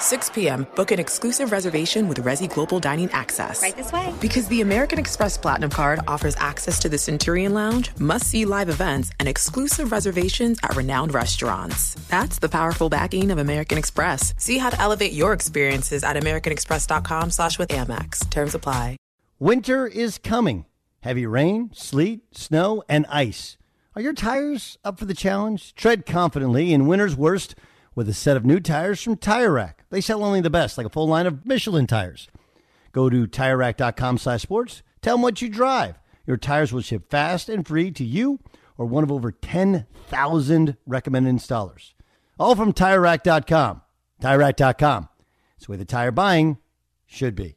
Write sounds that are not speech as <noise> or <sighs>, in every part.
6 p.m., book an exclusive reservation with Resy Global Dining Access. Right this way. Because the American Express Platinum Card offers access to the Centurion Lounge, must see live events, and exclusive reservations at renowned restaurants. That's the powerful backing of American Express. See how to elevate your experiences at AmericanExpress.com slash with Amex. Terms apply. Winter is coming. Heavy rain, sleet, snow, and ice. Are your tires up for the challenge? Tread confidently in winter's worst with a set of new tires from Tire Rack. They sell only the best, like a full line of Michelin tires. Go to TireRack.com slash sports. Tell them what you drive. Your tires will ship fast and free to you or one of over 10,000 recommended installers. All from TireRack.com. TireRack.com. It's the way the tire buying should be.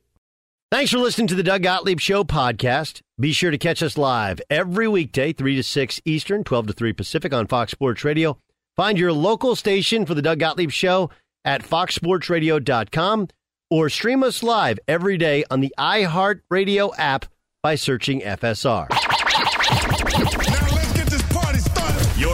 Thanks for listening to the Doug Gottlieb Show podcast. Be sure to catch us live every weekday, 3 to 6 Eastern, 12 to 3 Pacific on Fox Sports Radio. Find your local station for the Doug Gottlieb Show at foxsportsradio.com or stream us live every day on the iHeartRadio app by searching FSR.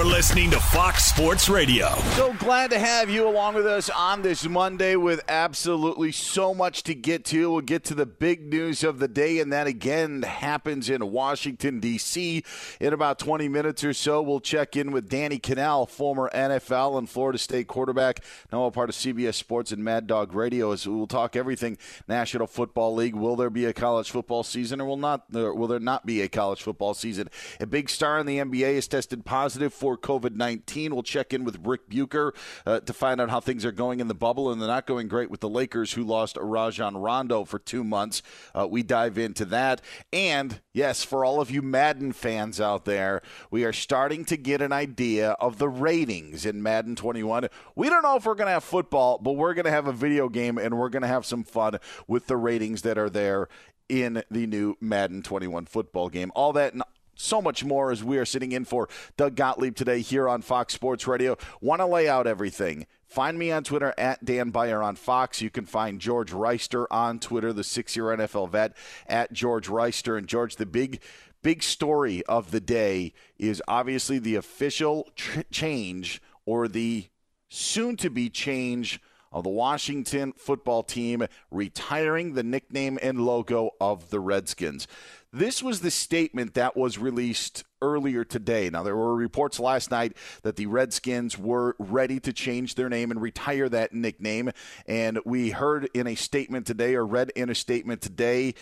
Listening to Fox Sports Radio. So glad to have you along with us on this Monday with absolutely so much to get to. We'll get to the big news of the day, and that again happens in Washington, D.C. In about 20 minutes or so, we'll check in with Danny Kanell, former NFL and Florida State quarterback, now a part of CBS Sports and Mad Dog Radio. As we'll talk everything National Football League. Will there be a college football season, or will not? Or will there not be a college football season? A big star in the NBA has tested positive for COVID 19. We'll check in with Ric Bucher uh, to find out how things are going in the bubble, and they're not going great with the Lakers, who lost Rajon Rondo for two months. Uh, we dive into that. And yes, for all of you Madden fans out there, we are starting to get an idea of the ratings in Madden 21. We don't know if we're going to have football, but we're going to have a video game, and we're going to have some fun with the ratings that are there in the new Madden 21 football game. All that and so much more as we are sitting in for Doug Gottlieb today here on Fox Sports Radio. Want to lay out everything. Find me on Twitter at Dan Beyer on Fox. You can find George Wrighster on Twitter, the six year NFL vet, at George Wrighster. And George, the big big story of the day is obviously the official change or the soon to be change of the Washington football team retiring the nickname and logo of the Redskins. This was the statement that was released earlier today. Now, there were reports last night that the Redskins were ready to change their name and retire that nickname. And we heard in a statement today, or read in a statement today,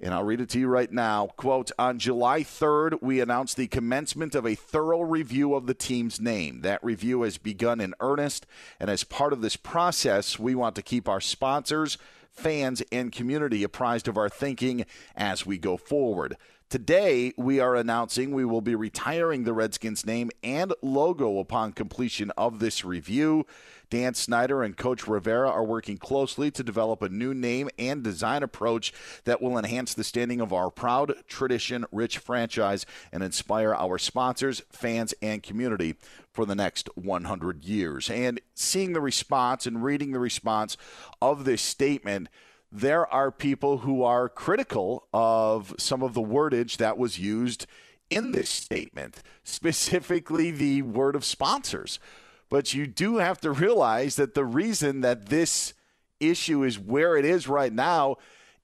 and I'll read it to you right now. Quote On July 3rd, we announced the commencement of a thorough review of the team's name. That review has begun in earnest, and as part of this process, we want to keep our sponsors, fans, and community apprised of our thinking as we go forward. Today, we are announcing we will be retiring the Redskins name and logo upon completion of this review. Dan Snyder and Coach Rivera are working closely to develop a new name and design approach that will enhance the standing of our proud, tradition rich franchise and inspire our sponsors, fans, and community for the next 100 years. And seeing the response and reading the response of this statement, there are people who are critical of some of the wordage that was used in this statement, specifically the word of sponsors. But you do have to realize that the reason that this issue is where it is right now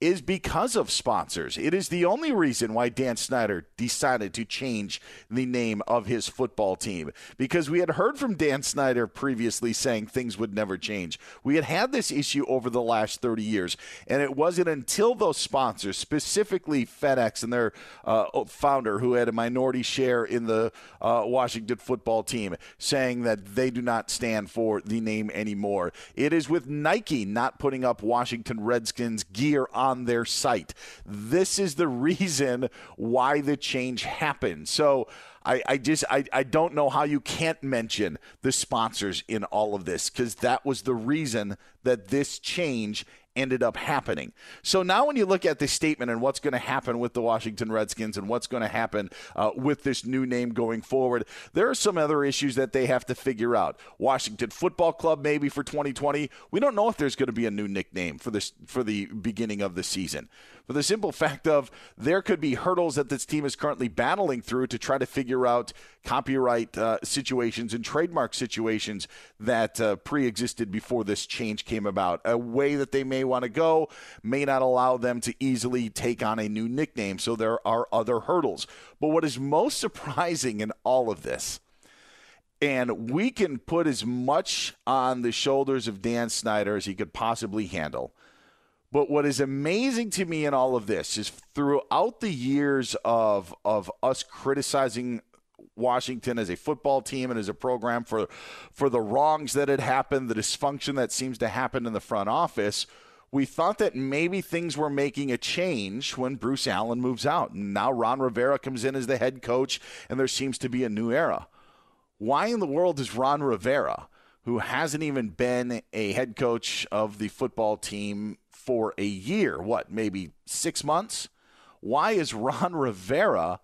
is because of sponsors. It is the only reason why Dan Snyder decided to change the name of his football team because we had heard from Dan Snyder previously saying things would never change. We had had this issue over the last 30 years, and it wasn't until those sponsors, specifically FedEx and their uh, founder, who had a minority share in the uh, Washington football team, saying that they do not stand for the name anymore. It is with Nike not putting up Washington Redskins gear on on their site. This is the reason why the change happened. So I, I just I, I don't know how you can't mention the sponsors in all of this because that was the reason that this change ended up happening. So now, when you look at this statement and what's going to happen with the Washington Redskins and what's going to happen uh, with this new name going forward, there are some other issues that they have to figure out. Washington Football Club, maybe for 2020, we don't know if there's going to be a new nickname for this for the beginning of the season for the simple fact of there could be hurdles that this team is currently battling through to try to figure out copyright uh, situations and trademark situations that uh, pre existed before this change came about. A way that they may want to go may not allow them to easily take on a new nickname, so there are other hurdles. But what is most <laughs> surprising in all of this, and we can put as much on the shoulders of Dan Snyder as he could possibly handle. But what is amazing to me in all of this is throughout the years of of us criticizing Washington as a football team and as a program for for the wrongs that had happened, the dysfunction that seems to happen in the front office. We thought that maybe things were making a change when Bruce Allen moves out. And now Ron Rivera comes in as the head coach, and there seems to be a new era. Why in the world is Ron Rivera, who hasn't even been a head coach of the football team for a year, what, maybe six months? Why is Ron <laughs> Rivera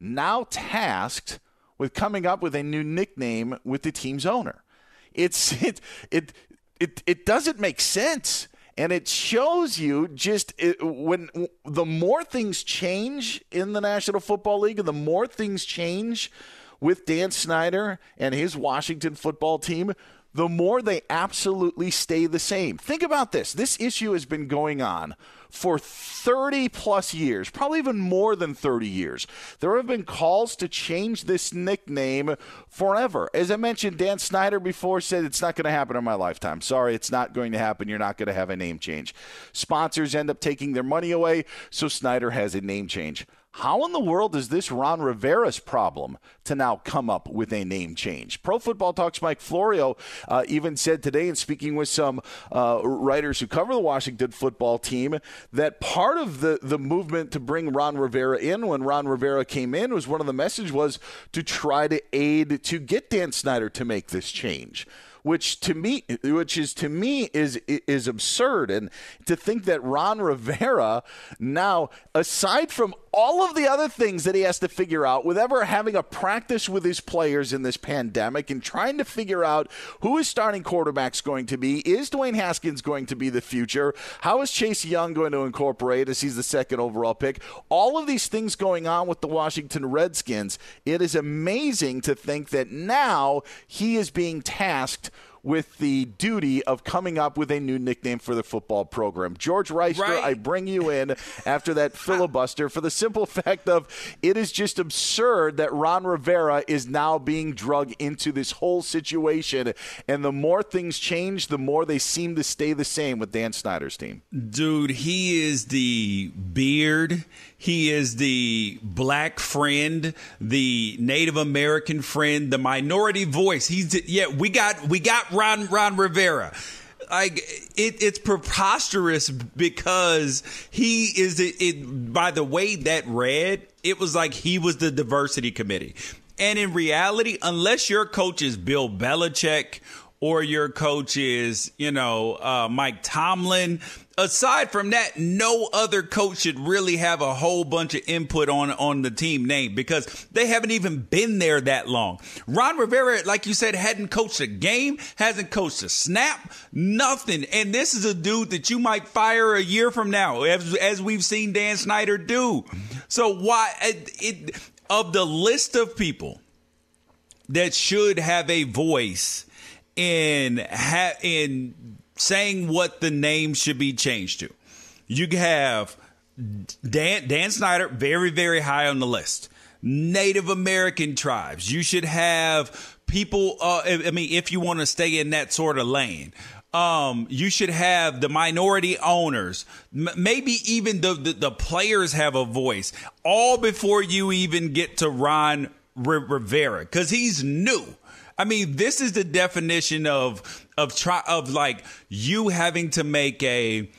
now tasked with coming up with a new nickname with the team's owner? It's <laughs> it it it, it doesn't make sense. And it shows you just it, when the more things change in the National Football League and the more things change with Dan Snyder and his Washington football team, the more they absolutely stay the same. Think about this. This issue has been going on for 30 plus years, probably even more than 30 years. There have been calls to change this nickname forever. As I mentioned, Dan Snyder before said it's not going to happen in my lifetime. Sorry, it's not going to happen. You're not going to have a name change. Sponsors end up taking their money away, so Snyder has a name change. How in the world is this Ron Rivera's problem to now come up with a name change? Pro Football Talks Mike Florio uh, even said today, in speaking with some uh, writers who cover the Washington football team, that part of the, the movement to bring Ron Rivera in when Ron Rivera came in was one of the message was to try to aid to get Dan Snyder to make this change which to me, which is to me is is absurd. And to think that Ron Rivera now, aside from all of the other things that he has to figure out, with ever having a practice with his players in this pandemic and trying to figure out who his starting quarterback's going to be, is Dwayne Haskins going to be the future? How is Chase Young going to incorporate as he's the second overall pick? All of these things going on with the Washington Redskins. It is amazing to think that now he is being tasked with the duty of coming up with a new nickname for the football program. George Wrighster, right. I bring you in <laughs> after that filibuster for the simple <laughs> fact of it is just absurd that Ron Rivera is now being drug into this whole situation. And the more things change, the more they seem to stay the same with Dan Snyder's team. Dude, he is the beard. He is the black friend, the Native American friend, the minority voice. He's yeah, we got we got Ron Ron Rivera. like it, it's preposterous because he is it, it by the way that read it was like he was the diversity committee and in reality unless your coach is bill belichick or your coach is, you know, uh, Mike Tomlin. Aside from that, no other coach should really have a whole bunch of input on on the team name because they haven't even been there that long. Ron Rivera, like you said, hadn't coached a game, hasn't coached a snap, nothing. And this is a dude that you might fire a year from now, as, as we've seen Dan Snyder do. So why it, it of the list of people that should have a voice in ha- in saying what the name should be changed to. You have Dan Dan Snyder very very high on the list. Native American tribes. You should have people. Uh, I mean, if you want to stay in that sort of lane. Um, you should have the minority owners, M- maybe even the, the, the players have a voice, all before you even get to Ron R- Rivera because he's new. I mean, this is the definition of of try of like you having to make a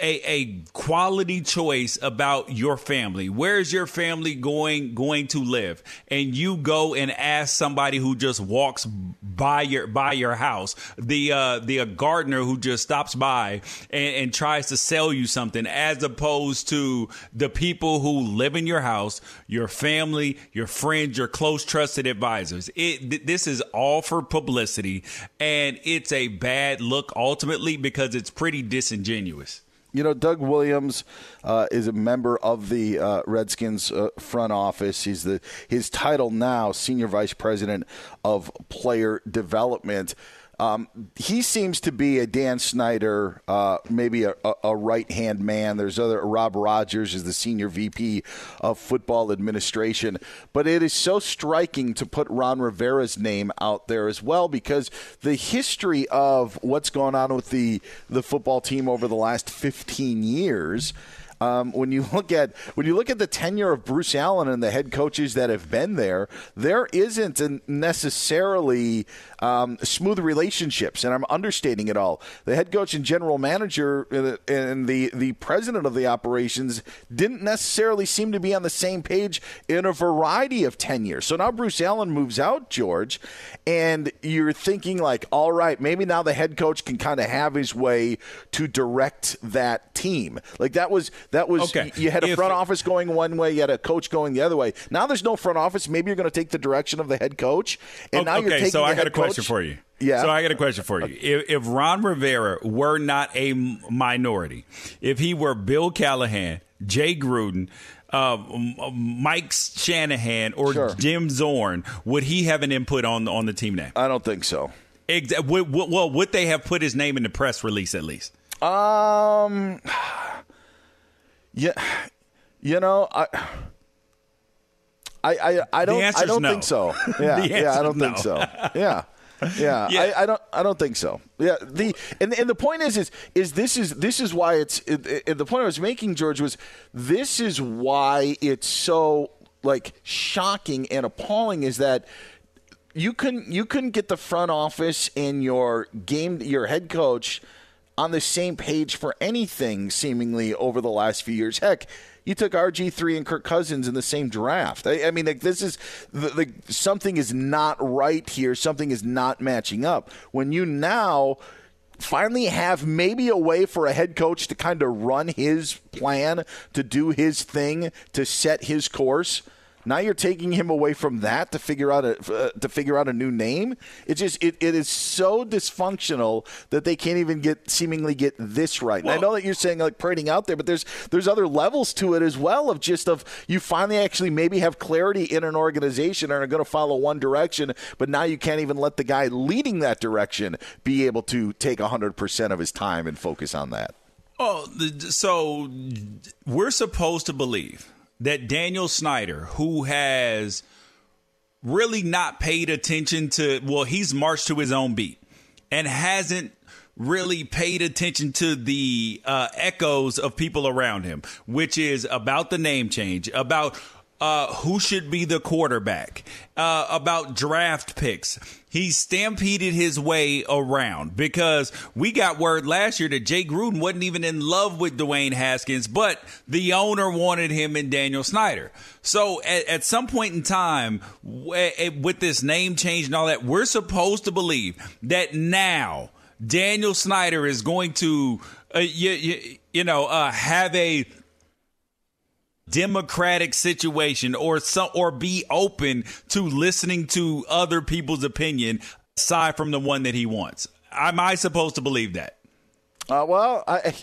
a, a quality choice about your family. Where is your family going going to live? And you go and ask somebody who just walks by your by your house, the uh, the uh, gardener who just stops by and, and tries to sell you something, as opposed to the people who live in your house, your family, your friends, your close trusted advisors. It th- this is all for publicity, and it's a bad look ultimately because it's pretty disingenuous. You know, Doug Williams uh, is a member of the uh, Redskins uh, front office. He's the his title now, senior vice president of player development. Um, he seems to be a Dan Snyder, uh, maybe a, a right hand man. There's other Rob Rogers is the senior VP of football administration, but it is so striking to put Ron Rivera's name out there as well because the history of what's gone on with the the football team over the last 15 years. Um, when you <laughs> look at when you look at the tenure of Bruce Allen and the head coaches that have been there, there isn't necessarily um, smooth relationships, and I'm understating it all. The head coach and general manager uh, and the the president of the operations didn't necessarily seem to be on the same page in a variety of tenures. So now Bruce Allen moves out, George, and you're thinking like, all right, maybe now the head coach can kind of have his way to direct that team. Like that was that was Okay. you had a If- front office going one way, you had a coach going the other way. Now there's no front office. Maybe you're going to take the direction of the head coach, and now you're taking. so the I got a question coach- for you. Yeah. So I got a question for you. If, if Ron Rivera were not a minority, if he were Bill Callahan, Jay Gruden, uh, Mike Shanahan, or Sure. Jim Zorn, would he have an input on on the team name? I don't think so. Would- well, would they have put his name in the press release at least? Um. Yeah. You know, I. I, I, I don't I don't no. <laughs> think so. Yeah, yeah, I don't think so. Yeah. Yeah, Yeah. I, I don't. I don't think so. Yeah, the and and the point is, is is this is this is why it's it, it- the point I was making, George, was this is why it's so like shocking and appalling is that you couldn't you couldn't get the front office and your game your head coach on the same page for anything seemingly over the last few years. Heck, you took RG three and Kirk Cousins in the same draft. I, I mean, like, this is the, something is not right here. Something is not matching up. When you now finally have maybe a way for a head coach to kind of run his plan, to do his thing, to set his course. Now you're taking him away from that to figure out a uh, to figure out a new name. It just it, it is so dysfunctional that they can't even get seemingly get this right. And I know that you're saying like parading out there, but there's there's other levels to it as well of just of you finally actually maybe have clarity in an organization and are going to follow one direction, but now you can't even let the guy leading that direction be able to take 100% of his time and focus on that. Oh, the- so we're supposed to believe that Daniel Snyder, who has really not paid attention to, well, he's marched to his own beat and hasn't really paid attention to the uh, echoes of people around him, which is about the name change, about uh, who should be the quarterback, uh, about draft picks. He stampeded his way around because we got word last year that Jay Gruden wasn't even in love with Dwayne Haskins, but the owner wanted him and Daniel Snyder. So at, at some point in time, with this name change and all that, we're supposed to believe that now Daniel Snyder is going to, uh, you, you, you know, uh, have a democratic situation or some or be open to listening to other people's opinion aside from the one that he wants. Am I supposed to believe that? Uh, well, I,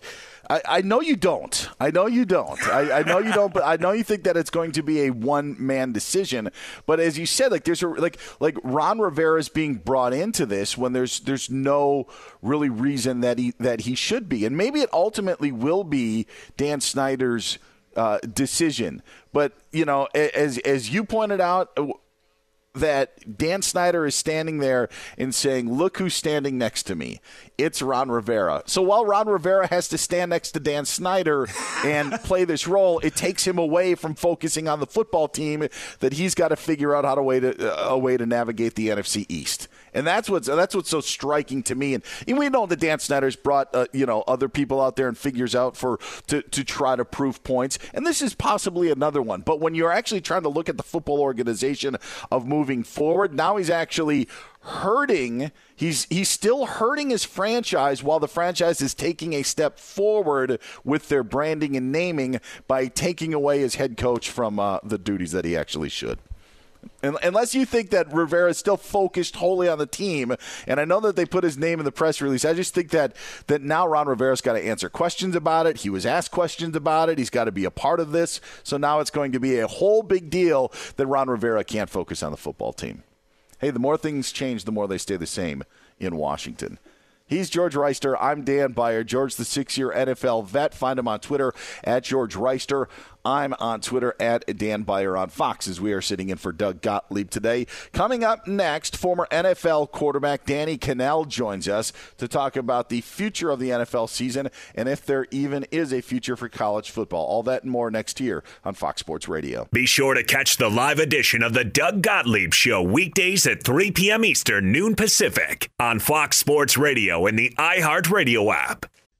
I, I know you don't. I know you don't. I, I know you don't. But I know you think that it's going to be a one man decision. But as you said, like there's a like like Ron Rivera is being brought into this when there's there's no really reason that he that he should be, and maybe it ultimately will be Dan Snyder's uh, decision. But you know, as as you pointed out, uh, that Dan Snyder is standing there and saying, "Look who's standing next to me." It's Ron Rivera. So while Ron Rivera has to stand next to Dan Snyder and <laughs> play this role, it takes him away from focusing on the football team that he's got to figure out how to way to uh, a way to navigate the NFC East. And that's what's that's what's so striking to me. And, and we know that Dan Snyder's brought uh, you know other people out there and figures out for to to try to prove points. And this is possibly another one. But when you're actually trying to look at the football organization of moving forward, now he's actually hurting he's he's still hurting his franchise while the franchise is taking a step forward with their branding and naming by taking away his head coach from uh, the duties that he actually should Unless you think that Rivera is still focused wholly on the team, and I know that they put his name in the press release, I just think that that now Ron Rivera's got to answer questions about it. He was asked questions about it. He's got to be a part of this. So now it's going to be a whole big deal that Ron Rivera can't focus on the football team. Hey, the more things change, the more they stay the same in Washington. He's George Wrighster. I'm Dan Beyer. George, the six year NFL vet. Find him on Twitter at George Wrighster. I'm on Twitter at Dan Beyer on Fox as we are sitting in for Doug Gottlieb today. Coming up next, former NFL quarterback Danny Kanell joins us to talk about the future of the NFL season and if there even is a future for college football. All that and more next year on Fox Sports Radio. Be sure to catch the live edition of the Doug Gottlieb Show weekdays at 3 p.m. Eastern, noon Pacific on Fox Sports Radio and the iHeartRadio app.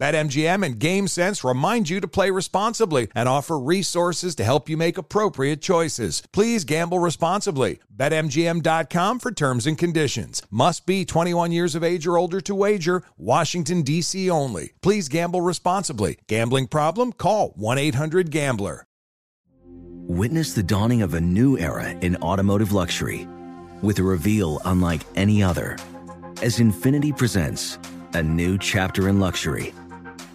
BetMGM and GameSense remind you to play responsibly and offer resources to help you make appropriate choices. Please gamble responsibly. BetMGM.com for terms and conditions. Must be 21 years of age or older to wager. Washington, D.C. only. Please gamble responsibly. Gambling problem? Call 1 800 Gambler. Witness the dawning of a new era in automotive luxury with a reveal unlike any other as Infiniti presents a new chapter in luxury,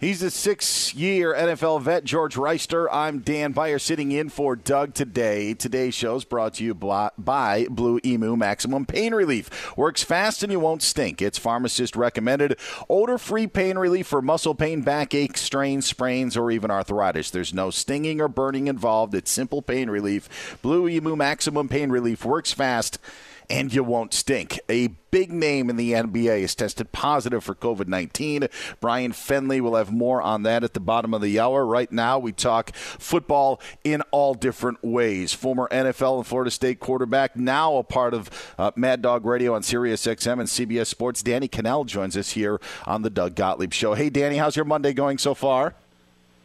He's a six year NFL vet, George Wrighster. I'm Dan Beyer sitting in for Doug today. Today's show is brought to you by Blue Emu Maximum Pain Relief. Works fast and you won't stink. It's pharmacist recommended. Odor free pain relief for muscle pain, backache, strains, sprains, or even arthritis. There's no stinging or burning involved. It's simple pain relief. Blue Emu Maximum Pain Relief works fast and you won't stink. A big name in the NBA is tested positive for COVID 19. Brian Fenley will have more on that at the bottom of the hour. Right now, we talk football in all different ways. Former NFL and Florida State quarterback, now a part of uh, Mad Dog Radio on Sirius XM and CBS Sports. Danny Kanell joins us here on the Doug Gottlieb Show. Hey, Danny, how's your Monday going so far?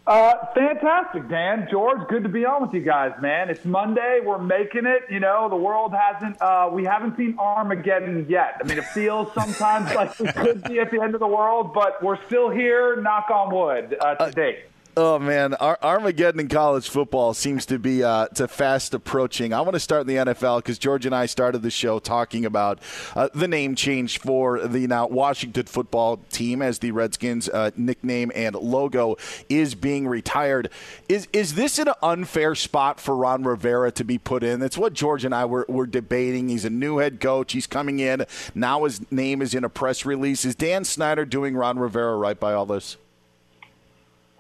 Uh, fantastic, Dan. George, good to be on with you guys, man. It's Monday. We're making it. You know, the world hasn't, uh, we haven't seen Armageddon yet. I mean, it feels sometimes <laughs> like we could be at the end of the world, but we're still here, knock on wood, uh, to date. Oh man, Ar- Armageddon in college football seems to be uh, to fast approaching. I want to start in the NFL because George and I started the show talking about uh, the name change for the now Washington football team as the Redskins uh, nickname and logo is being retired. Is is this an unfair spot for Ron Rivera to be put in? That's what George and I were, were debating. He's a new head coach. He's coming in now. His name is in a press release. Is Dan Snyder doing Ron Rivera right by all this?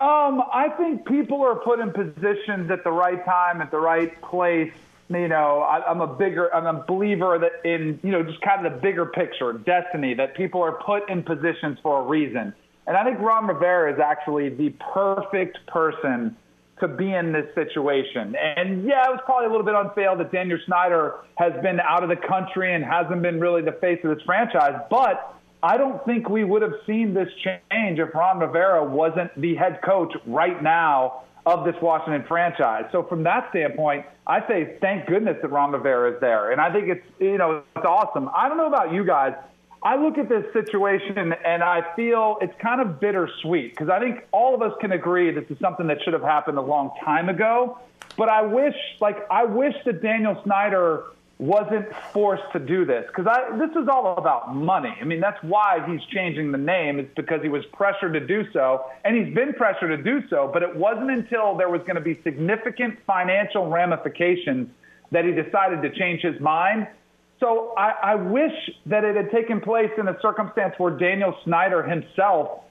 Um, I think people are put in positions at the right time, at the right place. You know, I, I'm a bigger, I'm a believer that in, you know, just kind of the bigger picture, destiny, that people are put in positions for a reason. And I think Ron Rivera is actually the perfect person to be in this situation. And yeah, it was probably a little bit unfair that Daniel Snyder has been out of the country and hasn't been really the face of this franchise, but I don't think we would have seen this change if Ron Rivera wasn't the head coach right now of this Washington franchise. So from that standpoint, I say thank goodness that Ron Rivera is there. And I think it's you know it's awesome. I don't know about you guys. I look at this situation and I feel it's kind of bittersweet because I think all of us can agree this is something that should have happened a long time ago. But I wish, like, I wish that Daniel Snyder wasn't forced to do this because this is all about money. I mean, that's why he's changing the name. It's because he was pressured to do so, and he's been pressured to do so. But it wasn't until there was going to be significant financial ramifications that he decided to change his mind. So I, I wish that it had taken place in a circumstance where Daniel Snyder himself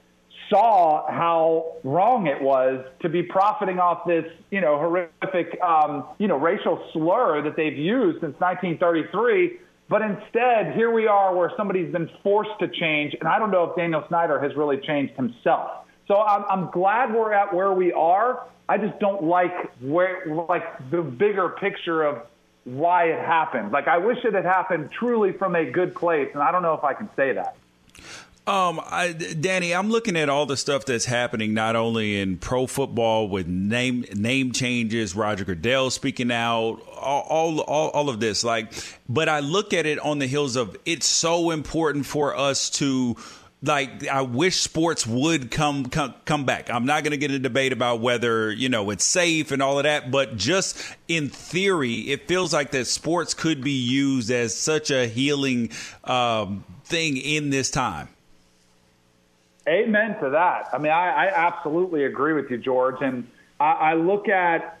saw how wrong it was to be profiting off this, you know, horrific, um, you know, racial slur that they've used since 1933. But instead, here we are where somebody's been forced to change. And I don't know if Daniel Snyder has really changed himself. So I'm, I'm glad we're at where we are. I just don't like where, like the bigger picture of why it happened. Like I wish it had happened truly from a good place, and I don't know if I can say that. Um, I, Danny, I'm looking at all the stuff that's happening not only in pro football with name name changes, Roger Goodell speaking out, all, all all all of this. Like, but I look at it on the heels of it's so important for us to like I wish sports would come come, come back. I'm not going to get a debate about whether you know it's safe and all of that, but just in theory, it feels like that sports could be used as such a healing um, thing in this time. Amen to that. I mean, I, I absolutely agree with you, George. And I, I look at,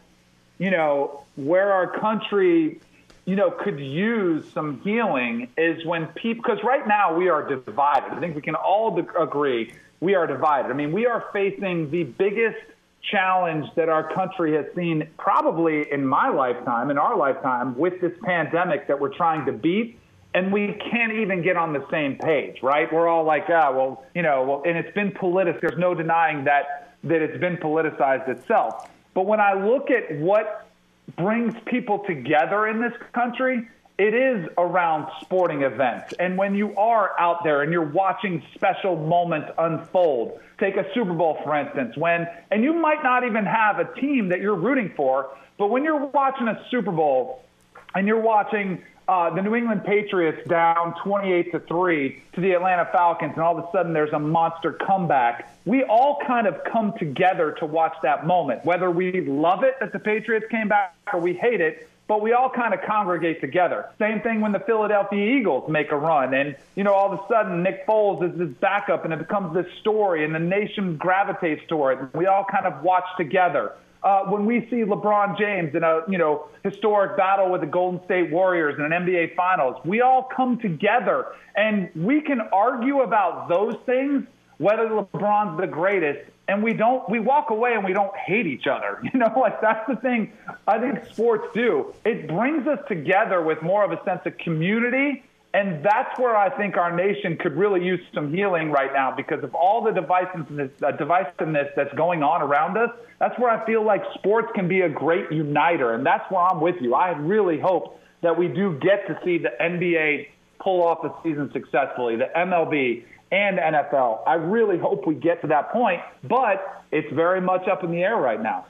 you know, where our country, you know, could use some healing is when people, because right now we are divided. I think we can all agree we are divided. I mean, we are facing the biggest challenge that our country has seen probably in my lifetime, in our lifetime, with this pandemic that we're trying to beat and we can't even get on the same page, right? We're all like, ah, well, you know, well, and it's been politicized. There's no denying that that it's been politicized itself. But when I look at what brings people together in this country, it is around sporting events. And when you are out there and you're watching special moments unfold, take a Super Bowl, for instance, when, and you might not even have a team that you're rooting for, but when you're watching a Super Bowl and you're watching uh, the New England Patriots down 28 to 3 to the Atlanta Falcons, and all of a sudden there's a monster comeback. We all kind of come together to watch that moment, whether we love it that the Patriots came back or we hate it. But we all kind of congregate together. Same thing when the Philadelphia Eagles make a run, and you know all of a sudden Nick Foles is this backup, and it becomes this story, and the nation gravitates toward it. We all kind of watch together uh, when we see LeBron James in a you know historic battle with the Golden State Warriors in an NBA Finals, we all come together and we can argue about those things, whether LeBron's the greatest, and we don't we walk away and we don't hate each other. <laughs> You know, like that's the thing I think sports do. It brings us together with more of a sense of community and that's where I think our nation could really use some healing right now because of all the divisiveness, uh, divisiveness that's going on around us. That's where I feel like sports can be a great uniter. And that's where I'm with you. I really hope that we do get to see the NBA pull off the season successfully, the MLB and NFL. I really hope we get to that point, but it's very much up in the air right now.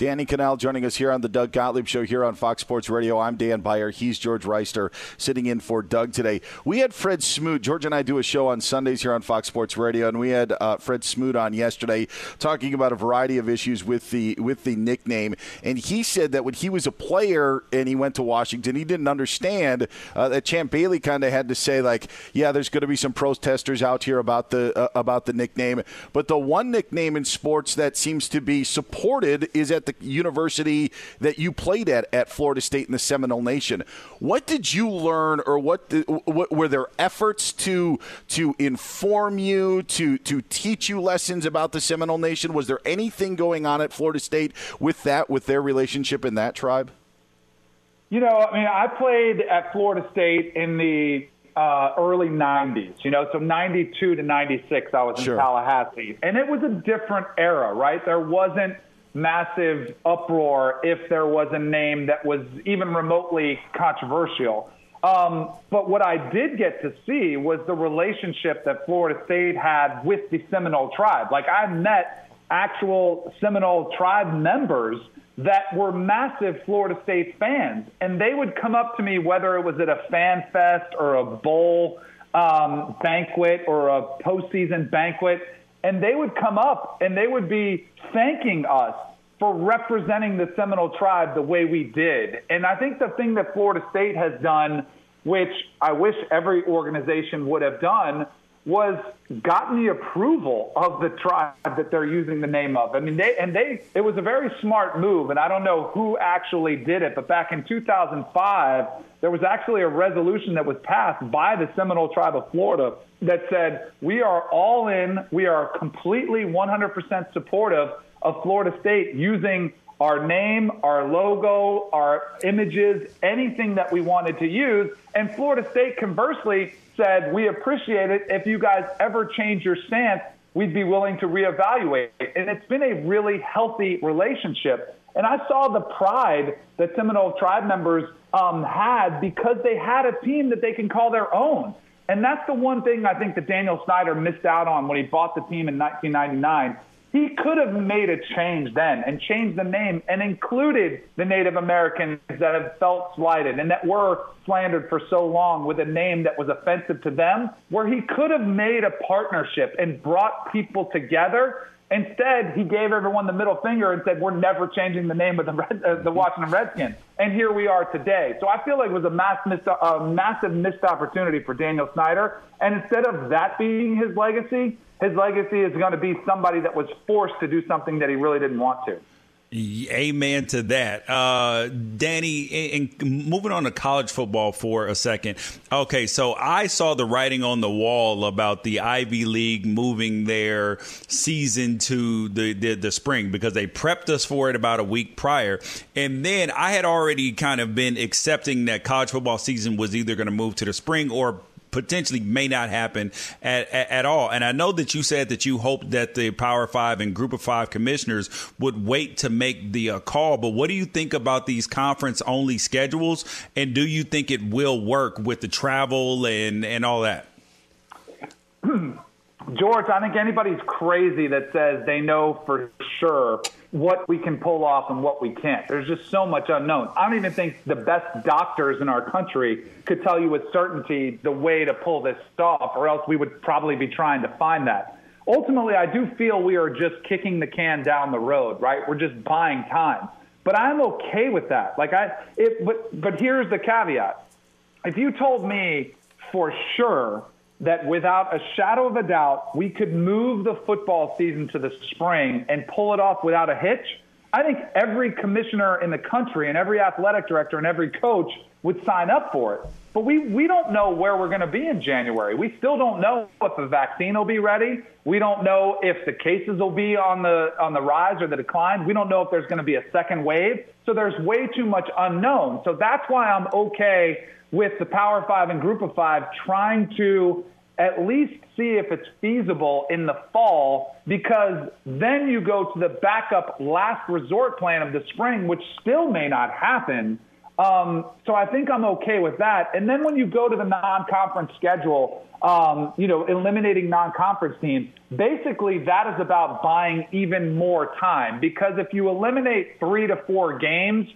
Danny Kanell joining us here on the Doug Gottlieb Show here on Fox Sports Radio. I'm Dan Beyer. He's George Wrighster sitting in for Doug today. We had Fred Smoot. George and I do a show on Sundays here on Fox Sports Radio, and we had uh, Fred Smoot on yesterday talking about a variety of issues with the with the nickname. And he said that when he was a player and he went to Washington, he didn't understand uh, that Champ Bailey kind of had to say like, yeah, there's going to be some protesters out here about the uh, about the nickname. But the one nickname in sports that seems to be supported is at the the university that you played at at Florida State in the Seminole Nation. What did you learn, or what, what were there efforts to to inform you, to to teach you lessons about the Seminole Nation? Was there anything going on at Florida State with that, with their relationship in that tribe? You know, I mean, I played at Florida State in the uh, early 90s, you know, so 92 to 96, I was in Tallahassee. And it was a different era, right? There wasn't – massive uproar if there was a name that was even remotely controversial. Um, but what I did get to see was the relationship that Florida State had with the Seminole tribe. Like I met actual Seminole tribe members that were massive Florida State fans, and they would come up to me whether it was at a fan fest or a bowl um, banquet or a postseason banquet and they would come up and they would be thanking us for representing the Seminole tribe the way we did. And I think the thing that Florida State has done, which I wish every organization would have done, was gotten the approval of the tribe that they're using the name of. I mean, they and they it was a very smart move, and I don't know who actually did it, but back in 2005, there was actually a resolution that was passed by the Seminole Tribe of Florida that said we are all in, we are completely 100% supportive of Florida State using our name, our logo, our images, anything that we wanted to use. And Florida State, conversely, said, We appreciate it. If you guys ever change your stance, we'd be willing to reevaluate. And it's been a really healthy relationship. And I saw the pride that Seminole tribe members um, had because they had a team that they can call their own. And that's the one thing I think that Daniel Snyder missed out on when he bought the team in 1999 he could have made a change then and changed the name and included the Native Americans that have felt slighted and that were slandered for so long with a name that was offensive to them, where he could have made a partnership and brought people together. Instead, he gave everyone the middle finger and said, "We're never changing the name of the Red, uh, the Washington Redskins." And here we are today. So I feel like it was a mass missed, uh, massive missed opportunity for Daniel Snyder. And instead of that being his legacy, his legacy is going to be somebody that was forced to do something that he really didn't want to. Amen to that. Uh, Danny, and moving on to college football for a second. Okay, so I saw the writing on the wall about the Ivy League moving their season to the, the, the spring because they prepped us for it about a week prior. And then I had already kind of been accepting that college football season was either going to move to the spring or potentially may not happen at, at, at, all. And I know that you said that you hoped that the Power Five and Group of Five commissioners would wait to make the uh, call. But what do you think about these conference only schedules? And do you think it will work with the travel and, and all that? <clears throat> George, I think anybody's crazy that says they know for sure what we can pull off and what we can't. There's just so much unknown. I don't even think the best doctors in our country could tell you with certainty the way to pull this off, or else we would probably be trying to find that. Ultimately, I do feel we are just kicking the can down the road, right? We're just buying time. But I'm okay with that. Like I, it, but but here's the caveat: if you told me for sure that without a shadow of a doubt, we could move the football season to the spring and pull it off without a hitch, I think every commissioner in the country and every athletic director and every coach would sign up for it. But we, we don't know where we're going to be in January. We still don't know if the vaccine will be ready. We don't know if the cases will be on the on the rise or the decline. We don't know if there's going to be a second wave. So there's way too much unknown. So that's why I'm okay with the Power Five and Group of Five trying to at least see if it's feasible in the fall because then you go to the backup last resort plan of the spring, which still may not happen. Um, so I think I'm okay with that. And then when you go to the non-conference schedule, um, you know, eliminating non-conference teams, basically that is about buying even more time because if you eliminate three to four games,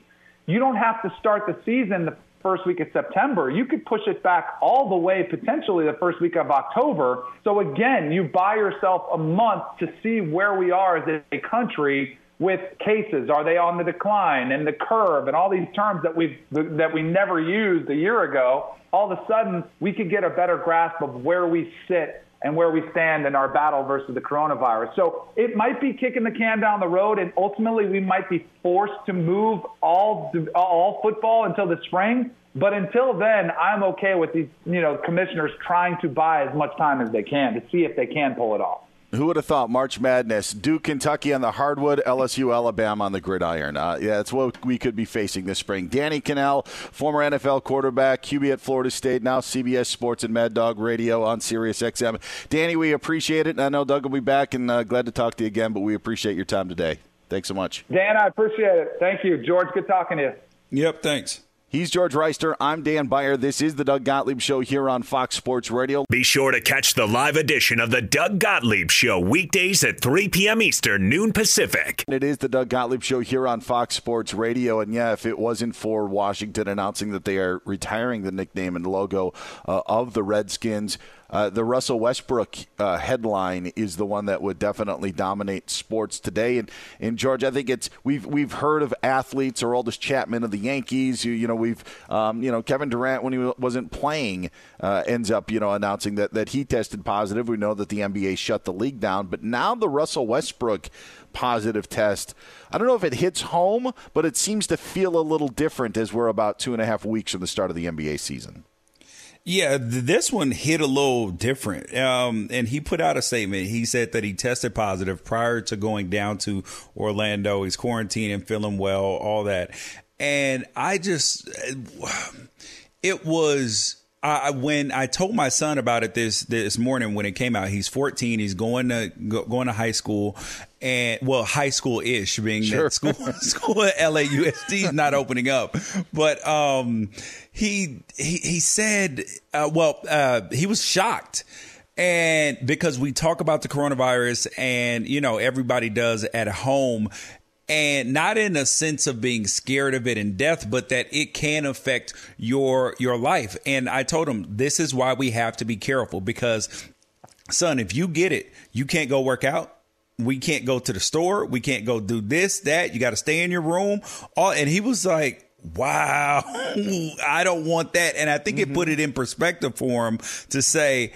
you don't have to start the season the first week of September. You could push it back all the way potentially the first week of October. So again, you buy yourself a month to see where we are as a country with cases. Are they on the decline and the curve and all these terms that we that we never used a year ago? All of a sudden, we could get a better grasp of where we sit and where we stand in our battle versus the coronavirus. So it might be kicking the can down the road, and ultimately we might be forced to move all all football until the spring. But until then, I'm okay with these you know commissioners trying to buy as much time as they can to see if they can pull it off. Who would have thought March Madness, Duke, Kentucky on the hardwood, LSU, Alabama on the gridiron? Uh, yeah, that's what we could be facing this spring. Danny Kanell, former NFL quarterback, QB at Florida State, now CBS Sports and Mad Dog Radio on Sirius XM. Danny, we appreciate it. And I know Doug will be back and uh, glad to talk to you again, but we appreciate your time today. Thanks so much. Dan, I appreciate it. Thank you. George, good talking to you. Yep, thanks. He's George Wrighster. I'm Dan Beyer. This is the Doug Gottlieb Show here on Fox Sports Radio. Be sure to catch the live edition of the Doug Gottlieb Show weekdays at 3 p.m. Eastern, noon Pacific. It is the Doug Gottlieb Show here on Fox Sports Radio. And yeah, if it wasn't for Washington announcing that they are retiring the nickname and logo uh, of the Redskins, uh, the Russell Westbrook uh, headline is the one that would definitely dominate sports today. And, and George, I think it's we've we've heard of athletes or Aroldis Chapman of the Yankees. You, you know, we've um, you know Kevin Durant when he wasn't playing uh, ends up you know announcing that that he tested positive. We know that the NBA shut the league down, but now the Russell Westbrook positive test. I don't know if it hits home, but it seems to feel a little different as we're about two and a half weeks from the start of the NBA season. Yeah, this one hit a little different. Um, and he put out a statement. He said that he tested positive prior to going down to Orlando. He's quarantining, feeling well, all that. And I just, it was I, when I told my son about it this this morning when it came out, he's 14. He's going to go, going to high school, and well, high school ish, being sure. that school <laughs> school at LAUSD is not <laughs> opening up. But um, he he he said, uh, well, uh, he was shocked. And because we talk about the coronavirus and, you know, everybody does at home and not in a sense of being scared of it and death but that it can affect your your life. And i told him this is why we have to be careful because son if you get it you can't go work out. We can't go to the store. We can't go do this that. You got to stay in your room. All and he was like wow <laughs> i don't want that. And i think mm-hmm. it put it in perspective for him to say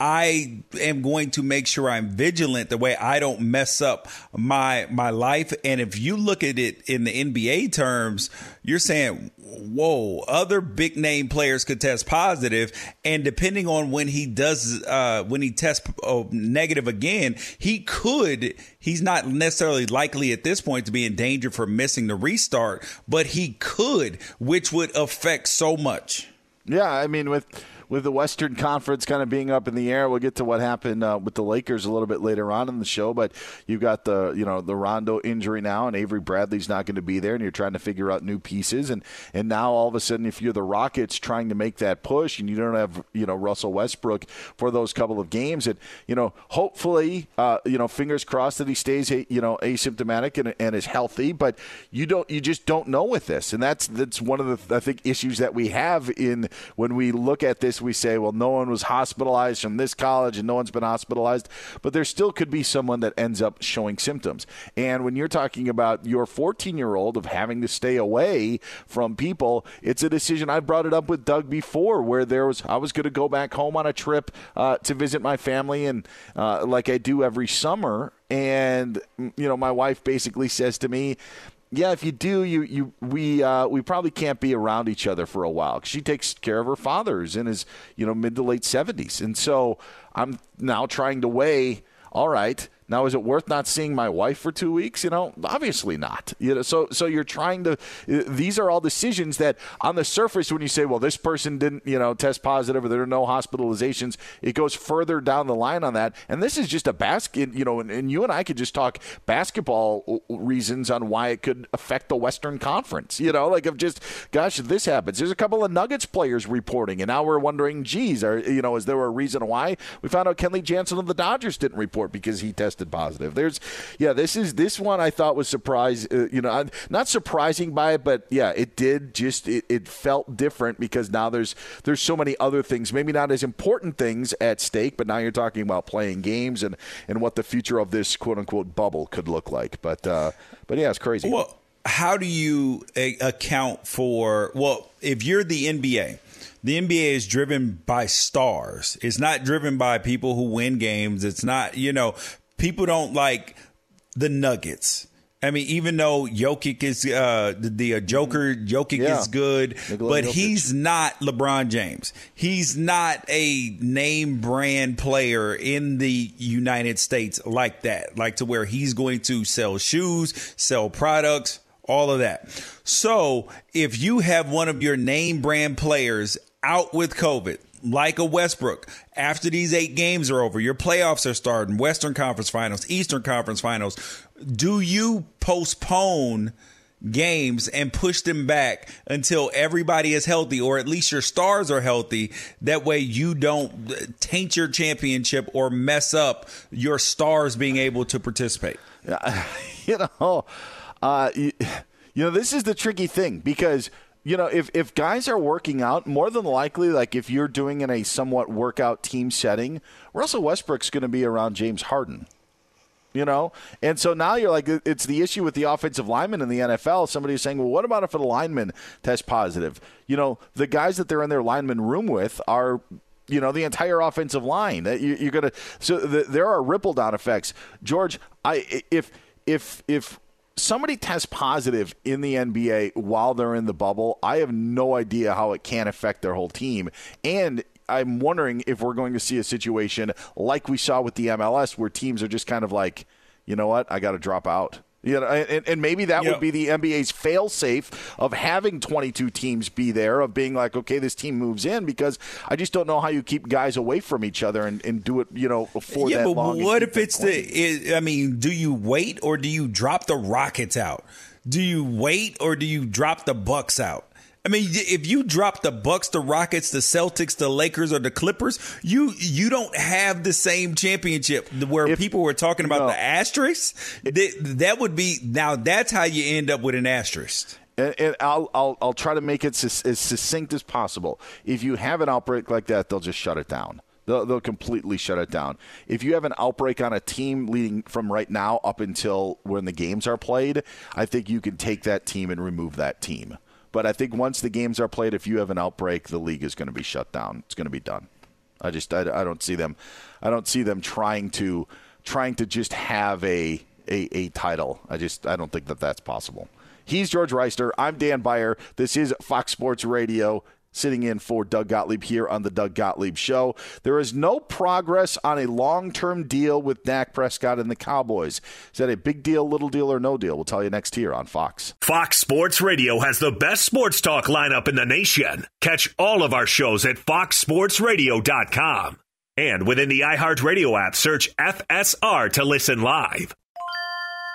I am going to make sure I'm vigilant the way I don't mess up my my life. And if you look at it in the NBA terms, you're saying, whoa, other big name players could test positive, and depending on when he does, uh, when he tests uh, negative again, he could. He's not necessarily likely at this point to be in danger for missing the restart, but he could, which would affect so much. Yeah, I mean with with the Western Conference kind of being up in the air. We'll get to what happened uh, with the Lakers a little bit later on in the show, but you've got the you know the Rondo injury now, and Avery Bradley's not going to be there, and you're trying to figure out new pieces, and and now all of a sudden, if you're the Rockets trying to make that push, and you don't have you know Russell Westbrook for those couple of games, and you know hopefully uh, you know fingers crossed that he stays you know asymptomatic and, and is healthy, but you don't you just don't know with this, and that's that's one of the I think issues that we have in when we look at this we say, well, no one was hospitalized from this college and no one's been hospitalized, but there still could be someone that ends up showing symptoms. And when you're talking about your 14 year old of having to stay away from people, it's a decision. I brought it up with Doug before where there was, I was going to go back home on a trip uh, to visit my family and uh, like I do every summer. And, you know, my wife basically says to me, yeah, if you do, you you we uh, we probably can't be around each other for a while. She takes care of her father's in his you know mid to late seventies, and so I'm now trying to weigh. All right, now, is it worth not seeing my wife for two weeks? You know, obviously not. You know, so so you're trying to. These are all decisions that, on the surface, when you say, "Well, this person didn't, you know, test positive, or there are no hospitalizations," it goes further down the line on that. And this is just a basket. You know, and, and you and I could just talk basketball reasons on why it could affect the Western Conference. You know, like of just, gosh, if this happens, there's a couple of Nuggets players reporting, and now we're wondering, geez, are you know, is there a reason why? We found out Kenley Jansen of the Dodgers didn't report because he tested tested positive. There's, yeah, this is this one I thought was surprise. Uh, you know, not surprising by it, but yeah, it did just it, it felt different because now there's there's so many other things, maybe not as important things at stake, but now you're talking about playing games and and what the future of this quote unquote bubble could look like. But uh, but yeah, it's crazy. Well, how do you a- account for well if you're the NBA? the NBA is driven by stars. It's not driven by people who win games. It's not, you know, people don't like the Nuggets. I mean, even though Jokic is uh, the, the uh, Joker, Jokic yeah. is good, but Jokic. he's not LeBron James. He's not a name brand player in the United States like that, like to where he's going to sell shoes, sell products, all of that. So if you have one of your name brand players out with COVID, like a Westbrook, after these eight games are over, your playoffs are starting, Western Conference Finals, Eastern Conference Finals. Do you postpone games and push them back until everybody is healthy, or at least your stars are healthy? That way you don't taint your championship or mess up your stars being able to participate. <laughs> You know, uh, you, you know, this is the tricky thing because you know, if if guys are working out, more than likely, like if you're doing in a somewhat workout team setting, Russell Westbrook's going to be around James Harden. You know, and so now you're like, it's the issue with the offensive lineman in the NFL. Somebody's saying, well, what about if a lineman tests positive? You know, the guys that they're in their lineman room with are you know the entire offensive line. You, are gonna so the, there are ripple down effects. George, I if if if somebody tests positive in the NBA while they're in the bubble, I have no idea how it can affect their whole team. And I'm wondering if we're going to see a situation like we saw with the MLS where teams are just kind of like, you know what, I got to drop out. You know, and, and maybe that would be the NBA's fail safe of having 22 teams be there, of being like, okay, this team moves in because I just don't know how you keep guys away from each other and, and do it, you know, for yeah, that but long. What if it's the? I mean, do you wait or do you drop the Rockets out? Do you wait or do you drop the Bucks out? I mean, if you drop the Bucks, the Rockets, the Celtics, the Lakers, or the Clippers, you you don't have the same championship. Where if, people were talking about no, the asterisk, that, that would be now. That's how you end up with an asterisk. And, and I'll, I'll I'll try to make it as, as succinct as possible. If you have an outbreak like that, they'll just shut it down. They'll, they'll completely shut it down. If you have an outbreak on a team leading from right now up until when the games are played, I think you can take that team and remove that team. But I think once the games are played, if you have an outbreak, the league is going to be shut down. It's going to be done. I just I, I don't see them. I don't see them trying to trying to just have a, a a title. I just I don't think that that's possible. He's George Wrighster. I'm Dan Beyer. This is Fox Sports Radio sitting in for Doug Gottlieb here on the Doug Gottlieb Show. There is no progress on a long term deal with Dak Prescott and the Cowboys. Is that a big deal, little deal, or no deal? We'll tell you next here on Fox. Fox Sports Radio has the best sports talk lineup in the nation. Catch all of our shows at foxsportsradio.com. And within the iHeartRadio app, search FSR to listen live.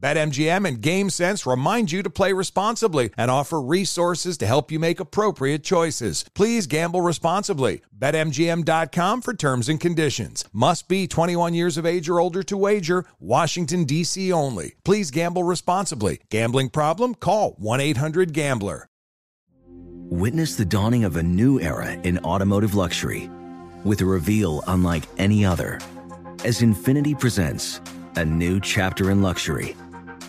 BetMGM and GameSense remind you to play responsibly and offer resources to help you make appropriate choices. Please gamble responsibly. BetMGM.com for terms and conditions. Must be 21 years of age or older to wager. Washington, D.C. only. Please gamble responsibly. Gambling problem? Call 1 800 Gambler. Witness the dawning of a new era in automotive luxury with a reveal unlike any other as Infiniti presents a new chapter in luxury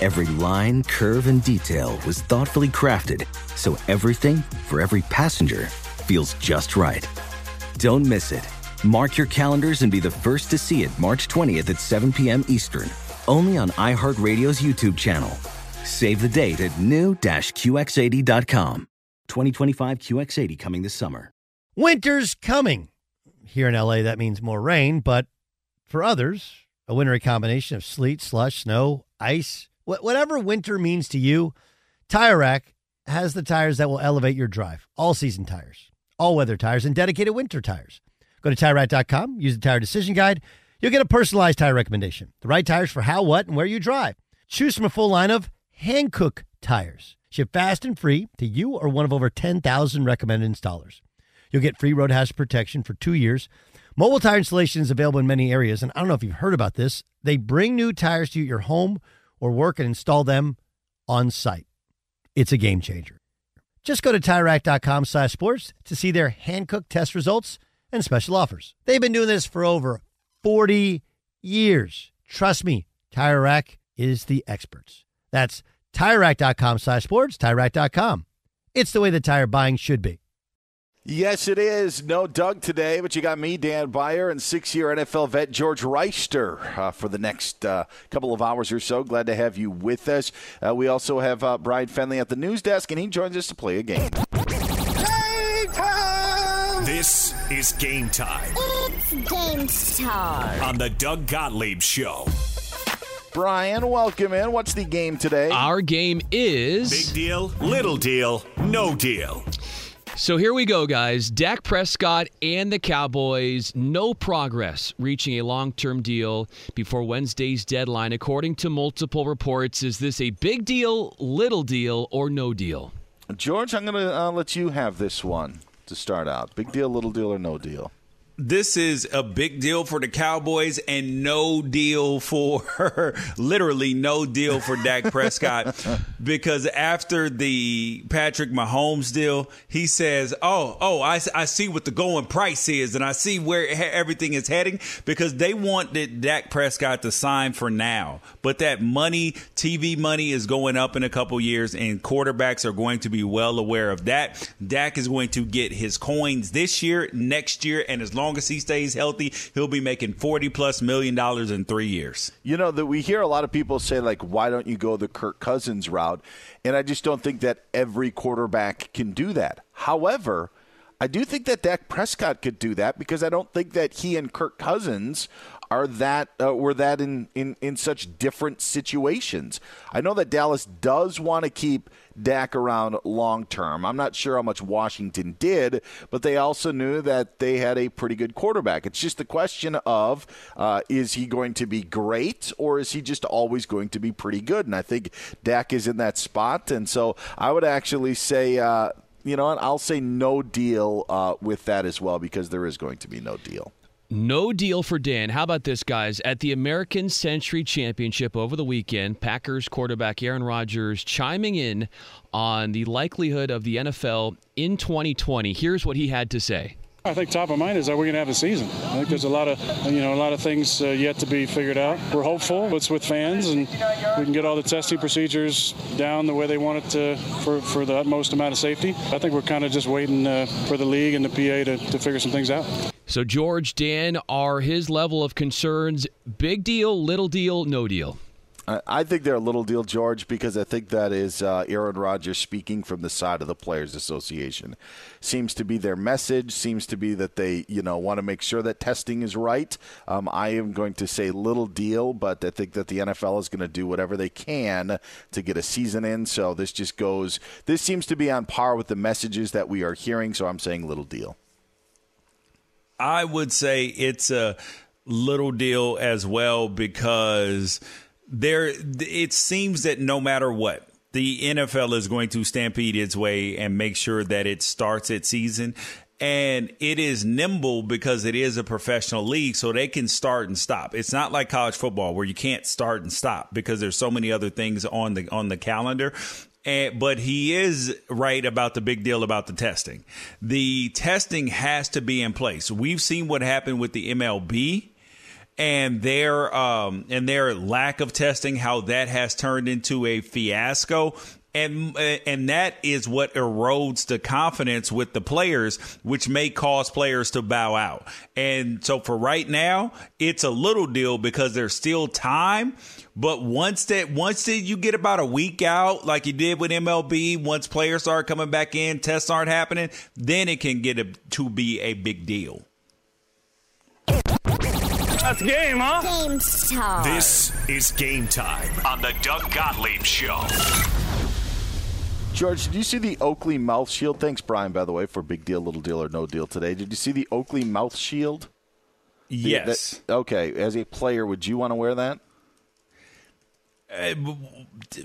Every line, curve, and detail was thoughtfully crafted so everything for every passenger feels just right. Don't miss it. Mark your calendars and be the first to see it March 20th at 7 p.m. Eastern, only on iHeartRadio's YouTube channel. Save the date at new-QX80.com. 2025 QX80 coming this summer. Winter's coming. Here in LA, that means more rain, but for others, a wintry combination of sleet, slush, snow, ice, whatever winter means to you, Tire Rack has the tires that will elevate your drive. All season tires, all weather tires, and dedicated winter tires. Go to TireRack.com, use the Tire Decision Guide. You'll get a personalized tire recommendation. The right tires for how, what, and where you drive. Choose from a full line of Hankook tires. Ship fast and free to you or one of over 10,000 recommended installers. You'll get free road hazard protection for two years. Mobile tire installation is available in many areas, and I don't know if you've heard about this. They bring new tires to your home or work and install them on site. It's a game changer. Just go to TireRack.com slash sports to see their Hankook test results and special offers. They've been doing this for over 40 years. Trust me, Tire Rack is the experts. That's TireRack.com slash sports, TireRack.com. It's the way the tire buying should be. Yes, it is. No Doug today, but you got me, Dan Beyer, and six year NFL vet George Wrighster uh, for the next uh, couple of hours or so. Glad to have you with us. Uh, we also have uh, Brian Fenley at the news desk, and he joins us to play a game. This is game time It's game time. on the Doug Gottlieb Show. Brian, welcome in. What's the game today? Our game is Big deal, little deal, no deal. So here we go, guys. Dak Prescott and the Cowboys, no progress reaching a long term deal before Wednesday's deadline. According to multiple reports, is this a big deal, little deal, or no deal? George, I'm going to uh, let you have this one to start out. Big deal, little deal, or no deal? This is a big deal for the Cowboys and no deal for <laughs> literally no deal for Dak Prescott. <laughs> Because after the Patrick Mahomes deal, he says, "Oh, oh, I, I see what the going price is and I see where everything is heading. Because they wanted Dak Prescott to sign for now, but that money, TV money is going up in a couple years and quarterbacks are going to be well aware of that. Dak is going to get his coins this year, next year, and as long as he stays healthy, he'll be making 40 plus million dollars in 3 years. You know that we hear a lot of people say like, "Why don't you go the Kirk Cousins route?" And I just don't think that every quarterback can do that. However, I do think that Dak Prescott could do that because I don't think that he and Kirk Cousins are that uh, were that in, in in such different situations. I know that Dallas does want to keep Dak around long term. I'm not sure how much Washington did, but they also knew that they had a pretty good quarterback. It's just the question of uh, is he going to be great or is he just always going to be pretty good? And I think Dak is in that spot. And so I would actually say. Uh, you know? I'll say no deal uh, with that as well because there is going to be no deal. No deal for Dan. How about this, guys? At the American Century Championship over the weekend, Packers quarterback Aaron Rodgers chiming in on the likelihood of the NFL in 2020. Here's what he had to say. I think top of mind is that we're going to have a season. I think there's a lot of, you know, a lot of things uh, yet to be figured out. We're hopeful. It's with fans, and we can get all the testing procedures down the way they want it to for, for the utmost amount of safety. I think we're kind of just waiting uh, for the league and the PA to, to figure some things out. So, George, Dan, are his level of concerns big deal, little deal, no deal? I- think they're a little deal, George, because I think that is uh, Aaron Rodgers speaking from the side of the Players Association. Seems to be their message. Seems to be that they, you know, want to make sure that testing is right. Um, I am going to say little deal, but I think that the NFL is going to do whatever they can to get a season in. So this just goes. This seems to be on par with the messages that we are hearing. So I'm saying little deal. I would say it's a little deal as well because there it seems that no matter what the NFL is going to stampede its way and make sure that it starts its season. And it is nimble because it is a professional league so they can start and stop. It's not like college football where you can't start and stop because there's so many other things on the on the calendar. And, but he is right about the big deal about the testing. The testing has to be in place. We've seen what happened with the mlb and their um, and their lack of testing, how that has turned into a fiasco. And and that is what erodes the confidence with the players, which may cause players to bow out. And so for right now, it's a little deal because there's still time. But once that once that you get about a week out, like you did with MLB, once players start coming back in, tests aren't happening, then it can get a, to be a big deal. That's game, huh? Game time. This is game time on the Doug Gottlieb Show. George, did you see the Oakley mouth shield? Thanks, Brian, by the way, for big deal, little deal, or no deal today. Did you see the Oakley mouth shield? Yes. The, okay. As a player, would you want to wear that? Uh,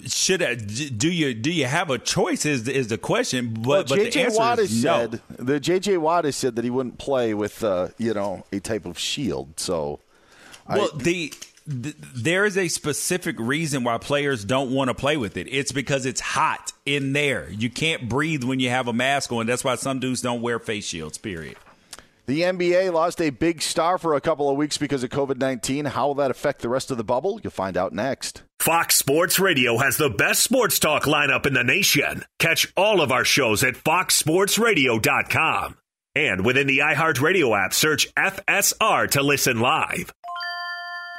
should I, do you do you have a choice? Is is the question? But, well, but the JJ answer Watt is has no. said the JJ Watt has said that he wouldn't play with uh, you know a type of shield. So, Well, I, the, the there is a specific reason why players don't want to play with it. It's because it's hot in there. You can't breathe when you have a mask on. That's why some dudes don't wear face shields. Period. The NBA lost a big star for a couple of weeks because of COVID 19. How will that affect the rest of the bubble? You'll find out next. Fox Sports Radio has the best sports talk lineup in the nation. Catch all of our shows at foxsportsradio.com. And within the iHeartRadio app, search FSR to listen live.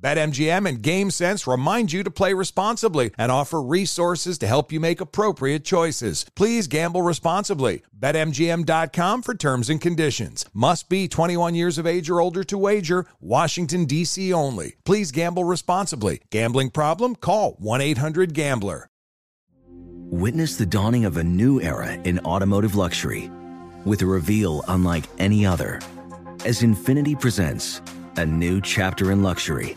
BetMGM and GameSense remind you to play responsibly and offer resources to help you make appropriate choices. Please gamble responsibly. BetMGM.com for terms and conditions. Must be 21 years of age or older to wager. Washington, D.C. only. Please gamble responsibly. Gambling problem? Call 1 800 Gambler. Witness the dawning of a new era in automotive luxury with a reveal unlike any other as Infiniti presents a new chapter in luxury,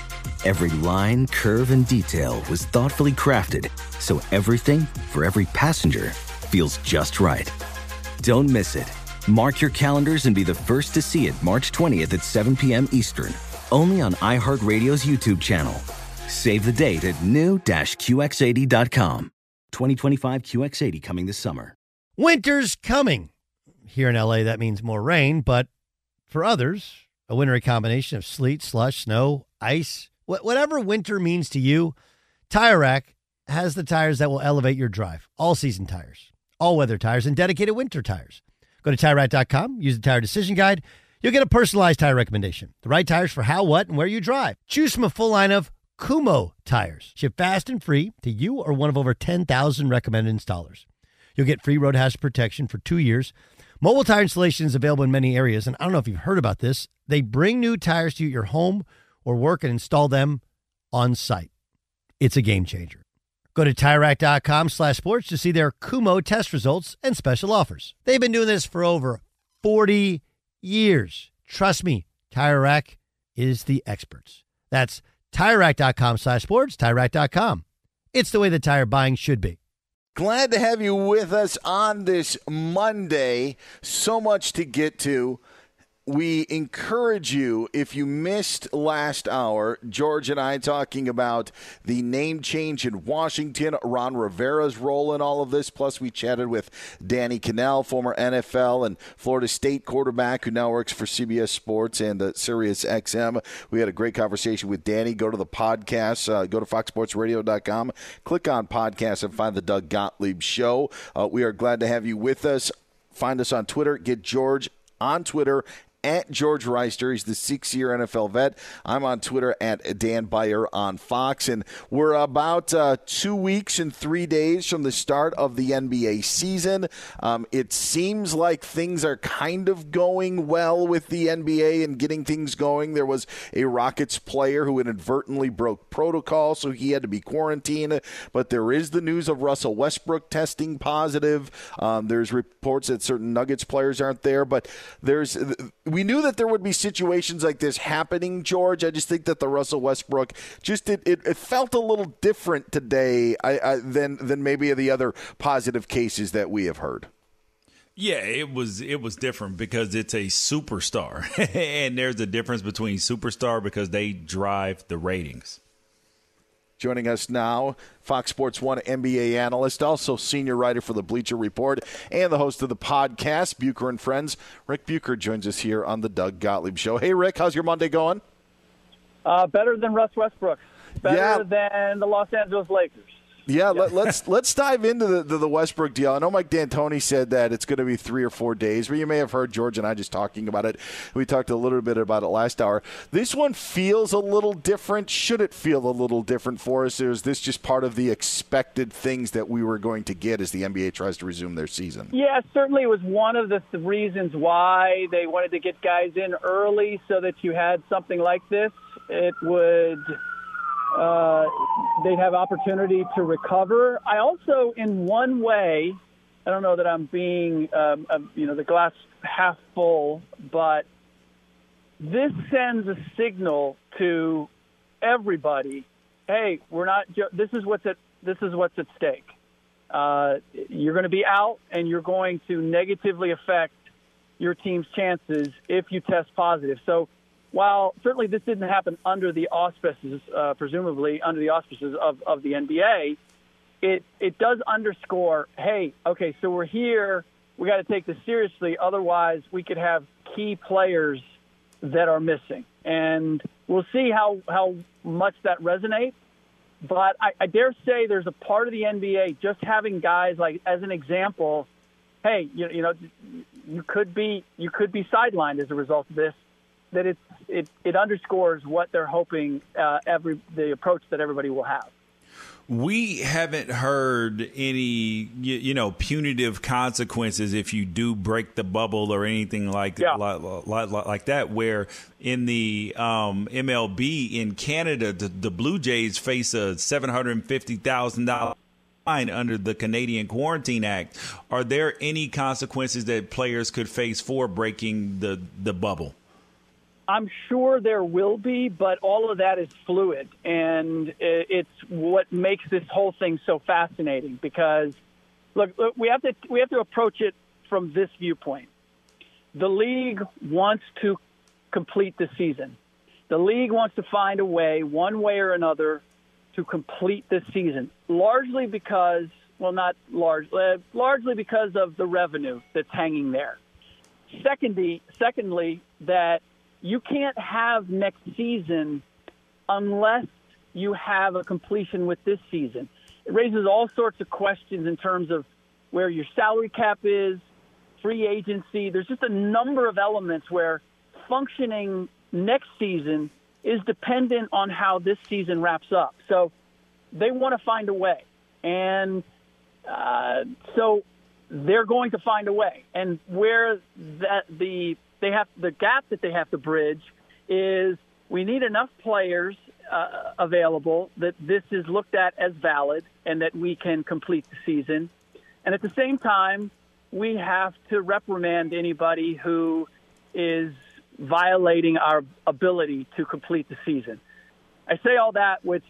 Every line, curve, and detail was thoughtfully crafted so everything for every passenger feels just right. Don't miss it. Mark your calendars and be the first to see it March 20th at 7 p.m. Eastern, only on iHeartRadio's YouTube channel. Save the date at new-QX80.com. 2025 QX80 coming this summer. Winter's coming. Here in LA, that means more rain, but for others, a wintry combination of sleet, slush, snow, ice, whatever winter means to you, Tire Rack has the tires that will elevate your drive. All season tires, all weather tires, and dedicated winter tires. Go to TireRack.com, use the Tire Decision Guide. You'll get a personalized tire recommendation. The right tires for how, what, and where you drive. Choose from a full line of Kumho tires. Ship fast and free to you or one of over 10,000 recommended installers. You'll get free road hazard protection for two years. Mobile tire installation is available in many areas, and I don't know if you've heard about this. They bring new tires to your home or work and install them on site. It's a game changer. Go to TireRack.com slash sports to see their Kumho test results and special offers. They've been doing this for over 40 years. Trust me, Tire Rack is the experts. That's TireRack.com slash sports, TireRack.com. It's the way the tire buying should be. Glad to have you with us on this Monday. So much to get to. We encourage you, if you missed last hour, George and I talking about the name change in Washington, Ron Rivera's role in all of this. Plus, we chatted with Danny Kanell, former NFL and Florida State quarterback who now works for CBS Sports and uh, Sirius XM. We had a great conversation with Danny. Go to the podcast, uh, go to foxsportsradio.com, click on podcast, and find the Doug Gottlieb Show. Uh, we are glad to have you with us. Find us on Twitter. Get George on Twitter at George Wrighster. He's the six year NFL vet. I'm on Twitter at Dan Beyer on Fox. And we're about uh, two weeks and three days from the start of the NBA season. Um, it seems like things are kind of going well with the NBA and getting things going. There was a Rockets player who inadvertently broke protocol, so he had to be quarantined. But there is the news of Russell Westbrook testing positive. Um, there's reports that certain Nuggets players aren't there, but there's we knew that there would be situations like this happening, George. I just think that the Russell Westbrook just it, it, it felt a little different today I, I, than than maybe the other positive cases that we have heard. Yeah, it was it was different because it's a superstar, <laughs> and there's a difference between superstar because they drive the ratings. Joining us now, Fox Sports One NBA analyst, also senior writer for the Bleacher Report, and the host of the podcast, Bucher and Friends. Ric Bucher joins us here on the Doug Gottlieb Show. Hey, Ric, how's your Monday going? Uh, better than Russ Westbrook. Better yeah. than the Los Angeles Lakers. Yeah, let, us let's, <laughs> let's dive into the, the, the Westbrook deal. I know Mike D'Antoni said that it's going to be three or four days, but you may have heard George and I just talking about it. We talked a little bit about it last hour. This one feels a little different. Should it feel a little different for us? Or is this just part of the expected things that we were going to get as the NBA tries to resume their season? Yeah, certainly it was one of the th- reasons why they wanted to get guys in early so that you had something like this. It would uh, they'd have opportunity to recover. I also, in one way, I don't know that I'm being, um, uh, you know, the glass half full, but this sends a signal to everybody. Hey, we're not. this is what's at. This is what's at stake. Uh, you're going to be out, and you're going to negatively affect your team's chances if you test positive. So while certainly this didn't happen under the auspices, uh, presumably under the auspices of, of the NBA, it, it does underscore, hey, okay, so we're here. We got to take this seriously. Otherwise, we could have key players that are missing. And we'll see how, how much that resonates. But I, I dare say there's a part of the NBA just having guys like, as an example, hey, you, you know, you could be you could be sidelined as a result of this that it it, it underscores what they're hoping uh, every the approach that everybody will have. We haven't heard any, you, you, know, punitive consequences if you do break the bubble or anything like yeah. like, like, like, that. Where in the um, MLB in Canada, the, the Blue Jays face a seven hundred fifty thousand dollar fine under the Canadian Quarantine Act. Are there any consequences that players could face for breaking the the bubble? I'm sure there will be, but all of that is fluid, and it's what makes this whole thing so fascinating. Because look, look, we have to we have to approach it from this viewpoint. The league wants to complete the season. The league wants to find a way, one way or another, to complete this season, largely because, well, not large, uh, largely because of the revenue that's hanging there. Secondly, secondly, that you can't have next season unless you have a completion with this season. It raises all sorts of questions in terms of where your salary cap is, free agency. There's just a number of elements where functioning next season is dependent on how this season wraps up. So they want to find a way. And uh, so they're going to find a way. And where that the they have the gap that they have to bridge is we need enough players uh, available that this is looked at as valid and that we can complete the season. And at the same time, we have to reprimand anybody who is violating our ability to complete the season. I say all that with,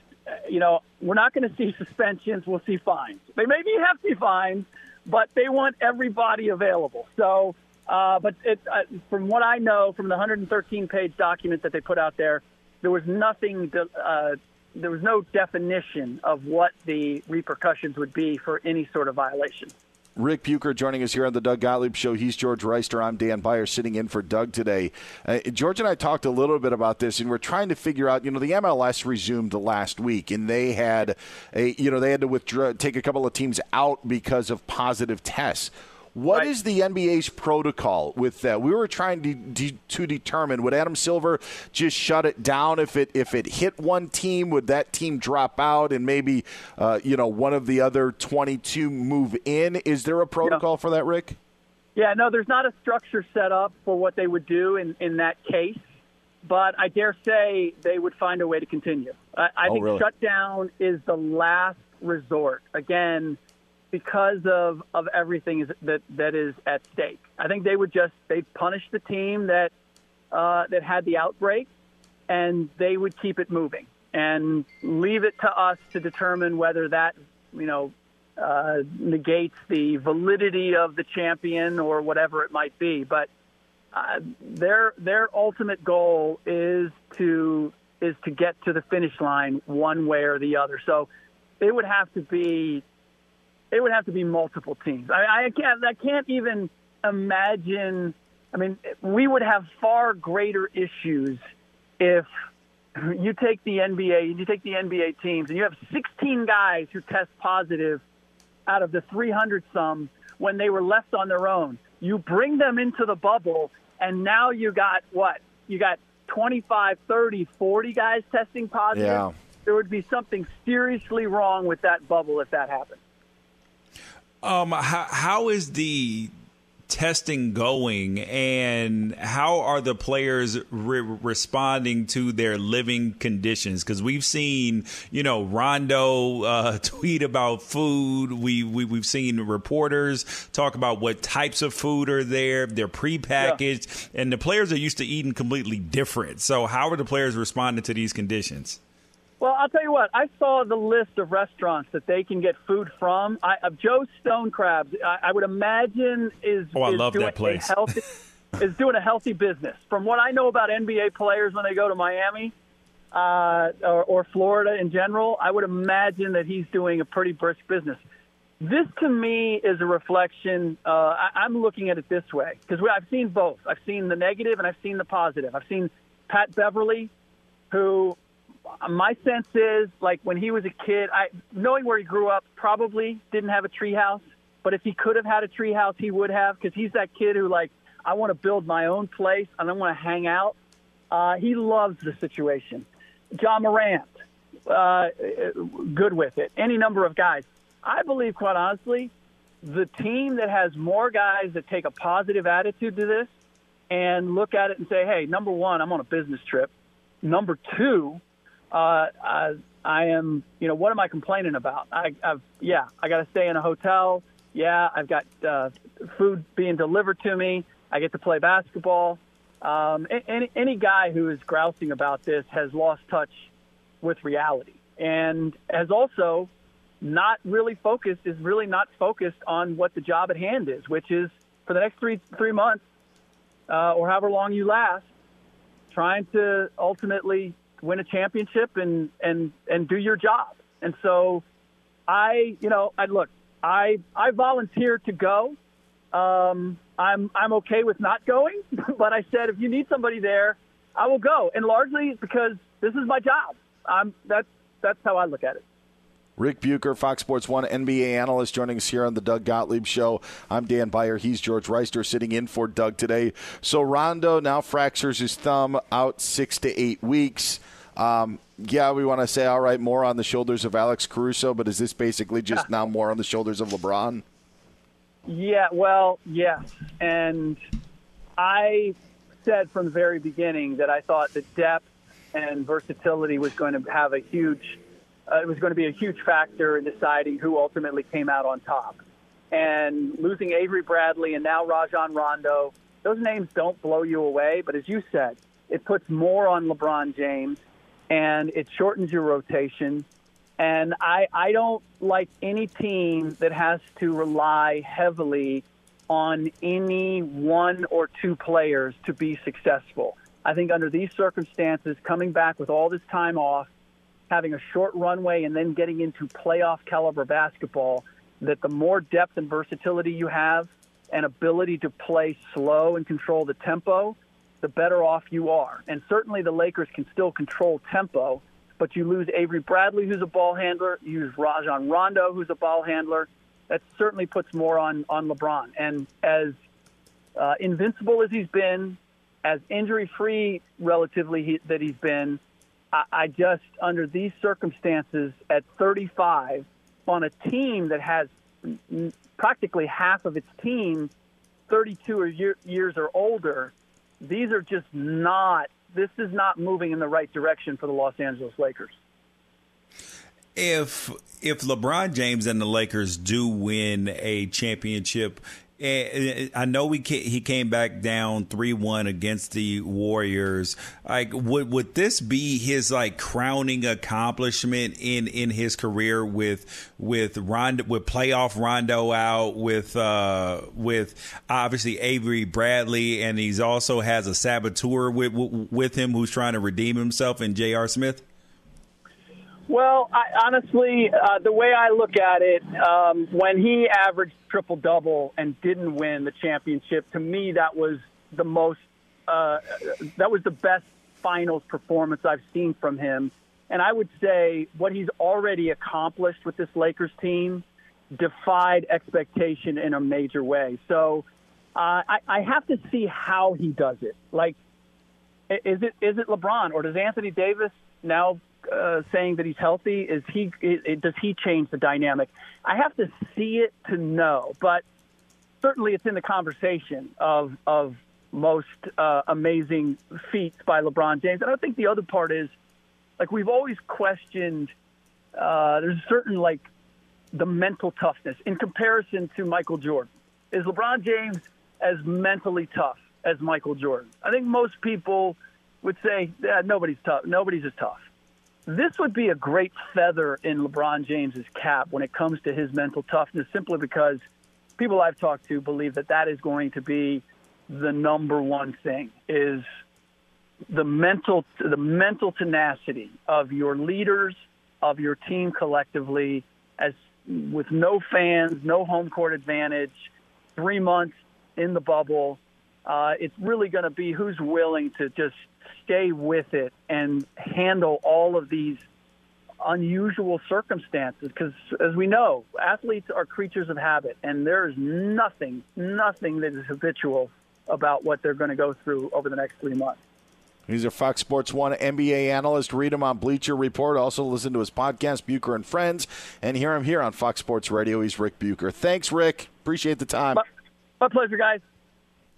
you know, we're not going to see <laughs> suspensions. We'll see fines. They may be hefty fines, but they want everybody available. So, uh, but it, uh, from what I know from the 113 page document that they put out there, there was nothing, to, uh, there was no definition of what the repercussions would be for any sort of violation. Ric Bucher joining us here on the Doug Gottlieb Show. He's George Wrighster. I'm Dan Beyer sitting in for Doug today. Uh, George and I talked a little bit about this, and we're trying to figure out. You know, the MLS resumed last week, and they had a, you know, they had to withdraw, take a couple of teams out because of positive tests. What right. is the NBA's protocol with that? We were trying to, de- to determine would Adam Silver just shut it down if it if it hit one team? Would that team drop out and maybe uh, you know one of the other twenty two move in? Is there a protocol yeah. for that, Ric? Yeah, no, there's not a structure set up for what they would do in, in that case, but I dare say they would find a way to continue. I, I oh, think really? shutdown is the last resort. Again, because of, of everything that that is at stake. I think they would just they punish the team that uh, that had the outbreak, and they would keep it moving and leave it to us to determine whether that you know uh, negates the validity of the champion or whatever it might be. But uh, their their ultimate goal is to is to get to the finish line one way or the other. So it would have to be it would have to be multiple teams. I, I can't. I can't even imagine. I mean, we would have far greater issues if you take the NBA, and you take the NBA teams, and you have 16 guys who test positive out of the 300 some when they were left on their own. You bring them into the bubble, and now you got what? You got 25, 30, 40 guys testing positive. Yeah. There would be something seriously wrong with that bubble if that happened. Um, how, how is the testing going and how are the players re- responding to their living conditions? Because we've seen you know Rondo uh, <laughs> tweet about food. We, we we've seen reporters talk about what types of food are there. They're prepackaged yeah. and the players are used to eating completely different. So how are the players responding to these conditions well, I'll tell you what. I saw the list of restaurants that they can get food from. I, Joe Stone Crabs, I, I would imagine is, oh, I is love doing that place. A healthy, <laughs> is doing a healthy business. From what I know about NBA players when they go to Miami uh, or, or Florida in general, I would imagine that he's doing a pretty brisk business. This to me is a reflection. Uh, I, I'm looking at it this way because I've seen both. I've seen the negative and I've seen the positive. I've seen Pat Beverley, who my sense is like when he was a kid, I knowing where he grew up, probably didn't have a treehouse. But if he could have had a treehouse, he would have because he's that kid who like I want to build my own place and I want to hang out. Uh, he loves the situation. Ja Morant, uh, good with it. Any number of guys. I believe, quite honestly, the team that has more guys that take a positive attitude to this and look at it and say, hey, number one, I'm on a business trip. Number two, uh, I, I am, you know, what am I complaining about? I, I've, yeah, I got to stay in a hotel. Yeah, I've got uh, food being delivered to me. I get to play basketball. um, any, any guy who is grousing about this has lost touch with reality and has also not really focused, is really not focused on what the job at hand is, which is for the next three, three months uh, or however long you last, trying to ultimately win a championship and, and, and do your job. And so I, you know, I look, I, I volunteered to go. Um, I'm I'm okay with not going, <laughs> but I said if you need somebody there, I will go, and largely because this is my job. I'm that's that's how I look at it. Ric Bucher, Fox Sports One NBA analyst, joining us here on the Doug Gottlieb Show. I'm Dan Beyer. He's George Wrighster, sitting in for Doug today. So Rondo now fractures his thumb, out six to eight weeks. Um, yeah, we want to say, all right, more on the shoulders of Alex Caruso, but is this basically just now more on the shoulders of LeBron? Yeah, well, yes. And I said from the very beginning that I thought the depth and versatility was going to have a huge, uh, it was going to be a huge factor in deciding who ultimately came out on top. And losing Avery Bradley and now Rajon Rondo, those names don't blow you away, but as you said, it puts more on LeBron James and it shortens your rotation. And I, I don't like any team that has to rely heavily on any one or two players to be successful. I think under these circumstances, coming back with all this time off, having a short runway, and then getting into playoff caliber basketball, that the more depth and versatility you have and ability to play slow and control the tempo, the better off you are. And certainly the Lakers can still control tempo, but you lose Avery Bradley, who's a ball handler, you lose Rajon Rondo, who's a ball handler. That certainly puts more on, on LeBron. And as uh, invincible as he's been, as injury free relatively he, that he's been, I, just, under these circumstances at 35, on a team that has practically half of its team 32 or year, years or older, these are just not. This is not moving in the right direction for the Los Angeles Lakers. If if LeBron James and the Lakers do win a championship I know we he came back down three one against the Warriors. Like, would would this be his like crowning accomplishment in in his career with with Rondo with playoff Rondo out with uh with obviously Avery Bradley and he's also has a saboteur with with him who's trying to redeem himself in J.R. Smith. Well, I, honestly, uh, the way I look at it, um, when he averaged triple double and didn't win the championship, to me that was the most, uh, that was the best finals performance I've seen from him. And I would say what he's already accomplished with this Lakers team defied expectation in a major way. So uh, I, I have to see how he does it. Like, is it is it LeBron or does Anthony Davis now uh, saying that he's healthy? Is he it, it, does he change the dynamic? I have to see it to know, but certainly it's in the conversation of of most uh, amazing feats by LeBron James. And I think the other part is like we've always questioned. Uh, there's a certain like the mental toughness in comparison to Michael Jordan. Is LeBron James as mentally tough as Michael Jordan? I think most people would say yeah, nobody's tough. Nobody's as tough this would be a great feather in LeBron James's cap when it comes to his mental toughness, simply because people I've talked to believe that that is going to be the number one thing is the mental the mental tenacity of your leaders of your team collectively as with no fans, no home court advantage, three months in the bubble. Uh, it's really going to be who's willing to just stay with it and handle all of these unusual circumstances because as we know athletes are creatures of habit and there is nothing nothing that is habitual about what they're going to go through over the next three months He's a Fox Sports One NBA analyst. Read him on Bleacher Report. Also listen to his podcast, Bucher and Friends, and hear him here on Fox Sports Radio. He's Ric Bucher. Thanks, Ric. Appreciate the time. My, my pleasure, guys.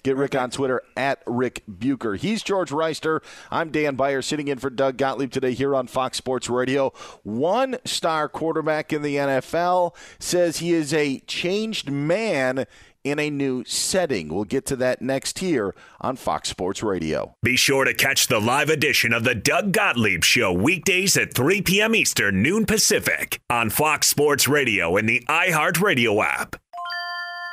Get Ric on Twitter at Ric Bucher. He's George Wrighster. I'm Dan Beyer, sitting in for Doug Gottlieb today here on Fox Sports Radio. One star quarterback in the NFL says he is a changed man in a new setting. We'll get to that next here on Fox Sports Radio. Be sure to catch the live edition of the Doug Gottlieb Show weekdays at 3 p.m. Eastern, noon Pacific on Fox Sports Radio and the iHeartRadio app.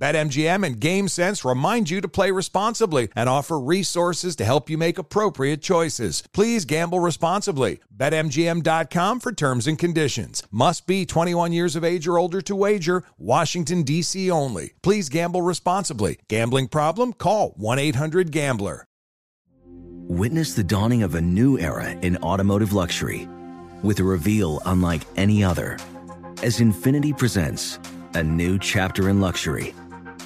BetMGM and GameSense remind you to play responsibly and offer resources to help you make appropriate choices. Please gamble responsibly. BetMGM.com for terms and conditions. Must be 21 years of age or older to wager. Washington, D.C. only. Please gamble responsibly. Gambling problem? Call 1 800 Gambler. Witness the dawning of a new era in automotive luxury with a reveal unlike any other as Infiniti presents a new chapter in luxury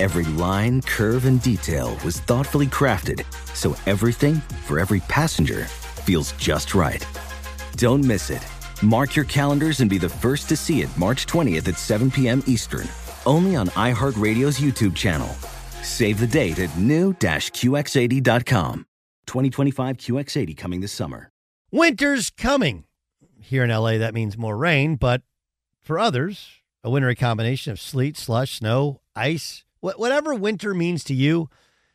Every line, curve, and detail was thoughtfully crafted so everything for every passenger feels just right. Don't miss it. Mark your calendars and be the first to see it March 20th at 7 p.m. Eastern, only on iHeartRadio's YouTube channel. Save the date at new-QX80.com. 2025 QX80 coming this summer. Winter's coming. Here in LA, that means more rain, but for others, a wintry combination of sleet, slush, snow, ice, whatever winter means to you,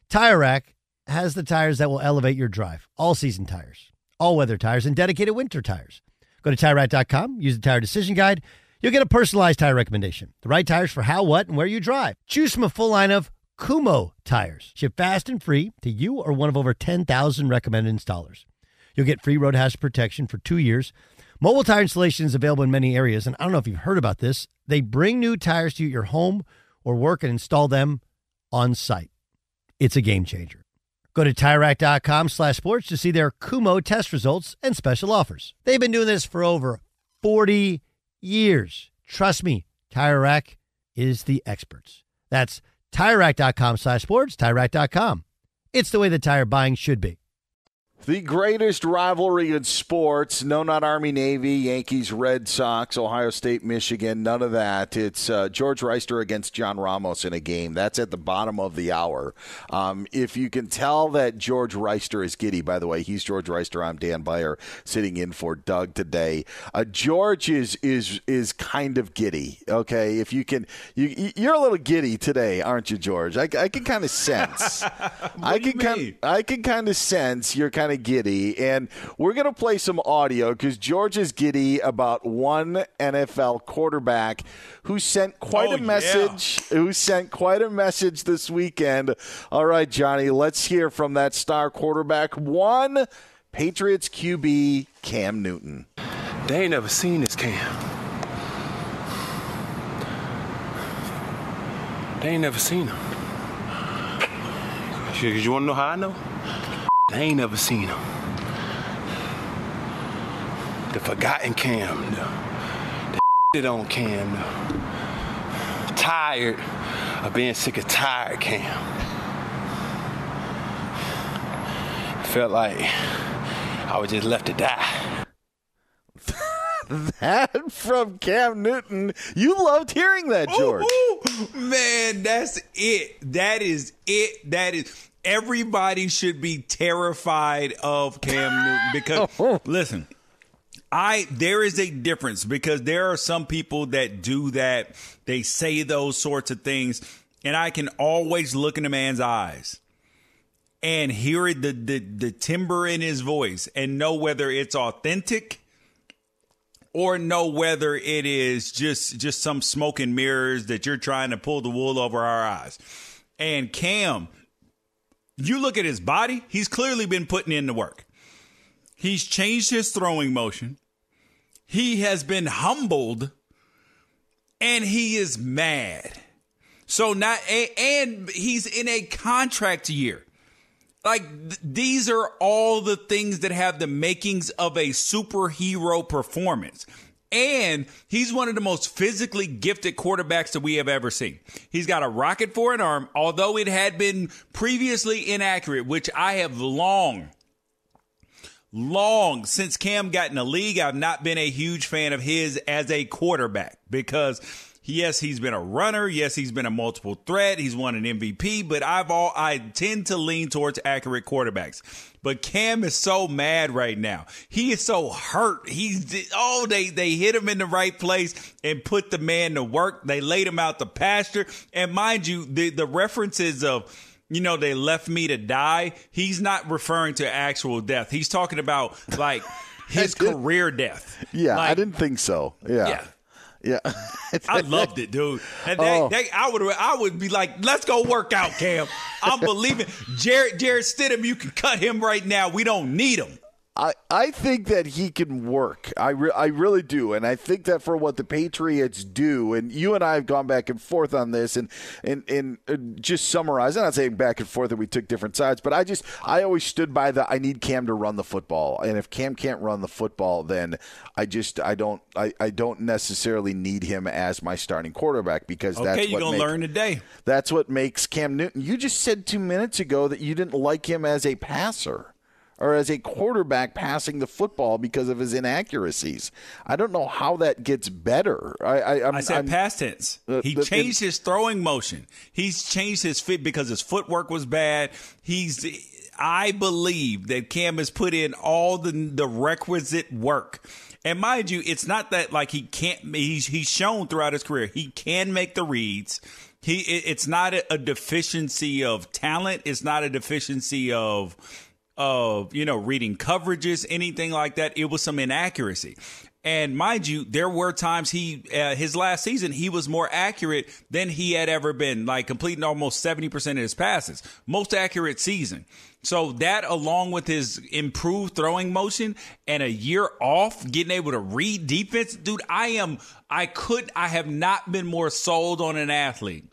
Tire Rack has the tires that will elevate your drive. All season tires, all weather tires, and dedicated winter tires. Go to TireRack.com, use the Tire Decision Guide. You'll get a personalized tire recommendation. The right tires for how, what, and where you drive. Choose from a full line of Kumho tires. Ship fast and free to you or one of over 10,000 recommended installers. You'll get free road hazard protection for two years. Mobile tire installation is available in many areas, and I don't know if you've heard about this. They bring new tires to your home or work and install them on site. It's a game changer. Go to TireRack.com slash sports to see their Kumho test results and special offers. They've been doing this for over 40 years. Trust me, Tire Rack is the experts. That's TireRack.com slash sports, TireRack.com. It's the way the tire buying should be. The greatest rivalry in sports. No, not Army Navy, Yankees, Red Sox, Ohio State, Michigan. None of that. It's uh, George Wrighster against John Ramos in a game. That's at the bottom of the hour. Um, if you can tell that George Wrighster is giddy, by the way, he's George Wrighster. I'm Dan Beyer, sitting in for Doug today. Uh, George is is is kind of giddy. Okay, if you can, you you're a little giddy today, aren't you, George? I, I can <laughs> kind of sense. I can kind I can kind of sense you're kind of giddy, and we're gonna play some audio because George is giddy about one NFL quarterback who sent quite Oh, a message. Who sent quite a message this weekend? All right, Johnny, let's hear from that star quarterback. One Patriots QB Cam Newton. They ain't never seen this Cam. They ain't never seen him. Cause you wanna know how I know? They ain't never seen him. The forgotten Cam, the, the <laughs> that on Cam, the tired of being sick of tired Cam. Felt like I was just left to die. <laughs> that from Cam Newton. You loved hearing that, George. Ooh, man, that's it. That is it. That is everybody should be terrified of Cam Newton <laughs> because oh. listen, I there is a difference because there are some people that do that. They say those sorts of things, and I can always look in a man's eyes and hear the the, the timber in his voice and know whether it's authentic or know whether it is just just some smoke and mirrors that you're trying to pull the wool over our eyes. And Cam, you look at his body, he's clearly been putting in the work. He's changed his throwing motion. He has been humbled and he is mad. So not and he's in a contract year. Like th- these are all the things that have the makings of a superhero performance. And he's one of the most physically gifted quarterbacks that we have ever seen. He's got a rocket for an arm, although it had been previously inaccurate, which I have long, long since Cam got in the league. I've not been a huge fan of his as a quarterback because yes, he's been a runner. Yes, he's been a multiple threat. He's won an MVP, but I've all I tend to lean towards accurate quarterbacks. But Cam is so mad right now. He is so hurt. He's oh they they hit him in the right place and put the man to work. They laid him out the pasture. And mind you, the the references of you know, they left me to die. He's not referring to actual death. He's talking about like <laughs> his career death. Yeah, I didn't think so. Yeah. Yeah. Yeah. <laughs> I loved it, dude. And they, Oh. they, I would, I would be like, "Let's go work out, Cam." I'm believing Jarrett, Jarrett Stidham. You can cut him right now. We don't need him. I, I think that he can work. I, re- I really do. And I think that for what the Patriots do, and you and I have gone back and forth on this, and, and, and just summarize, I'm not saying back and forth that we took different sides, but I just, I always stood by the, I need Cam to run the football. And if Cam can't run the football, then I just, I don't, I, I don't necessarily need him as my starting quarterback because that's Okay, you're what gonna learn today. That's what makes Cam Newton. You just said two minutes ago that you didn't like him as a passer or as a quarterback passing the football because of his inaccuracies. I don't know how that gets better. I, I, I'm, I said I'm- past tense. Uh, he the- changed his throwing motion. He's changed his fit because his footwork was bad. He's. I believe that Cam has put in all the the requisite work. And mind you, it's not that like he can't. He's he's shown throughout his career he can make the reads. He it- it's not a, a deficiency of talent. It's not a deficiency of of you know reading coverages, anything like that. It was some inaccuracy. And mind you, there were times he uh, his last season he was more accurate than he had ever been, like completing almost seventy percent of his passes, most accurate season. So that, along with his improved throwing motion and a year off, getting able to read defense, dude, I am I could I have not been more sold on an athlete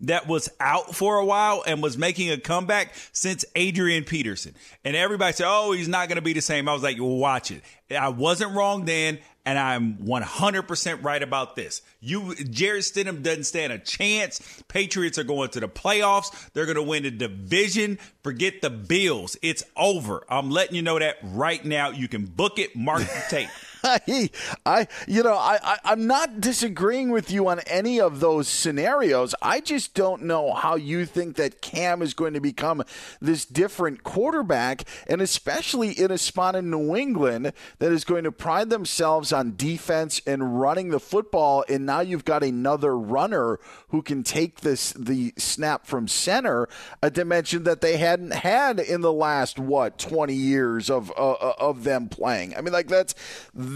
that was out for a while and was making a comeback since Adrian Peterson. And everybody said, oh, he's not going to be the same. I was like, well, watch it. I wasn't wrong then, and I'm 100% right about this. You, Jarrett Stidham doesn't stand a chance. Patriots are going to the playoffs. They're going to win the division. Forget the Bills. It's over. I'm letting you know that right now. You can book it, mark the tape. <laughs> I, I, you know, I, I, I'm not disagreeing with you on any of those scenarios. I just don't know how you think that Cam is going to become this different quarterback, and especially in a spot in New England that is going to pride themselves on defense and running the football. And now you've got another runner who can take this the snap from center, a dimension that they hadn't had in the last what 20 years of uh, of them playing. I mean, like that's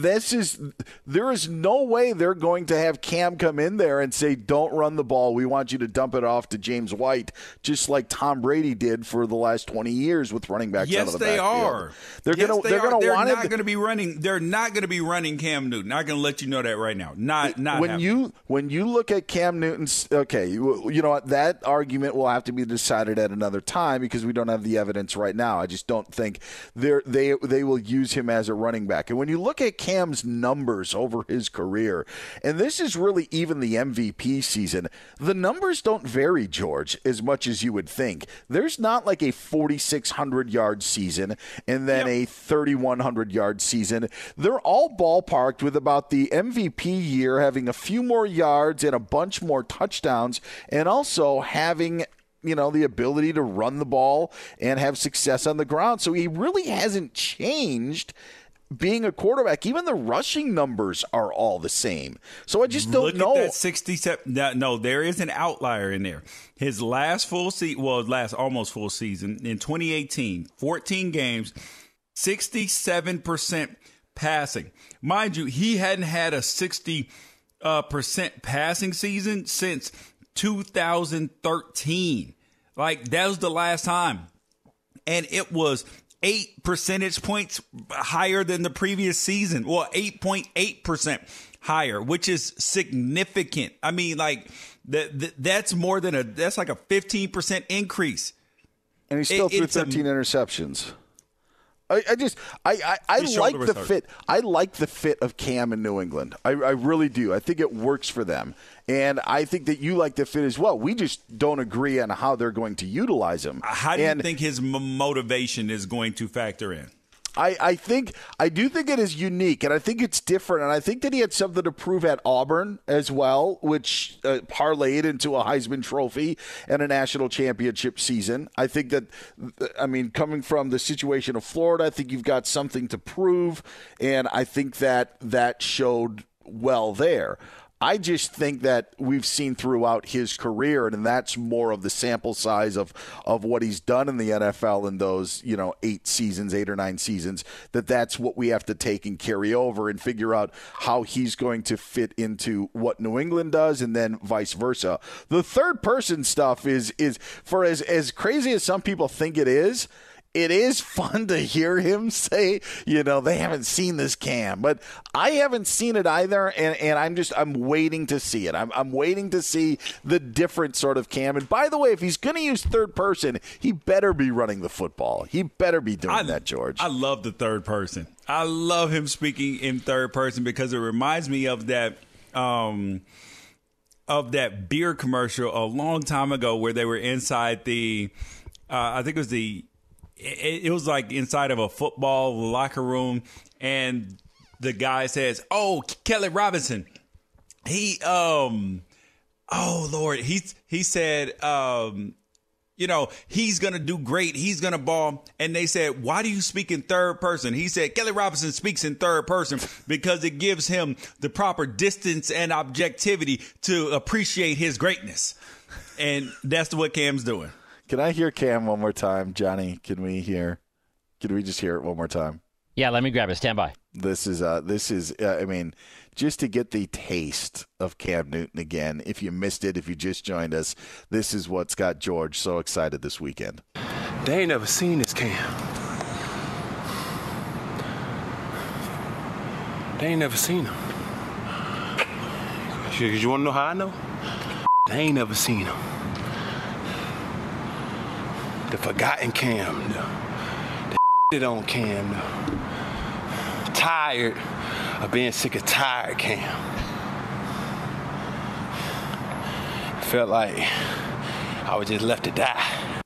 this is there is no way they're going to have Cam come in there and say, "Don't run the ball. We want you to dump it off to James White," just like Tom Brady did for the last twenty years with running backs yes, out of the they backfield. are. They're Yes, gonna they they're are. gonna They're want not going to be running. They're not going to be running Cam Newton. Not going to let you know that right now. Not not when happening. you when you look at Cam Newton's okay, you, you know what that argument will have to be decided at another time because we don't have the evidence right now. I just don't think they they they will use him as a running back. And when you look at Cam's numbers over his career, and this is really even the MVP season, the numbers don't vary, George, as much as you would think. There's not like a 4600 yard season and then a 3100 yard season. They're all ballparked with about the MVP year having a few more yards and a bunch more touchdowns and also having you know the ability to run the ball and have success on the ground. So he really hasn't changed being a quarterback. Even the rushing numbers are all the same. So I just don't Look know. At that 67. No, no, there is an outlier in there. His last full season, well, last almost full season in 2018, 14 games, 67% passing. Mind you, he hadn't had a 60 uh, percent passing season since 2013. Like that was the last time, and it was eight percentage points higher than the previous season. Well, eight point eight percent higher, which is significant. I mean, like that that's more than a that's like a fifteen percent increase. and he still It- threw it's a- 13 interceptions. I, I just I I, I like the fit. I like the fit of Cam in New England. I, I really do. I think it works for them, and I think that you like the fit as well. We just don't agree on how they're going to utilize him. How do and you think his motivation is going to factor in? I, I think I do think it is unique, and I think it's different, and I think that he had something to prove at Auburn as well, which uh, parlayed into a Heisman Trophy and a national championship season. I think that, I mean, coming from the situation of Florida, I think you've got something to prove, and I think that that showed well there. I just think that we've seen throughout his career, and that's more of the sample size of, of what he's done in the NFL in those, you know, eight seasons, eight or nine seasons, that that's what we have to take and carry over and figure out how he's going to fit into what New England does and then vice versa. The third person stuff is, is for as, as crazy as some people think it is, it is <laughs> fun to hear him say, you know, they haven't seen this cam, but I haven't seen it either, and, and I'm just I'm waiting to see it. I'm I'm waiting to see the different sort of cam. And by the way, if he's going to use third person, he better be running the football. He better be doing that, George. I love the third person. I love him speaking in third person because it reminds me of that um of that beer commercial a long time ago where they were inside the uh, I think it was the it, it was like inside of a football locker room and the guy says, "Oh, Kelly Robinson. He um oh lord, he he said um you know, he's going to do great. He's going to ball. And they said, why do you speak in third person? He said, Kelly Robinson speaks in third person because it gives him the proper distance and objectivity to appreciate his greatness. And that's what Cam's doing. Can I hear Cam one more time, Johnny? Can we hear? Can we just hear it one more time? Yeah, let me grab it. Stand by. This is uh this is uh, I mean just to get the taste of Cam Newton again. If you missed it, if you just joined us, this is what's got George so excited this weekend. They ain't never seen this Cam. They ain't never seen him. You, you want to know how I know? They ain't never seen him. The forgotten Cam. The <laughs> that on Cam. Tired of being sick of tired Cam. Felt like I was just left to die.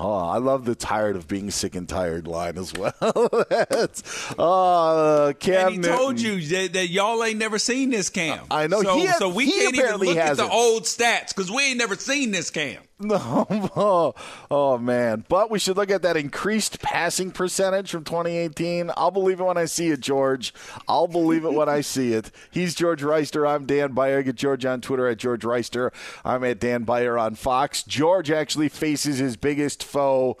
Oh, I love the tired of being sick and tired line as well. <laughs> That's, uh, Cam and he told you that, that, y'all ain't never seen this Cam. I know. So, he has, so we can't even look at the old stats because we ain't never seen this Cam. No, <laughs> oh, oh, man! But we should look at that increased passing percentage from 2018. I'll believe it when I see it, George. I'll believe it when I <laughs> see it. He's George Wrighster. I'm Dan Beyer. Get George on Twitter at George Wrighster. I'm at Dan Beyer on Fox. George actually faces his biggest foe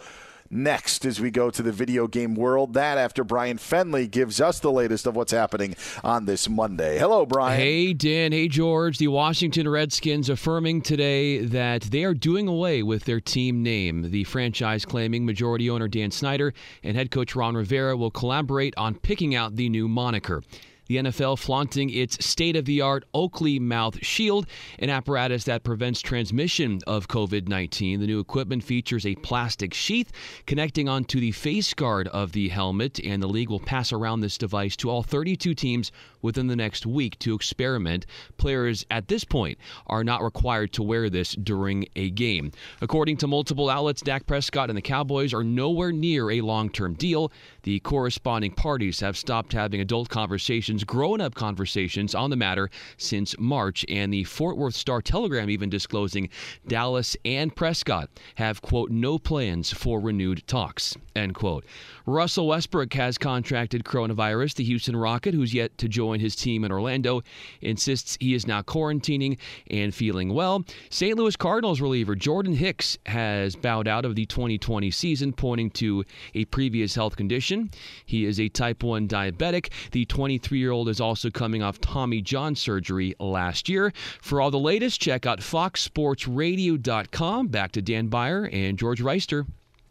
next as we go to the video game world. That after Brian Fenley gives us the latest of what's happening on this Monday. Hello, Brian. Hey, Dan. Hey, George. The Washington Redskins affirming today that they are doing away with their team name. The franchise claiming majority owner Dan Snyder and head coach Ron Rivera will collaborate on picking out the new moniker the NFL flaunting its state of the art Oakley Mouth Shield, an apparatus that prevents transmission of COVID 19. The new equipment features a plastic sheath connecting onto the face guard of the helmet, and the league will pass around this device to all 32 teams within the next week to experiment. Players at this point are not required to wear this during a game. According to multiple outlets, Dak Prescott and the Cowboys are nowhere near a long term deal. The corresponding parties have stopped having adult conversations, grown up conversations on the matter since March, and the Fort Worth Star Telegram even disclosing Dallas and Prescott have, quote, no plans for renewed talks, end quote. Russell Westbrook has contracted coronavirus. The Houston Rocket, who's yet to join his team in Orlando, insists he is now quarantining and feeling well. St. Louis Cardinals reliever Jordan Hicks has bowed out of the 2020 season, pointing to a previous health condition. He is a type 1 diabetic. The 23 year old is also coming off Tommy John surgery last year. For all the latest, check out foxsportsradio.com. Back to Dan Beyer and George Wrighster.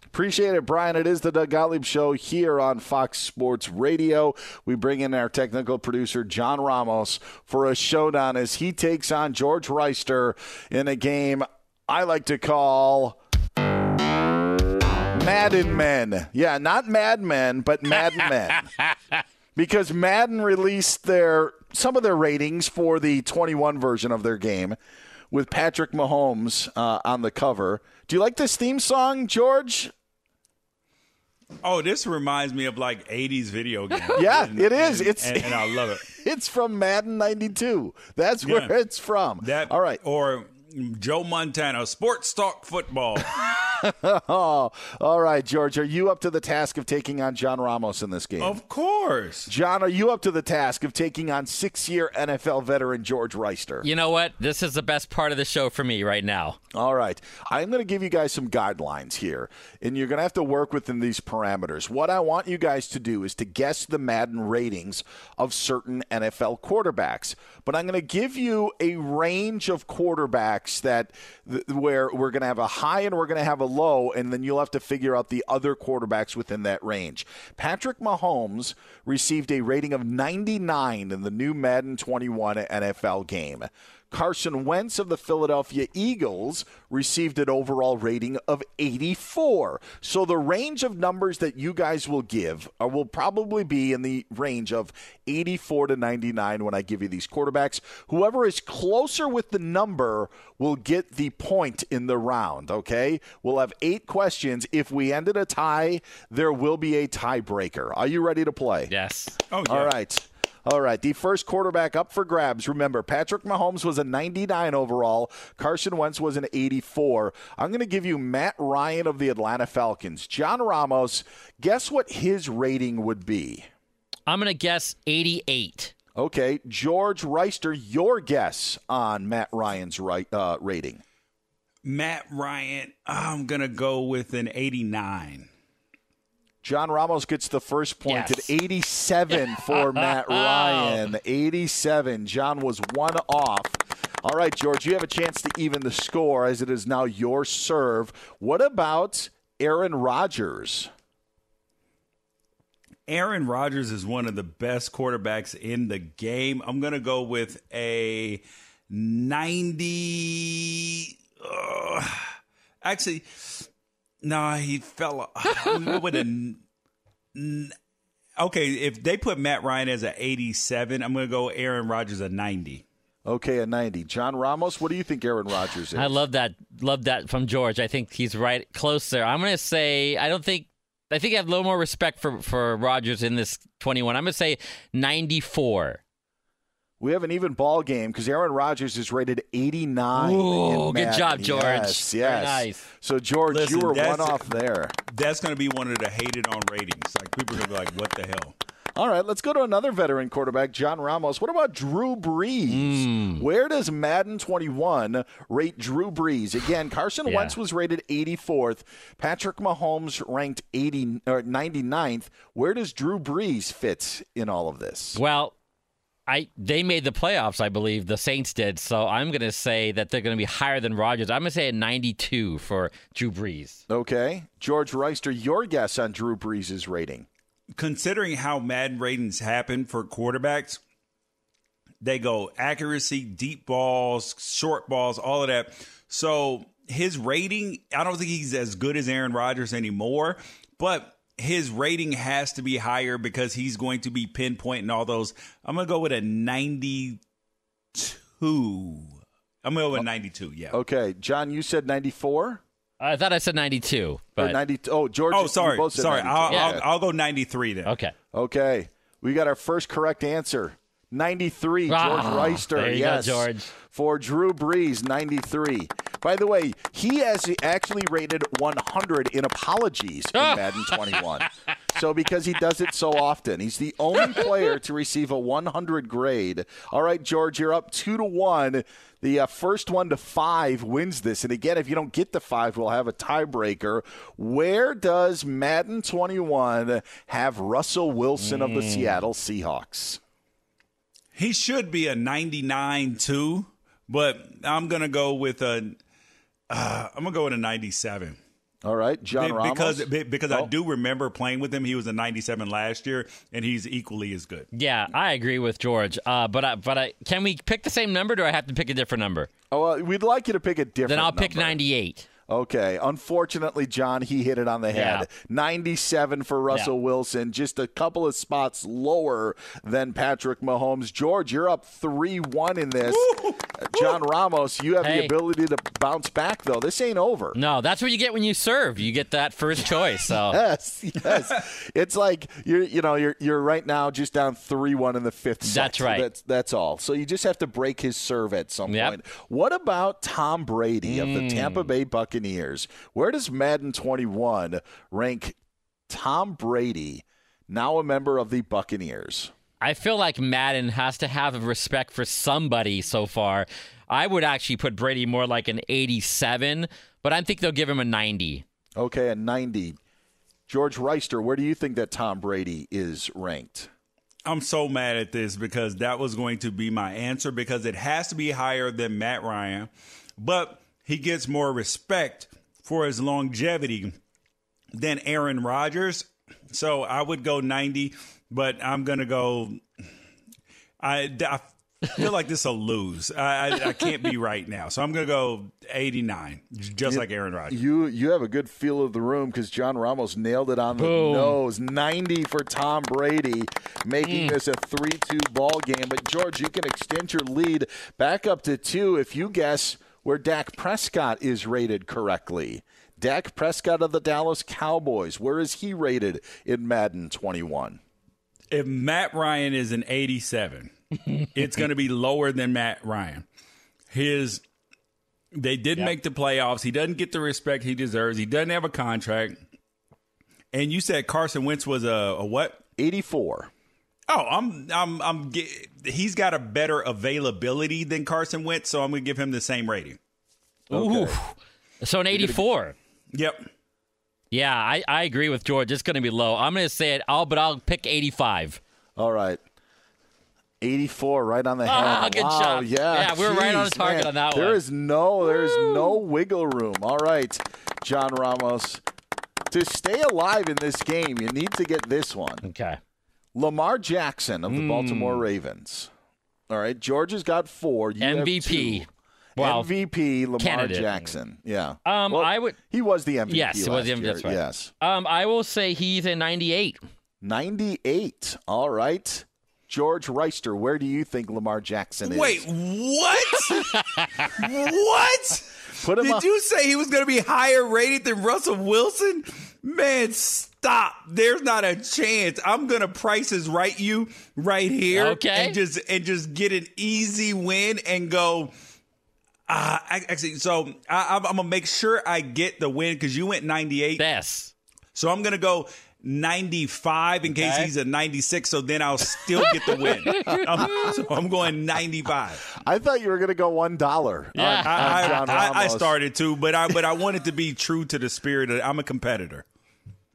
Appreciate it, Brian. It is the Doug Gottlieb Show here on Fox Sports Radio. We bring in our technical producer, John Ramos, for a showdown as he takes on George Wrighster in a game I like to call Madden Men. Yeah, not Mad Men, but Madden Men. <laughs> because Madden released their some of their ratings for the 21 version of their game with Patrick Mahomes uh, on the cover. Do you like this theme song, George? Oh, this reminds me of like '80s video games. <laughs> Yeah, and, it is. And, it's and, and, I love it. <laughs> It's from Madden '92. That's where Yeah. it's from. That All right. or Joe Montana, sports talk football. <laughs> <laughs> oh, all right, George. Are you up to the task of taking on John Ramos in this game? of course. John, are you up to the task of taking on six-year NFL veteran George Wrighster? You know what? This is the best part of the show for me right now. All right. I'm going to give you guys some guidelines here, and you're going to have to work within these parameters. What I want you guys to do is to guess the Madden ratings of certain NFL quarterbacks. But I'm going to give you a range of quarterbacks that th- where we're going to have a high and we're going to have a low, and then you'll have to figure out the other quarterbacks within that range. Patrick Mahomes received a rating of 99 in the new Madden 21 NFL game. Carson Wentz of the Philadelphia Eagles received an overall rating of 84. So the range of numbers that you guys will give uh, will probably be in the range of 84 to 99 when I give you these quarterbacks. Whoever is closer with the number will get the point in the round, okay? We'll have eight questions. If we ended a tie, there will be a tiebreaker. Are you ready to play? Yes. Oh, yeah. All right. All right, the first quarterback up for grabs. Remember, Patrick Mahomes was a 99 overall. Carson Wentz was an 84. I'm going to give you Matt Ryan of the Atlanta Falcons. John Ramos, guess what his rating would be? I'm going to guess 88. Okay, George Wrighster, your guess on Matt Ryan's right, uh, rating. Matt Ryan, I'm gonna go with an 89. John Ramos gets the first point Yes. at 87 for <laughs> Matt Ryan. 87. John was one off. All right, George, you have a chance to even the score as it is now your serve. What about Aaron Rodgers? Aaron Rodgers is one of the best quarterbacks in the game. I'm going to go with a 90. uh, actually, Nah, he fell. I'm gonna go with a. <laughs> n- n- Okay, if they put Matt Ryan as an 87, I'm going to go Aaron Rodgers a 90. Okay, a 90. John Ramos, what do you think Aaron Rodgers is? I love that. Love that from George. I think he's right close there. I'm going to say I don't think. I think I have a little more respect for for Rodgers in this 21. I'm going to say 94. We have an even ball game because Aaron Rodgers is rated 89. Ooh, good job, George. Yes, Very yes. nice. So, George, Listen, you were one off there. That's going to be one of the hated on ratings. Like, people are going to be like, what the hell? All right, let's go to another veteran quarterback, John Ramos. What about Drew Brees? Hmm. Where does Madden 21 rate Drew Brees? Again, Carson Yeah. Wentz was rated 84th. Patrick Mahomes ranked 80 or 99th. Where does Drew Brees fit in all of this? Well, I they made the playoffs, I believe the Saints did. So I'm going to say that they're going to be higher than Rodgers. I'm going to say a 92 for Drew Brees. Okay, George Reister, your guess on Drew Brees' rating? Considering how Madden ratings happen for quarterbacks, they go accuracy, deep balls, short balls, all of that. So his rating, I don't think he's as good as Aaron Rodgers anymore, but his rating has to be higher because he's going to be pinpointing all those. I'm going to go with a 92. I'm going to go with 92, yeah. Okay, John, you said 94? I thought I said 92, Or but 90, oh, George. Oh, sorry. both Sorry. I'll, Yeah. I'll, I'll go 93 then. okay. Okay. We got our first correct answer. 93, George Ah, Wrighster. you go, yes. George. For Drew Brees, 93. By the way, he has actually rated 100 in apologies in Madden 21. So because he does it so often, he's the only <laughs> player to receive a 100 grade. All right, George, you're up 2 to 1. The uh, first one to 5 wins this. And again, if you don't get the 5, we'll have a tiebreaker. Where does Madden 21 have Russell Wilson of the Hmm. Seattle Seahawks? He should be a 99 too, but I'm gonna go with a. Uh, I'm gonna go with a 97. All right, John Ramos. because be- because I Oh. do remember playing with him. He was a 97 last year, and he's equally as good. Yeah, I agree with George. Uh, but I, but I, can we pick the same number? or Do I have to pick a different number? Oh, well, we'd like you to pick a different. Then I'll pick 98. Okay. Unfortunately, John, he hit it on the head. Yeah. 97 for Russell Yeah. Wilson, just a couple of spots lower than Patrick Mahomes. George, you're up 3 1 in this. Uh, John Ramos, you have the ability to bounce back, though. This ain't over. No, that's what you get when you serve. You get that first choice. So <laughs> Yes, yes. it's like you're, you know, you're you're right now just down three one in the fifth. set. That's right. That's that's all. So you just have to break his serve at some Yep. point. What about Tom Brady of the Mm. Tampa Bay Buccaneers? Where does Madden 21 rank Tom Brady, now a member of the Buccaneers? I feel like Madden has to have a respect for somebody so far. I would actually put Brady more like an 87, but I think they'll give him a 90. Okay, a 90. George Wrighster, where do you think that Tom Brady is ranked? I'm so mad at this because that was going to be my answer because it has to be higher than Matt Ryan, but he gets more respect for his longevity than Aaron Rodgers. So I would go 90, but I'm going to go. I, I feel like this will lose. I, I, I can't be right now. So I'm going to go 89, just You- like Aaron Rodgers. You you have a good feel of the room because John Ramos nailed it on the nose. Ninety for Tom Brady, making Mm. this a three-two ball game. But George, you can extend your lead back up to two if you guess where Dak Prescott is rated correctly. Dak Prescott of the Dallas Cowboys. Where is he rated in Madden 21? if Matt Ryan is an 87, <laughs> it's going to be lower than Matt Ryan. His they did make the playoffs. He doesn't get the respect he deserves. He doesn't have a contract. And you said Carson Wentz was a, a what? 84. Oh, I'm I'm I'm he's got a better availability than Carson Wentz, so I'm going to give him the same rating. Ooh. So an 84. Yep. Yeah, I, I agree with George. It's going to be low. I'm going to say it, I'll, but I'll pick 85. All right. 84 right on the head. Ah, good wow, job. Yeah, Yeah, we were right on Jeez, target man. on that There one. is no there is no wiggle room. All right. John Ramos. To stay alive in this game, you need to get this one. Okay. Lamar Jackson of the Hmm. Baltimore Ravens. All right, George has got 4. You MVP. Well, MVP Lamar candidate. Jackson. Yeah. Um, Well, I would. He was the MVP. Yes, it was the MVP. year. Right. Yes. Um, I will say he's a 98. 98. All right. George Wrighster, where do you think Lamar Jackson is? Wait, what? <laughs> what? Put him Did up. you say he was going to be higher rated than Russell Wilson? Man, stop. There's not a chance. I'm going to prices right you right here Okay. and just and just get an easy win and go uh, I, actually, so I, I'm, I'm gonna make sure I get the win because you went 98. Yes. So I'm gonna go 95 in case he's a 96. So then I'll still get the win. <laughs> I'm, so I'm going 95. I thought you were going to go one dollar. I, I, John I, I Ramos. started to, but I but I wanted to be true to the spirit. Of, I'm a competitor.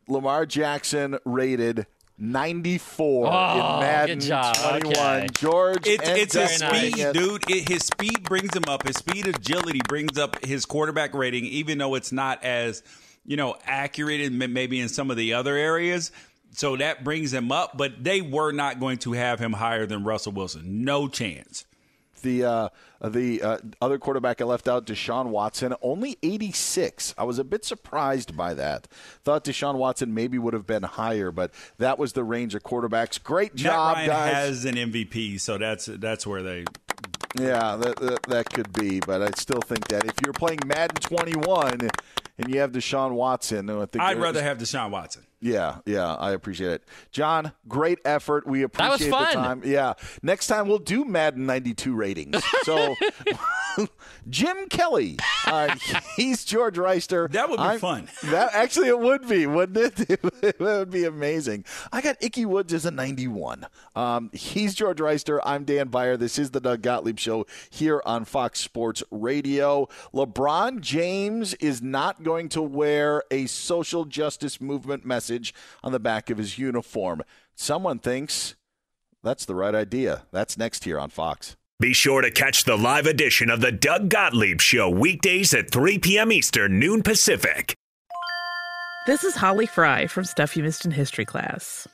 Lamar Jackson rated 94 Oh, in Madden good job. 21. Okay. George, It's, it's his speed, it. dude. It, his speed brings him up. His speed, agility brings up his quarterback rating, even though it's not as you know accurate and maybe in some of the other areas. So that brings him up, but they were not going to have him higher than Russell Wilson. No chance. The uh, the uh, other quarterback I left out, Deshaun Watson, only 86. I was a bit surprised by that. Thought Deshaun Watson maybe would have been higher, but that was the range of quarterbacks. Great job, Matt Ryan guys. has an MVP, so that's that's where they. Yeah, that, that that could be, but I still think that if you're playing Madden 21 and you have Deshaun Watson, I think I'd rather have Deshaun Watson. Yeah, yeah, I appreciate it. John, great effort. We That was appreciate fun. the time. Yeah. Next time we'll do Madden 92 ratings. So <laughs> Jim Kelly. Uh, <laughs> he's George Wrighster. That would be I'm- fun. That actually it would be, wouldn't it? <laughs> that would be amazing. I got Ickey Woods as a 91. Um, he's George Wrighster. I'm Dan Beyer. This is the Doug Gottlieb Show here on Fox Sports Radio. LeBron James is not going to wear a social justice movement message on the back of his uniform. Someone thinks that's the right idea. That's next here on Fox. Be sure to catch the live edition of the Doug Gottlieb Show weekdays at 3 p.m. Eastern, noon Pacific. This is Holly Fry from Stuff You Missed in History class.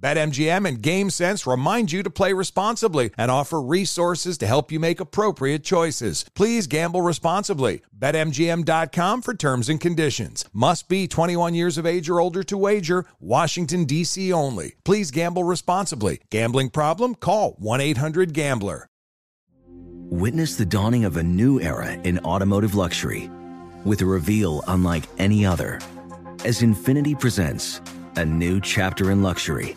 BetMGM and GameSense remind you to play responsibly and offer resources to help you make appropriate choices. Please gamble responsibly. BetMGM.com for terms and conditions. Must be 21 years of age or older to wager. Washington, D.C. only. Please gamble responsibly. Gambling problem? Call 1 800 Gambler. Witness the dawning of a new era in automotive luxury with a reveal unlike any other as Infiniti presents a new chapter in luxury.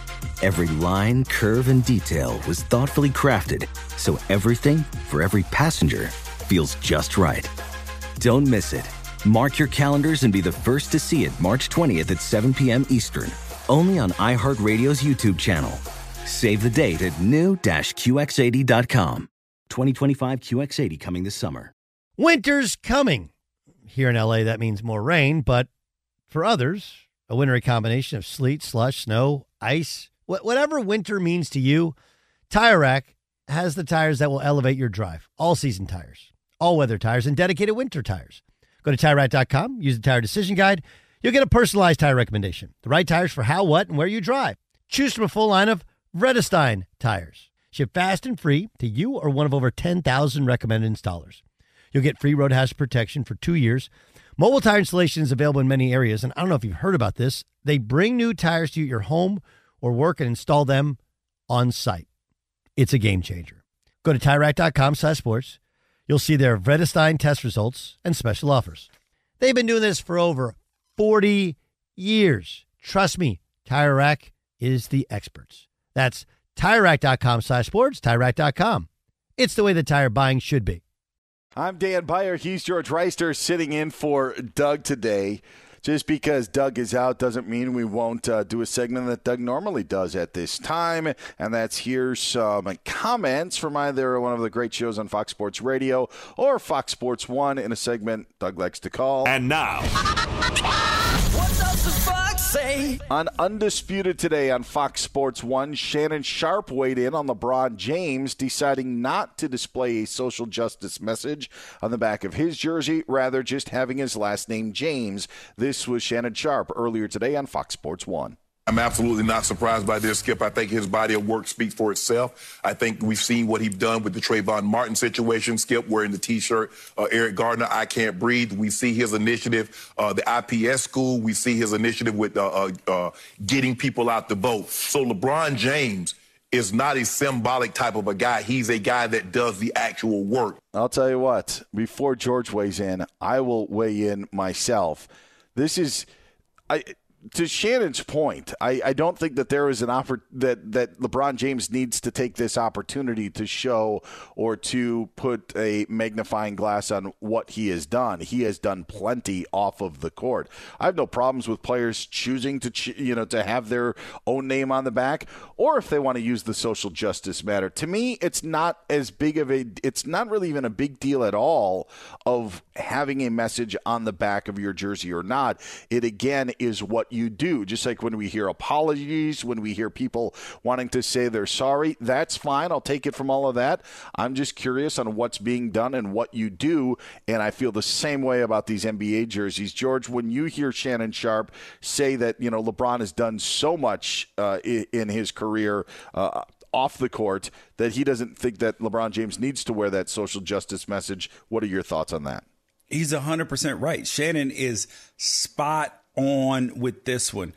Every line, curve, and detail was thoughtfully crafted so everything for every passenger feels just right. Don't miss it. Mark your calendars and be the first to see it March 20th at 7 p.m. Eastern, only on iHeartRadio's YouTube channel. Save the date at new-QX80.com. 2025 QX80 coming this summer. Winter's coming. Here in LA, that means more rain, but for others, a wintry combination of sleet, slush, snow, ice, whatever winter means to you, Tire Rack has the tires that will elevate your drive. All season tires, all weather tires, and dedicated winter tires. Go to TireRack.com, use the Tire Decision Guide. You'll get a personalized tire recommendation. The right tires for how, what, and where you drive. Choose from a full line of Vredestein tires. Ship fast and free to you or one of over 10,000 recommended installers. You'll get free road hazard protection for two years. Mobile tire installation is available in many areas, and I don't know if you've heard about this. They bring new tires to your home or work and install them on site. It's a game changer. Go to TireRack.com slash sports. You'll see their Vredestein test results and special offers. They've been doing this for over 40 years. Trust me, Tire Rack is the experts. That's TireRack.com slash sports, TireRack.com. It's the way the tire buying should be. I'm Dan Beyer. He's George Wrighster sitting in for Doug today. Just because Doug is out doesn't mean we won't uh, do a segment that Doug normally does at this time, and that's here's some comments from either one of the great shows on Fox Sports Radio or Fox Sports One in a segment Doug likes to call. And now. <laughs> On Undisputed today on Fox Sports 1, Shannon Sharpe weighed in on LeBron James deciding not to display a social justice message on the back of his jersey, rather just having his last name James. This was Shannon Sharpe earlier today on Fox Sports 1. I'm absolutely not surprised by this, Skip. I think his body of work speaks for itself. I think we've seen what he's done with the Trayvon Martin situation, Skip, wearing the T-shirt. Uh, Eric Garner, I Can't Breathe. We see his initiative, uh, the IPS school. We see his initiative with uh, uh, uh, getting people out to vote. So LeBron James is not a symbolic type of a guy. He's a guy that does the actual work. I'll tell you what, before George weighs in, I will weigh in myself. This is. I, to Shannon's point, I, I don't think that there is an oppor- that that LeBron James needs to take this opportunity to show or to put a magnifying glass on what he has done. He has done plenty off of the court. I have no problems with players choosing to ch- you know to have their own name on the back, or if they want to use the social justice matter. To me, it's not as big of a. It's not really even a big deal at all of having a message on the back of your jersey or not. It again is what you do. Just like when we hear apologies, when we hear people wanting to say they're sorry, that's fine. I'll take it from all of that. I'm just curious on what's being done and what you do. And I feel the same way about these NBA jerseys. George, when you hear Shannon Sharpe say that, you know, LeBron has done so much uh, in his career, uh, off the court that he doesn't think that LeBron James needs to wear that social justice message. What are your thoughts on that? He's 100% right. Shannon is spot on with this one.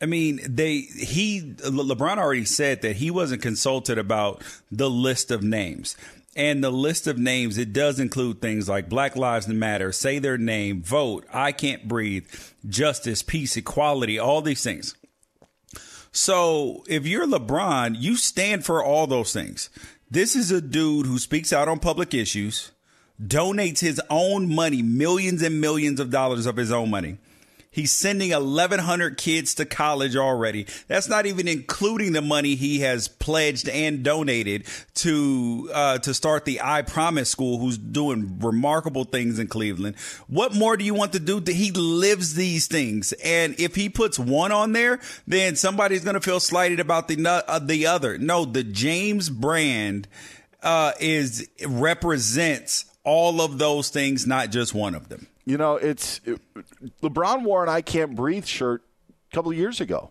I mean, they he LeBron already said that he wasn't consulted about the list of names. And the list of names, it does include things like Black Lives Matter, say their name, vote, I can't breathe, justice, peace, equality, all these things. So if you're LeBron, you stand for all those things. This is a dude who speaks out on public issues, donates his own money, millions and millions of dollars of his own money. He's sending 1,100 kids to college already. That's not even including the money he has pledged and donated to uh, to start the I Promise School, who's doing remarkable things in Cleveland. What more do you want to do? He lives these things, and if he puts one on there, then somebody's going to feel slighted about the uh, the other. No, the James brand uh, is represents all of those things, not just one of them. You know, it's it, LeBron wore an "I Can't Breathe" shirt a couple years ago.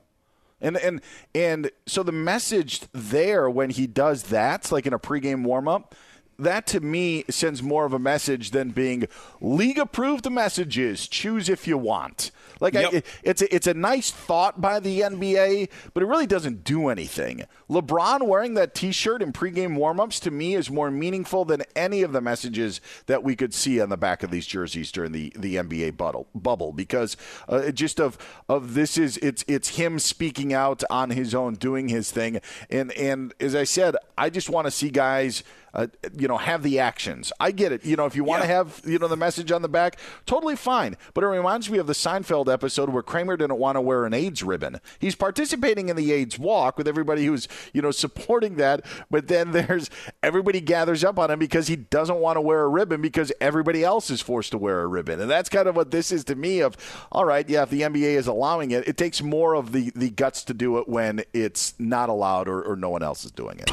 And and and so the message there when he does that, like in a pregame warm up, that to me sends more of a message than being league approved The messages. Choose if you want. Like Yep. I, it's a, it's a nice thought by the NBA, but it really doesn't do anything. LeBron wearing that T-shirt in pregame warmups to me is more meaningful than any of the messages that we could see on the back of these jerseys during the, the NBA bubble bubble because uh, just of of this is it's it's him speaking out on his own, doing his thing, and and as I said, I just want to see guys uh, you know, have the actions. I get it. You know, if you want to have, you know, the message on the back, totally fine. But it reminds me of the Seinfeld episode where Kramer didn't want to wear an AIDS ribbon. He's participating in the AIDS walk with everybody who's, you know, supporting that. But then <laughs> there's everybody gathers up on him because he doesn't want to wear a ribbon because everybody else is forced to wear a ribbon. And that's kind of what this is to me of, all right, yeah, if the NBA is allowing it, it takes more of the, the guts to do it when it's not allowed or, or no one else is doing it.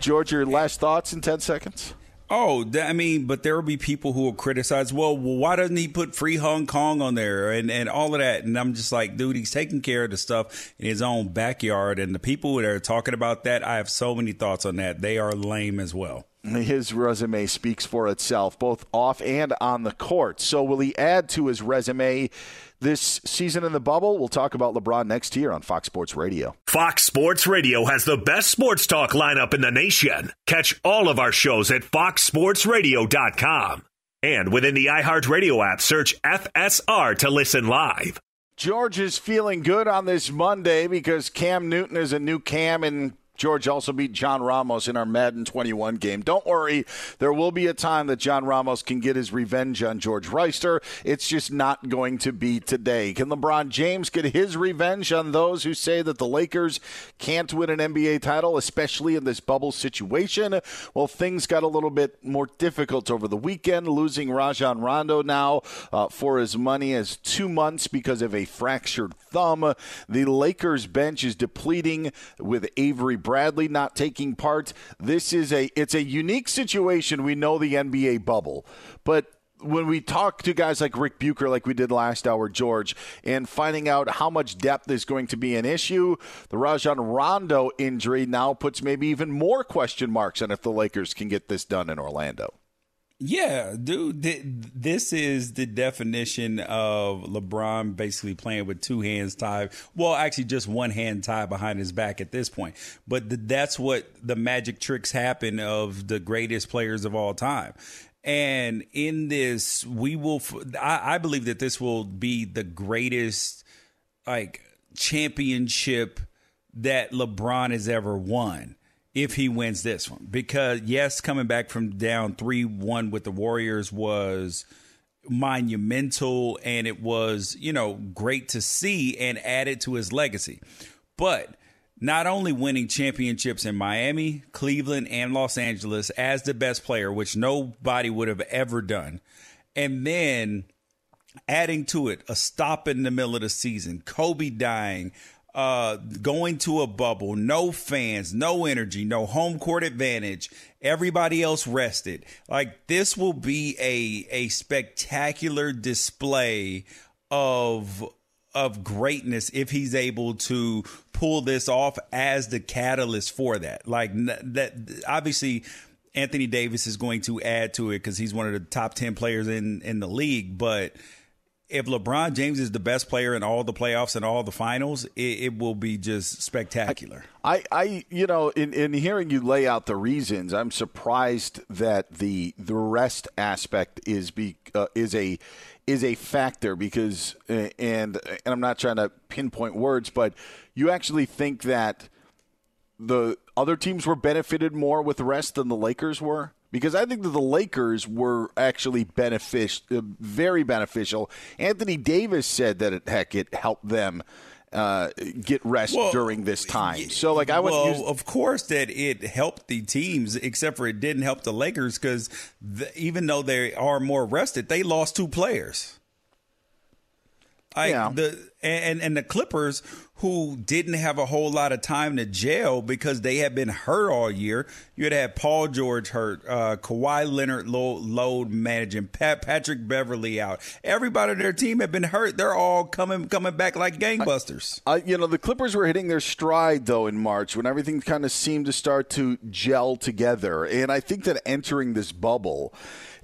George, your last thoughts in 10 seconds? Oh, th- I mean, but there will be people who will criticize. Well, well, why doesn't he put free Hong Kong on there and and all of that? And I'm just like, dude, he's taking care of the stuff in his own backyard. And the people that are talking about that, I have so many thoughts on that. They are lame as well. His resume speaks for itself, both off and on the court. So, will he add to his resume this season in the bubble? We'll talk about LeBron next year on Fox Sports Radio. Fox Sports Radio has the best sports talk lineup in the nation. Catch all of our shows at foxsportsradio.com. And within the iHeartRadio app, search FSR to listen live. George is feeling good on this Monday because Cam Newton is a new Cam and George also beat John Ramos in our Madden 21 game. Don't worry, there will be a time that John Ramos can get his revenge on George Wrighster. It's just not going to be today. Can LeBron James get his revenge on those who say that the Lakers can't win an NBA title, especially in this bubble situation? Well, things got a little bit more difficult over the weekend, losing Rajon Rondo now uh, for as money as two months because of a fractured thumb. The Lakers bench is depleting with Avery Bradley not taking part. This is a it's a unique situation. We know the NBA bubble, but when we talk to guys like Ric Bucher, like we did last hour, George, and finding out how much depth is going to be an issue, the Rajon Rondo injury now puts maybe even more question marks on if the Lakers can get this done in Orlando. Yeah, dude, th- this is the definition of LeBron basically playing with two hands tied. Well, actually, just one hand tied behind his back at this point. But th- that's what the magic tricks happen of the greatest players of all time. And in this, we will. f- I, I believe that this will be the greatest, like championship that LeBron has ever won if he wins this one. Because yes, coming back from down three one with the Warriors was monumental and it was, you know, great to see and added to his legacy. But not only winning championships in Miami, Cleveland, and Los Angeles as the best player, which nobody would have ever done, and then adding to it a stop in the middle of the season, Kobe dying, uh, going to a bubble, no fans, no energy, no home court advantage, everybody else rested. Like this will be a a spectacular display of of greatness if he's able to pull this off as the catalyst for that. Like that obviously Anthony Davis is going to add to it because he's one of the top 10 players in in the league, but if LeBron James is the best player in all the playoffs and all the finals, it, it will be just spectacular. I, I, you know, in, in hearing you lay out the reasons, I'm surprised that the the rest aspect is be uh, is a is a factor because uh, and and I'm not trying to pinpoint words, but you actually think that the other teams were benefited more with rest than the Lakers were. Because I think that the Lakers were actually benefic- uh, very beneficial. Anthony Davis said that it, heck, it helped them uh, get rest Well, during this time. So, like, I would well, use of course that it helped the teams, except for it didn't help the Lakers because even though they are more rested, they lost two players. I, Yeah. the and and the Clippers, who didn't have a whole lot of time to gel because they had been hurt all year. You had had Paul George hurt, uh, Kawhi Leonard load, load managing, Pat, Patrick Beverley out. Everybody on their team had been hurt. They're all coming coming back like gangbusters. Uh, you know, the Clippers were hitting their stride though in March when everything kind of seemed to start to gel together, and I think that entering this bubble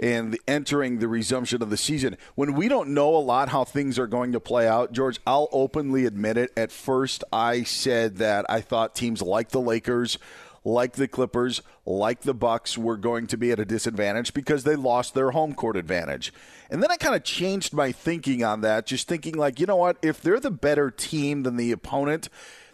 and entering the resumption of the season, when we don't know a lot how things are going to play out, George, I'll openly admit it. At first, I said that I thought teams like the Lakers like the Clippers, like the Bucks were going to be at a disadvantage because they lost their home court advantage. And then I kind of changed my thinking on that, just thinking like, you know what, if they're the better team than the opponent,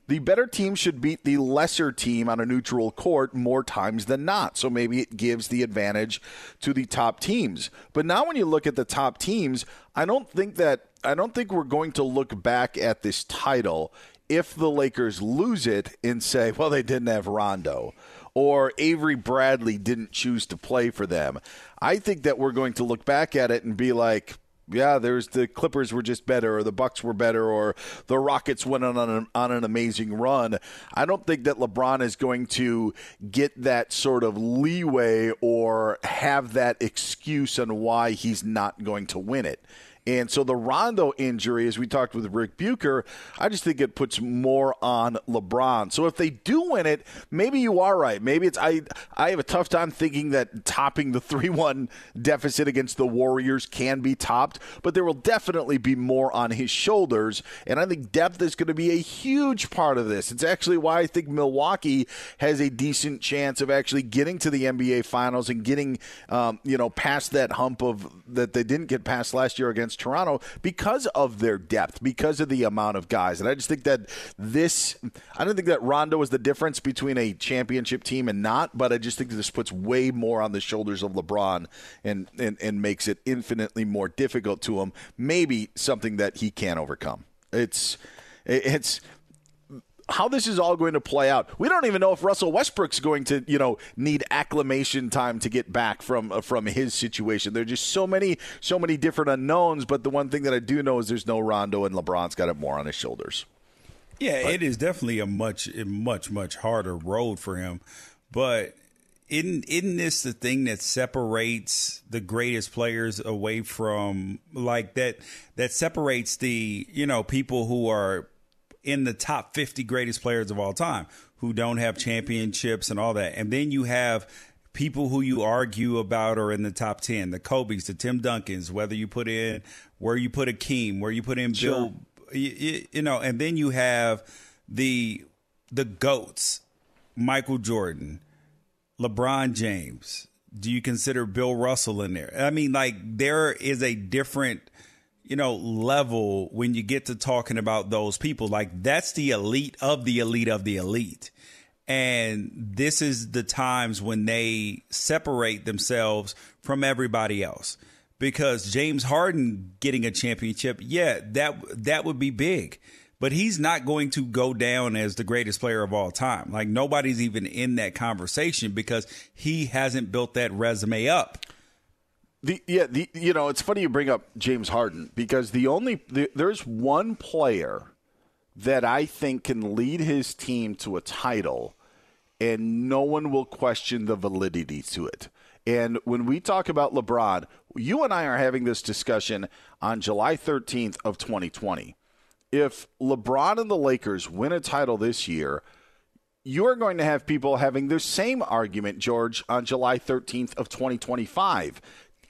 the better team should beat the lesser team on a neutral court more times than not. So maybe it gives the advantage to the top teams. But now when you look at the top teams, I don't think that I don't think we're going to look back at this title if the Lakers lose it and say, well, they didn't have Rondo or Avery Bradley didn't choose to play for them. I think that we're going to look back at it and be like, yeah, there's the Clippers were just better, or the Bucks were better, or the Rockets went on an, on an amazing run. I don't think that LeBron is going to get that sort of leeway or have that excuse on why he's not going to win it. And so the Rondo injury, as we talked with Ric Bucher, I just think it puts more on LeBron. So if they do win it, maybe you are right. Maybe it's I I have a tough time thinking that topping the <laughs> 3-1 deficit against the Warriors can be topped, but there will definitely be more on his shoulders, and I think depth is going to be a huge part of this. It's actually why I think Milwaukee has a decent chance of actually getting to the NBA finals and getting um, you know past that hump of that they didn't get past last year against Toronto because of their depth, because of the amount of guys. And I just think that this, I don't think that Rondo is the difference between a championship team and not, but I just think that this puts way more on the shoulders of LeBron and, and, and makes it infinitely more difficult to him. Maybe something that he can't overcome. It's, it's how this is all going to play out. We don't even know if Russell Westbrook's going to, you know, need acclimation time to get back from uh, from his situation. There's just so many so many different unknowns, but the one thing that I do know is there's no Rondo and LeBron's got it more on his shoulders. Yeah, but, it is definitely a much much much harder road for him, but isn't isn't this the thing that separates the greatest players away from like that that separates the you know people who are in the top 50 greatest players of all time who don't have championships and all that. And then you have people who you argue about are in the top 10, the Kobe's, the Tim Duncans, whether you put in where you put Akeem, where you put in sure. Bill, you, you know, and then you have the the goats, Michael Jordan, LeBron James. Do you consider Bill Russell in there? I mean, like there is a different you know, level when you get to talking about those people. Like that's the elite of the elite of the elite. And this is the times when they separate themselves from everybody else. Because James Harden getting a championship, yeah, that that would be big. But he's not going to go down as the greatest player of all time. Like nobody's even in that conversation because he hasn't built that resume up. The, yeah, the, you know, it's funny you bring up James Harden because the only the, there's one player that I think can lead his team to a title, and no one will question the validity to it. And when we talk about LeBron, you and I are having this discussion on July 13th of 2020. If LeBron and the Lakers win a title this year, you're going to have people having the same argument, George, on July 13th of 2025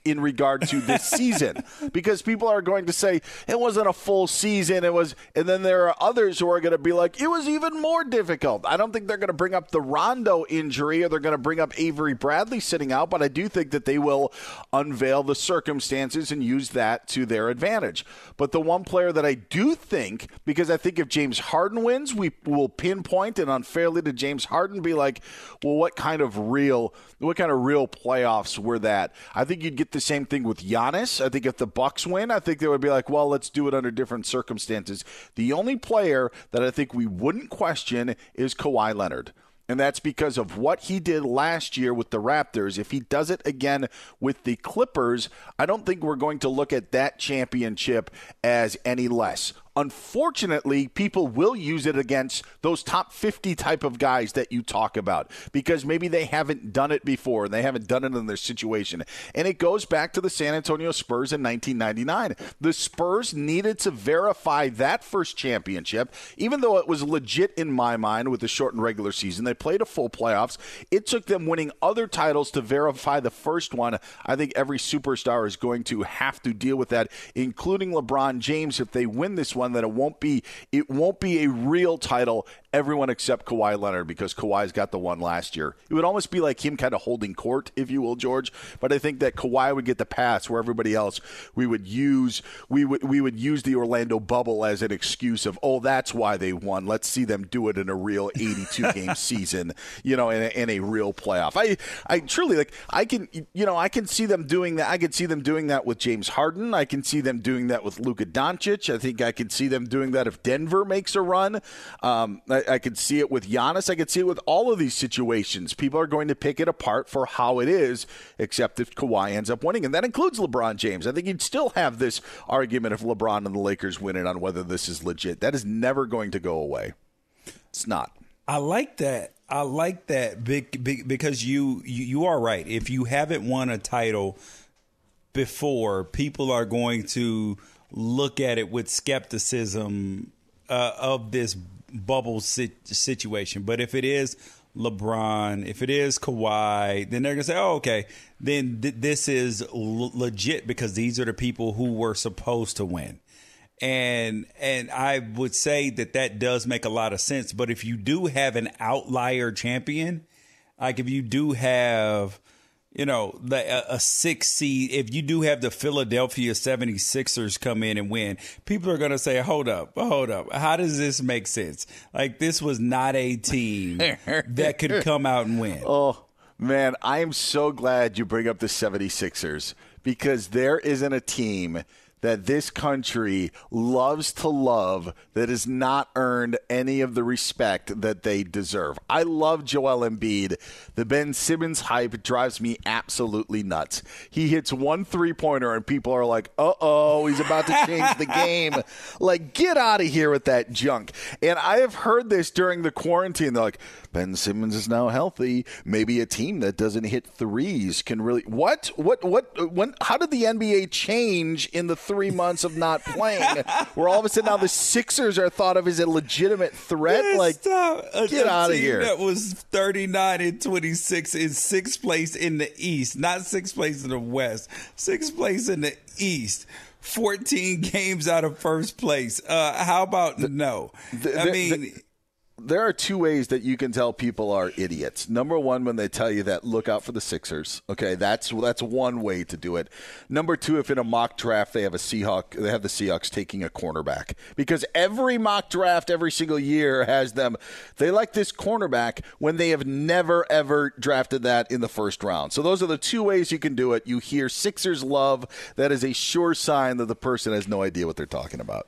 in regard to this <laughs> season. Because people are going to say it wasn't a full season it was and then there are others who are going to be like it was even more difficult. I don't think they're going to bring up the rondo injury or they're going to bring up avery bradley sitting out but i do think that they will unveil the circumstances and use that to their advantage. But the one player that i do think because i think if james harden wins we will pinpoint and unfairly to james harden be like well what kind of real what kind of real playoffs were that? I think you'd get the same thing with Giannis. I think if the Bucks win, I think they would be like, well, let's do it under different circumstances. The only player that I think we wouldn't question is Kawhi Leonard. And that's because of what he did last year with the Raptors. If he does it again with the Clippers, I don't think we're going to look at that championship as any less. Unfortunately, people will use it against those top 50 type of guys that you talk about because maybe they haven't done it before and they haven't done it in their situation. And it goes back to the San Antonio Spurs in 1999. The Spurs needed to verify that first championship, even though it was legit in my mind with the shortened regular season. They played a full playoffs. It took them winning other titles to verify the first one. I think every superstar is going to have to deal with that, including LeBron James. If they win this one, that it won't be it won't be a real title. Everyone except Kawhi Leonard because Kawhi's got the one last year. It would almost be like him kind of holding court, if you will, George. But I think that Kawhi would get the pass where everybody else we would use we would we would use the Orlando bubble as an excuse of oh that's why they won. Let's see them do it in a real 82 game <laughs> season, you know, in a, in a real playoff. I I truly like I can you know I can see them doing that. I can see them doing that with James Harden. I can see them doing that with Luka Doncic. I think I can see them doing that if Denver makes a run. Um, I, I could see it with Giannis. I could see it with all of these situations. People are going to pick it apart for how it is, except if Kawhi ends up winning, and that includes LeBron James. I think you'd still have this argument if LeBron and the Lakers win it on whether this is legit. That is never going to go away. It's not. I like that. I like that because you, you you are right. If you haven't won a title before, people are going to look at it with skepticism uh, of this bubble sit- situation. But if it is LeBron, if it is Kawhi, then they're gonna say, "Oh, okay, then th- this is l- legit because these are the people who were supposed to win." And and I would say that that does make a lot of sense. But if you do have an outlier champion, like if you do have you know, the, a, a six seed, if you do have the Philadelphia 76ers come in and win, people are going to say, hold up, hold up. How does this make sense? Like, this was not a team <laughs> that could come out and win. Oh, man, I am so glad you bring up the 76ers because there isn't a team that this country loves to love that has not earned any of the respect that they deserve. I love Joel Embiid. The Ben Simmons hype drives me absolutely nuts. He hits one three pointer, and people are like, uh oh, he's about to change the <laughs> game. Like, get out of here with that junk. And I have heard this during the quarantine. They're like, Ben Simmons is now healthy. Maybe a team that doesn't hit threes can really. What? What? What? When? How did the NBA change in the three months of not playing? where all of a sudden now the Sixers are thought of as a legitimate threat? Like. Get out of here. That was 39 and 26 in sixth place in the East, not sixth place in the West, sixth place in the East. 14 <laughs> games out of first place. Uh, how about no? the- I mean, the- there are two ways that you can tell people are idiots. Number one, when they tell you that look out for the Sixers. Okay, that's that's one way to do it. Number two, if in a mock draft they have a Seahawk, they have the Seahawks taking a cornerback because every mock draft every single year has them. They like this cornerback when they have never ever drafted that in the first round. So those are the two ways you can do it. You hear Sixers love. That is a sure sign that the person has no idea what they're talking about.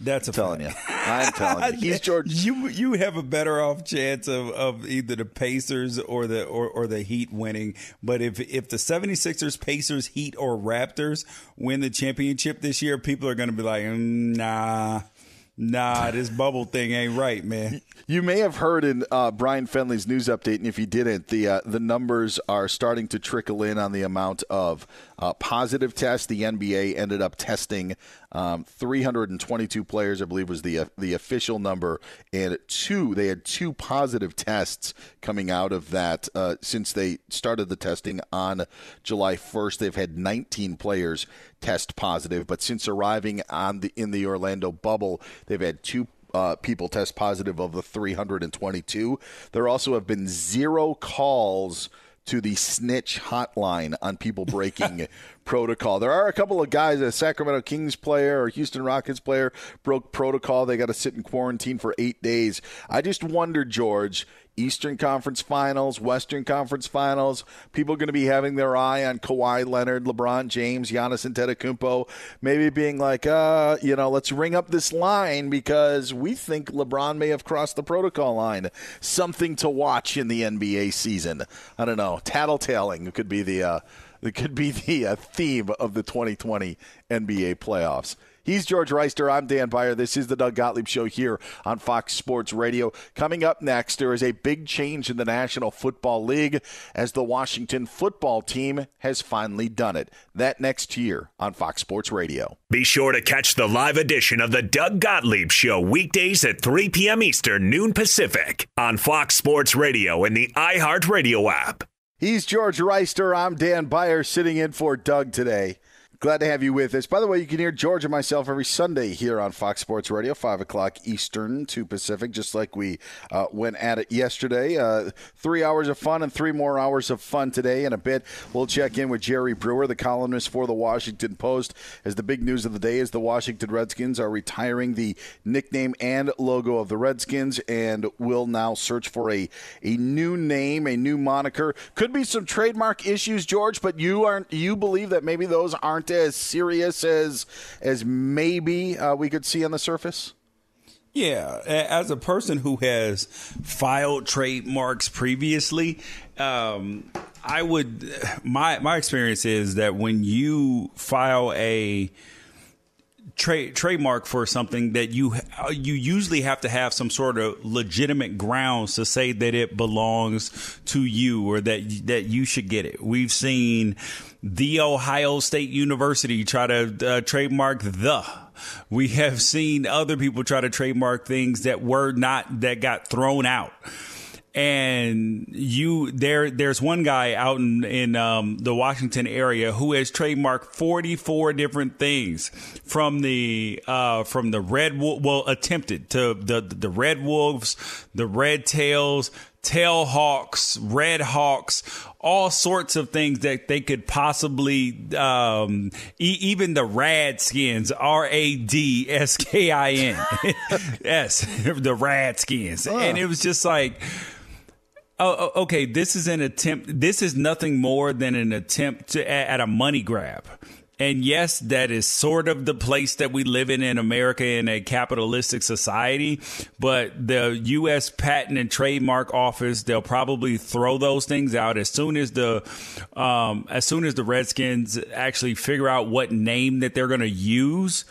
That's a I'm telling you. I'm telling you. <laughs> He's George. You you have a better off chance of, of either the Pacers or the or, or the Heat winning. But if if the 76ers, Pacers, Heat, or Raptors win the championship this year, people are going to be like, "Mm, nah, nah, this bubble thing ain't right, man. You may have heard in uh, Brian Fenley's news update, and if you didn't, the uh, the numbers are starting to trickle in on the amount of uh, positive tests. The NBA ended up testing um, 322 players, I believe, was the uh, the official number, and two they had two positive tests coming out of that uh, since they started the testing on July 1st. They've had 19 players test positive, but since arriving on the in the Orlando bubble, they've had two uh, people test positive of the 322. There also have been zero calls to the snitch hotline on people breaking <laughs> protocol. There are a couple of guys, a Sacramento Kings player or Houston Rockets player broke protocol. They got to sit in quarantine for eight days. I just wonder, George, Eastern Conference Finals, Western Conference Finals. People going to be having their eye on Kawhi Leonard, LeBron James, Giannis Antetokounmpo, maybe being like, uh, you know, let's ring up this line because we think LeBron may have crossed the protocol line. Something to watch in the NBA season. I don't know. Tattletaling could be the. Uh, it could be the uh, theme of the 2020 NBA playoffs. He's George Wrighster. I'm Dan Beyer. This is the Doug Gottlieb Show here on Fox Sports Radio. Coming up next, there is a big change in the National Football League as the Washington football team has finally done it. That next year on Fox Sports Radio. Be sure to catch the live edition of the Doug Gottlieb Show weekdays at 3 p.m. Eastern, noon Pacific on Fox Sports Radio and the iHeartRadio app. He's George Wrighster. I'm Dan Beyer sitting in for Doug today. Glad to have you with us. By the way, you can hear George and myself every Sunday here on Fox Sports Radio, 5 o'clock Eastern to Pacific, just like we uh, went at it yesterday. Uh, three hours of fun and three more hours of fun today. In a bit, we'll check in with Jerry Brewer, the columnist for the Washington Post, as the big news of the day is the Washington Redskins are retiring the nickname and logo of the Redskins and will now search for a, a new name, a new moniker. Could be some trademark issues, George, but you aren't you believe that maybe those aren't as serious as as maybe uh, we could see on the surface? Yeah, as a person who has filed trademarks previously, um, I would my my experience is that when you file a trade trademark for something that you you usually have to have some sort of legitimate grounds to say that it belongs to you or that that you should get it. We've seen the Ohio State University try to uh, trademark the we have seen other people try to trademark things that were not that got thrown out and you there there's one guy out in in um, the Washington area who has trademarked 44 different things from the uh, from the red wolf well attempted to the the red wolves the red tails tail hawks red hawks all sorts of things that they could possibly um, e- even the rad skins r-a-d-s-k-i-n <laughs> yes <laughs> the rad skins uh. and it was just like Oh, oh, okay. This is an attempt. This is nothing more than an attempt to, at a money grab. And yes, that is sort of the place that we live in in America in a capitalistic society. But the U.S. Patent and Trademark Office, they'll probably throw those things out as soon as the um, as soon as the Redskins actually figure out what name that they're going to use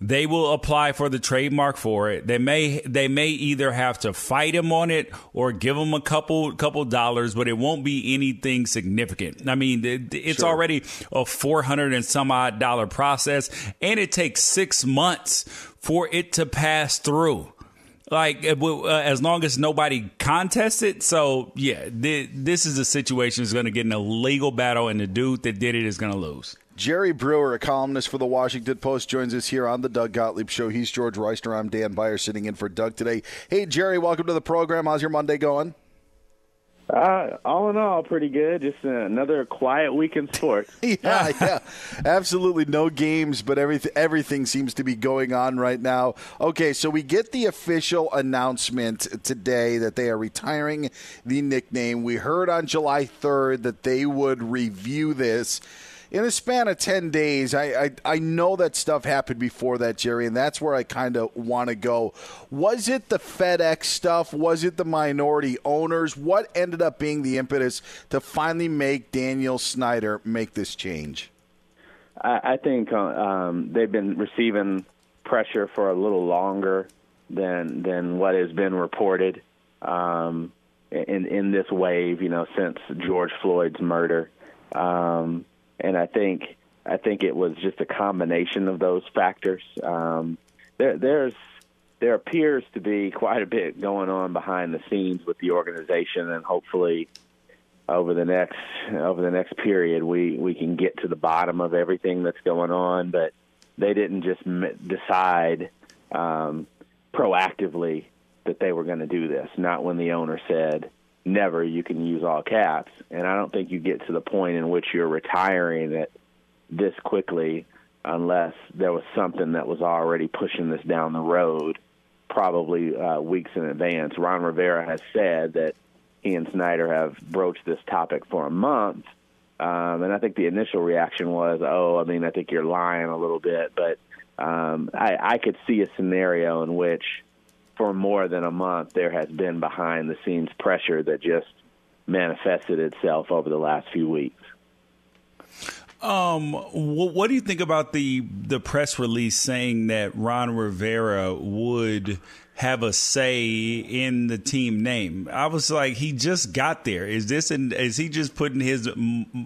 they will apply for the trademark for it. They may they may either have to fight him on it or give him a couple couple dollars, but it won't be anything significant. I mean, it, it's sure. already a four hundred and some odd dollar process, and it takes six months for it to pass through like uh, uh as long as nobody contests it. So yeah, th- this is a situation that's going to get in a legal battle, and the dude that did it is going to lose. Jerry Brewer, a columnist for the Washington Post, joins us here on the Doug Gottlieb Show. He's George Wrighster. I'm Dan Beyer, sitting in for Doug today. Hey, Jerry, welcome to the program. How's your Monday going? Uh, all in all, pretty good. Just uh, another quiet week in sports. <laughs> yeah, yeah, absolutely no games, but everything everything seems to be going on right now. Okay, so we get the official announcement today that they are retiring the nickname. We heard on July third that they would review this in a span of 10 days, I, I, I know that stuff happened before that, Jerry, and that's where I kind of want to go. Was it the FedEx stuff? Was it the minority owners? What ended up being the impetus to finally make Daniel Snyder make this change? I, I think uh, um, they've been receiving pressure for a little longer than than what has been reported um, in in this wave. You know, since George Floyd's murder. Um, and I think I think it was just a combination of those factors. Um, there, there's there appears to be quite a bit going on behind the scenes with the organization, and hopefully over the next over the next period we we can get to the bottom of everything that's going on. But they didn't just decide um, proactively that they were going to do this. Not when the owner said, never you can use all caps. And I don't think you get to the point in which you're retiring it this quickly unless there was something that was already pushing this down the road, probably uh, weeks in advance. Ron Rivera has said that he and Snyder have broached this topic for a month. Um, and I think the initial reaction was, oh, I mean, I think you're lying a little bit. But um, I, I could see a scenario in which for more than a month, there has been behind the scenes pressure that just manifested itself over the last few weeks. Um, what do you think about the the press release saying that Ron Rivera would have a say in the team name? I was like, he just got there. Is this? An, is he just putting his?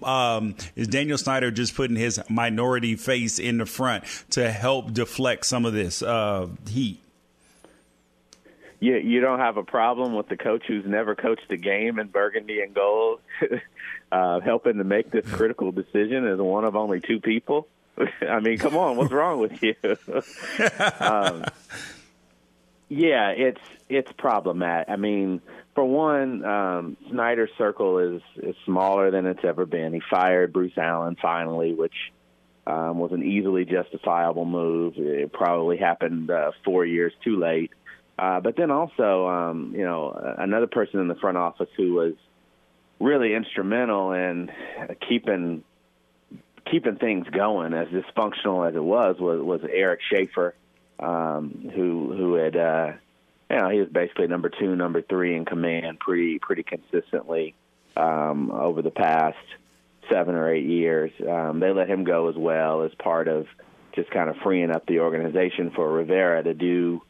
Um, is Daniel Snyder just putting his minority face in the front to help deflect some of this uh, heat? You you don't have a problem with the coach who's never coached a game in burgundy and gold. <laughs> uh, helping to make this critical decision as one of only two people. <laughs> I mean, come on, what's wrong with you? <laughs> um, yeah, it's it's problematic. I mean, for one, um, Snyder's circle is is smaller than it's ever been. He fired Bruce Allen finally, which um, was an easily justifiable move. It probably happened uh, four years too late. Uh, but then also, um, you know, another person in the front office who was really instrumental in keeping keeping things going as dysfunctional as it was was was Eric Schaffer, um, who who had uh, you know he was basically number two, number three in command pretty pretty consistently um, over the past seven or eight years. Um, they let him go as well as part of just kind of freeing up the organization for Rivera to do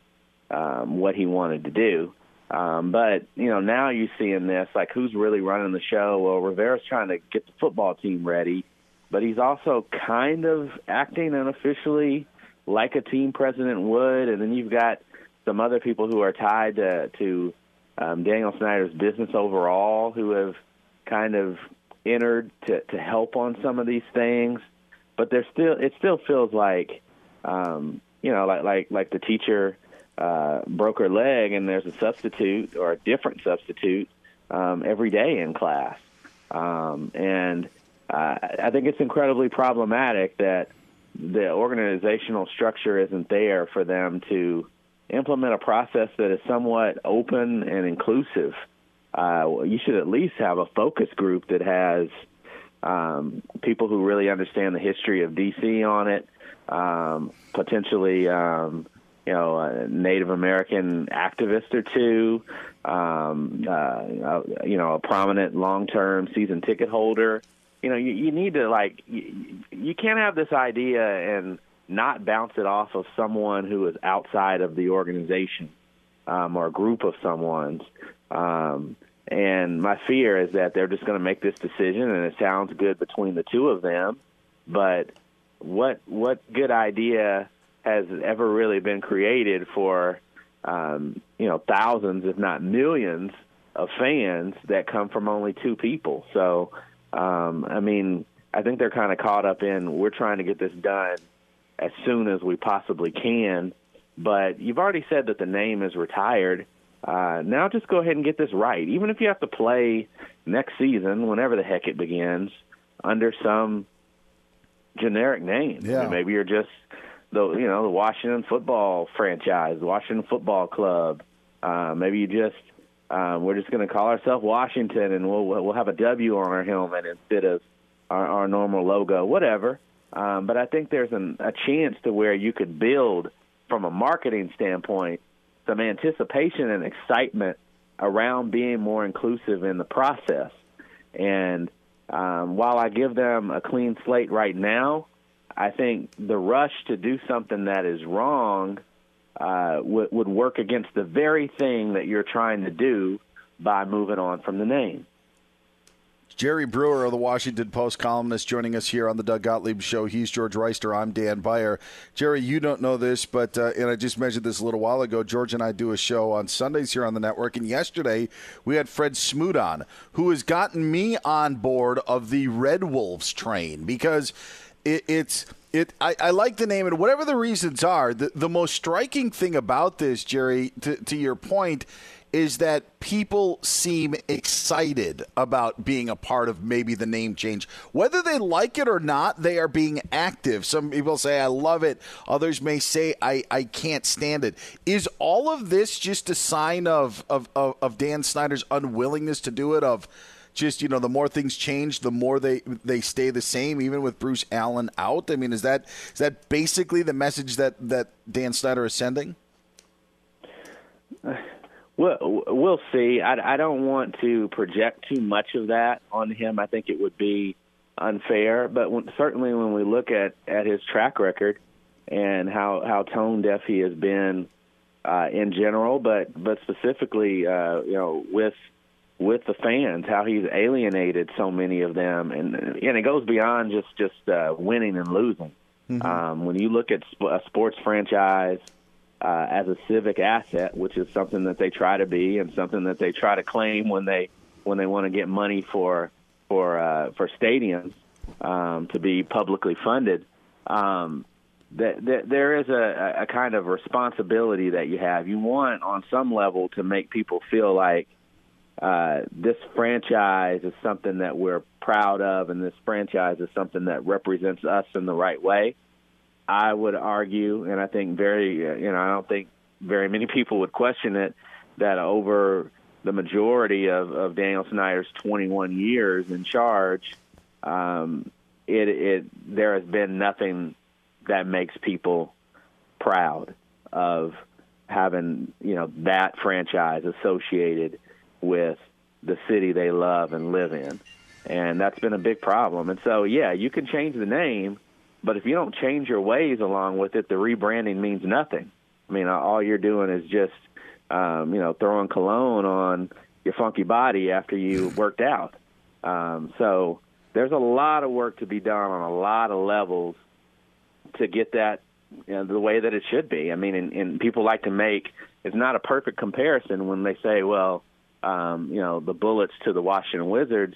um, what he wanted to do. Um, but you know, now you see in this like who's really running the show? Well, Rivera's trying to get the football team ready, but he's also kind of acting unofficially like a team president would. And then you've got some other people who are tied to, to um, Daniel Snyder's business overall, who have kind of entered to to help on some of these things. But there's still it still feels like um, you know like like like the teacher uh, broke her leg and there's a substitute or a different substitute um, every day in class. Um, and uh, I think it's incredibly problematic that the organizational structure isn't there for them to implement a process that is somewhat open and inclusive. Uh, you should at least have a focus group that has um, people who really understand the history of DC on it, um, potentially um, you know, a Native American activist or two, um, uh, you know, a prominent long-term season ticket holder. You know, you, you need to like, you, you can't have this idea and not bounce it off of someone who is outside of the organization um, or a group of someone's. Um, and my fear is that they're just going to make this decision, and it sounds good between the two of them, but what what good idea has ever really been created for um, you know thousands, if not millions, of fans that come from only two people. So, um, I mean, I think they're kind of caught up in we're trying to get this done as soon as we possibly can. But you've already said that the name is retired. Uh, now just go ahead and get this right. Even if you have to play next season, whenever the heck it begins, under some generic name. Yeah. I mean, maybe you're just the you know the Washington football franchise, Washington Football Club. Uh, maybe you just uh, we're just going to call ourselves Washington, and we'll we'll have a W on our helmet instead of our, our normal logo, whatever. Um, but I think there's an, a chance to where you could build from a marketing standpoint some anticipation and excitement around being more inclusive in the process. And um, while I give them a clean slate right now, I think the rush to do something that is wrong uh, would, work against the very thing that you're trying to do by moving on from the name. Jerry Brewer of the Washington Post columnist joining us here on the Doug Gottlieb Show. He's George Wrighster. I'm Dan Beyer. Jerry, you don't know this, but uh, and I just mentioned this a little while ago. George and I do a show on Sundays here on the network, and yesterday we had Fred Smoot on, who has gotten me on board of the Red Wolves train because it, it's it. I, I, like the name, and whatever the reasons are, the, the most striking thing about this, Jerry, to, to your point, is that people seem excited about being a part of maybe the name change. Whether they like it or not, they are being active. Some people say, I love it. Others may say, I, I can't stand it. Is all of this just a sign of, of, of, of Dan Snyder's unwillingness to do it? Of just you know the more things change, the more they they stay the same, even with Bruce Allen out. I mean, is that is that basically the message that that Dan Snyder is sending? Well, we'll see. I, I don't want to project too much of that on him. I think it would be unfair. But when, certainly when we look at at his track record and how how tone deaf he has been uh, in general, but but specifically, uh, you know, with with the fans, how he's alienated so many of them, and and it goes beyond just just uh, winning and losing. Mm-hmm. Um, when you look at sp- a sports franchise uh, as a civic asset, which is something that they try to be, and something that they try to claim when they when they want to get money for for uh, for stadiums um, to be publicly funded. Um, that, that there is a, a kind of responsibility that you have. You want, on some level, to make people feel like uh, this franchise is something that we're proud of, and this franchise is something that represents us in the right way. I would argue, and I think very, you know, I don't think very many people would question it, that over the majority of, of Daniel Snyder's 21 years in charge, um, it, it there has been nothing that makes people proud of having you know that franchise associated with the city they love and live in. And that's been a big problem. And so, yeah, you can change the name, but if you don't change your ways along with it, the rebranding means nothing. I mean, all you're doing is just, um, you know, throwing cologne on your funky body after you <laughs> worked out. Um, so there's a lot of work to be done on a lot of levels to get that you know, the way that it should be. I mean, and, and people like to make it's not a perfect comparison when they say, well, um, you know, the Bullets to the Washington Wizards.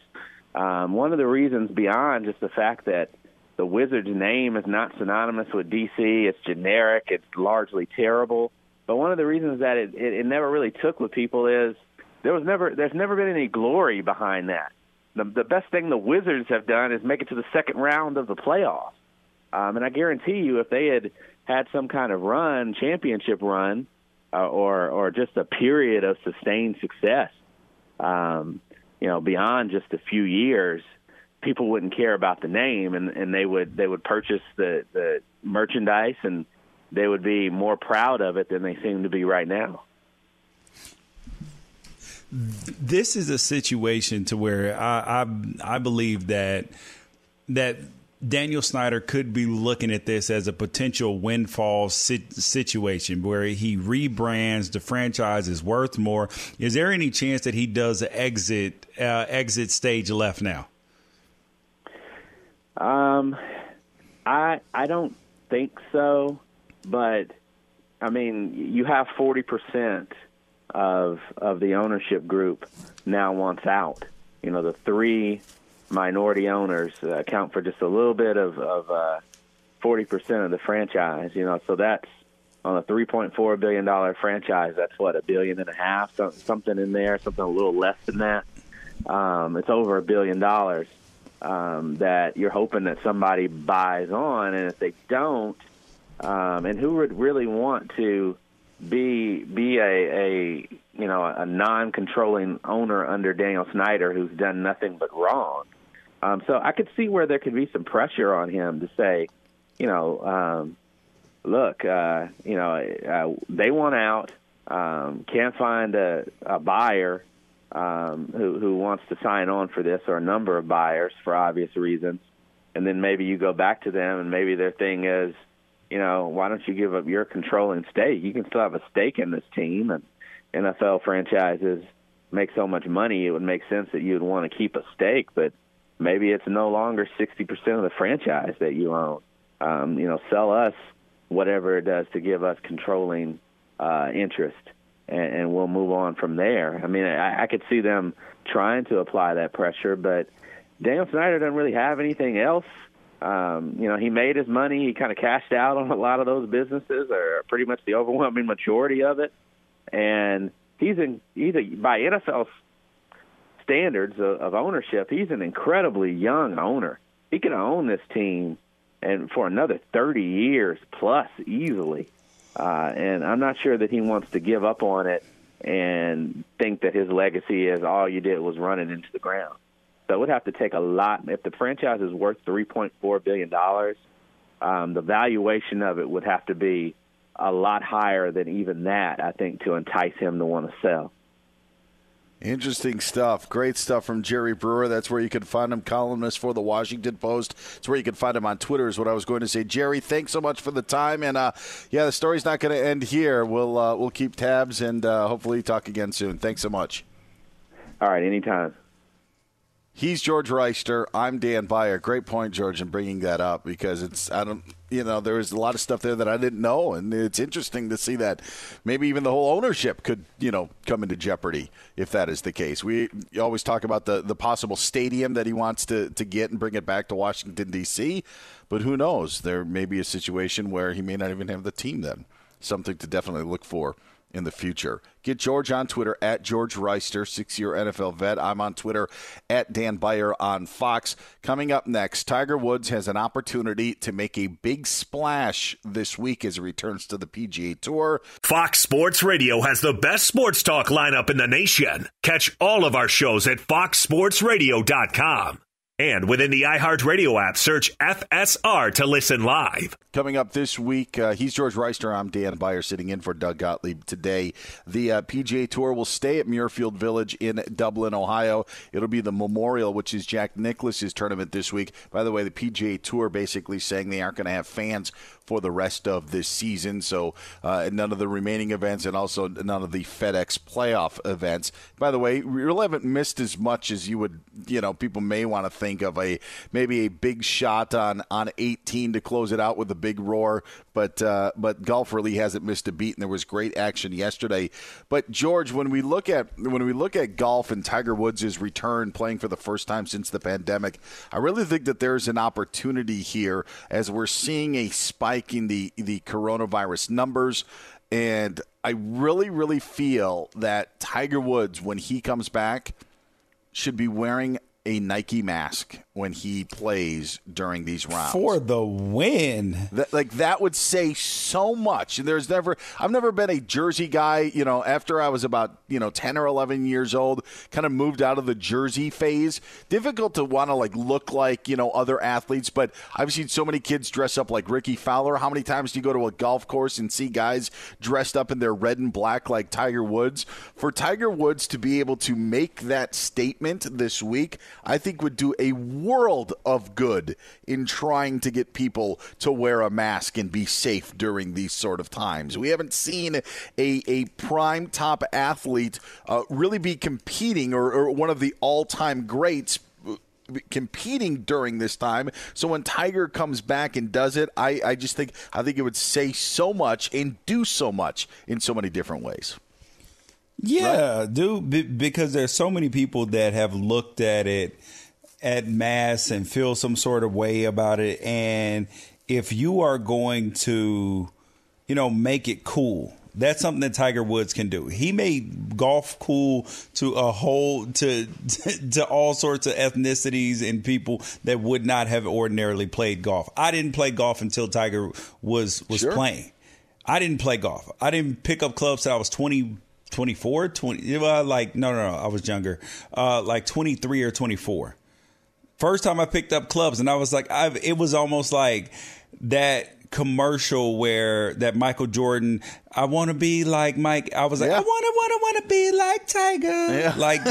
Um, one of the reasons beyond just the fact that the Wizards name is not synonymous with DC, it's generic, it's largely terrible. But one of the reasons that it, it, it never really took with people is there was never there's never been any glory behind that. The, the best thing the Wizards have done is make it to the second round of the playoffs. Um, and I guarantee you, if they had had some kind of run, championship run, uh, or or just a period of sustained success, um, you know, beyond just a few years, people wouldn't care about the name, and, and they would they would purchase the the merchandise, and they would be more proud of it than they seem to be right now. This is a situation to where I I, I believe that that Daniel Snyder could be looking at this as a potential windfall situation where he rebrands the franchise is worth more. Is there any chance that he does an exit uh, exit stage left now? Um, I I don't think so, but I mean you have forty percent of of the ownership group now wants out. You know the three minority owners uh, account for just a little bit of, of uh, 40% of the franchise, you know, so that's on a $3.4 billion franchise, that's what, a billion and a half, something in there, something a little less than that. Um, it's over a billion dollars um, that you're hoping that somebody buys on, and if they don't, um, and who would really want to be be a, a you know a non-controlling owner under Daniel Snyder who's done nothing but wrong? Um, so I could see where there could be some pressure on him to say, you know, um, look, uh, you know, uh, they want out, um, can't find a, a buyer um, who, who wants to sign on for this, or a number of buyers for obvious reasons, and then maybe you go back to them, and maybe their thing is, you know, why don't you give up your controlling stake? You can still have a stake in this team, and NFL franchises make so much money, it would make sense that you'd want to keep a stake, but maybe it's no longer 60% of the franchise that you own. Um, you know, sell us whatever it does to give us controlling uh, interest, and, and we'll move on from there. I mean, I, I could see them trying to apply that pressure, but Daniel Snyder doesn't really have anything else. Um, you know, he made his money. He kind of cashed out on a lot of those businesses, or pretty much the overwhelming majority of it. And he's in he's a, by NFL standards of, of ownership, he's an incredibly young owner. He can own this team and for another 30 years plus easily. Uh, and I'm not sure that he wants to give up on it and think that his legacy is all you did was run it into the ground. So it would have to take a lot. If the franchise is worth $3.4 billion, um, the valuation of it would have to be a lot higher than even that, I think, to entice him to want to sell. Interesting stuff. Great stuff from Jerry Brewer. That's where you can find him, columnist for the Washington Post. It's where you can find him on Twitter, is what I was going to say. Jerry, thanks so much for the time. And uh, yeah, the story's not going to end here. We'll uh, we'll keep tabs and uh, hopefully talk again soon. Thanks so much. All right, anytime. He's George Wrighster. I'm Dan Beyer. Great point, George, in bringing that up because it's I don't you know there was a lot of stuff there that I didn't know, and it's interesting to see that maybe even the whole ownership could you know come into jeopardy if that is the case. We always talk about the the possible stadium that he wants to to get and bring it back to Washington D.C., but who knows? There may be a situation where he may not even have the team then. Something to definitely look for in the future. Get George on Twitter at George Wrighster, six year NFL vet. I'm on Twitter at Dan Beyer on Fox. Coming up next, Tiger Woods has an opportunity to make a big splash this week as he returns to the PGA Tour. Fox Sports Radio has the best sports talk lineup in the nation. Catch all of our shows at foxsportsradio.com. And within the iHeartRadio app, search FSR to listen live. Coming up this week, uh, he's George Wrighster. I'm Dan Beyer sitting in for Doug Gottlieb today. The uh, PGA Tour will stay at Muirfield Village in Dublin, Ohio. It'll be the Memorial, which is Jack Nicklaus's tournament this week. By the way, the PGA Tour basically saying they aren't going to have fans for the rest of this season. So uh, none of the remaining events and also none of the FedEx playoff events. By the way, we really haven't missed as much as you would, you know, people may want to think of a maybe a big shot on on 18 to close it out with a big roar. But uh, but golf really hasn't missed a beat, and there was great action yesterday. But George, when we look at when we look at golf and Tiger Woods' return, playing for the first time since the pandemic, I really think that there's an opportunity here as we're seeing a spike in the the coronavirus numbers. And I really, really feel that Tiger Woods, when he comes back, should be wearing a Nike mask when he plays during these rounds for the win. That, like that would say so much. And there's never, I've never been a jersey guy. You know, after I was about you know ten or eleven years old, kind of moved out of the jersey phase. Difficult to want to like look like you know other athletes, but I've seen so many kids dress up like Rickie Fowler. How many times do you go to a golf course and see guys dressed up in their red and black like Tiger Woods? For Tiger Woods to be able to make that statement this week, I think would do a world of good in trying to get people to wear a mask and be safe during these sort of times. We haven't seen a, a prime top athlete uh, really be competing or, or one of the all time greats uh, competing during this time. So when Tiger comes back and does it, I, I just think I think it would say so much and do so much in so many different ways. Yeah, right? dude, b- because there's so many people that have looked at it at mass and feel some sort of way about it and if you are going to you know make it cool that's something that Tiger Woods can do. He made golf cool to a whole to <laughs> to all sorts of ethnicities and people that would not have ordinarily played golf. I didn't play golf until Tiger was was sure. playing. I didn't play golf. I didn't pick up clubs till I was 20 24, 20 well, like no no no, I was younger. Uh like 23 or 24. First time I picked up clubs and I was like I it was almost like that commercial where that Michael Jordan, I want to be like Mike. I was like, yeah. I want to, want to, want to be like Tiger. Yeah. Like,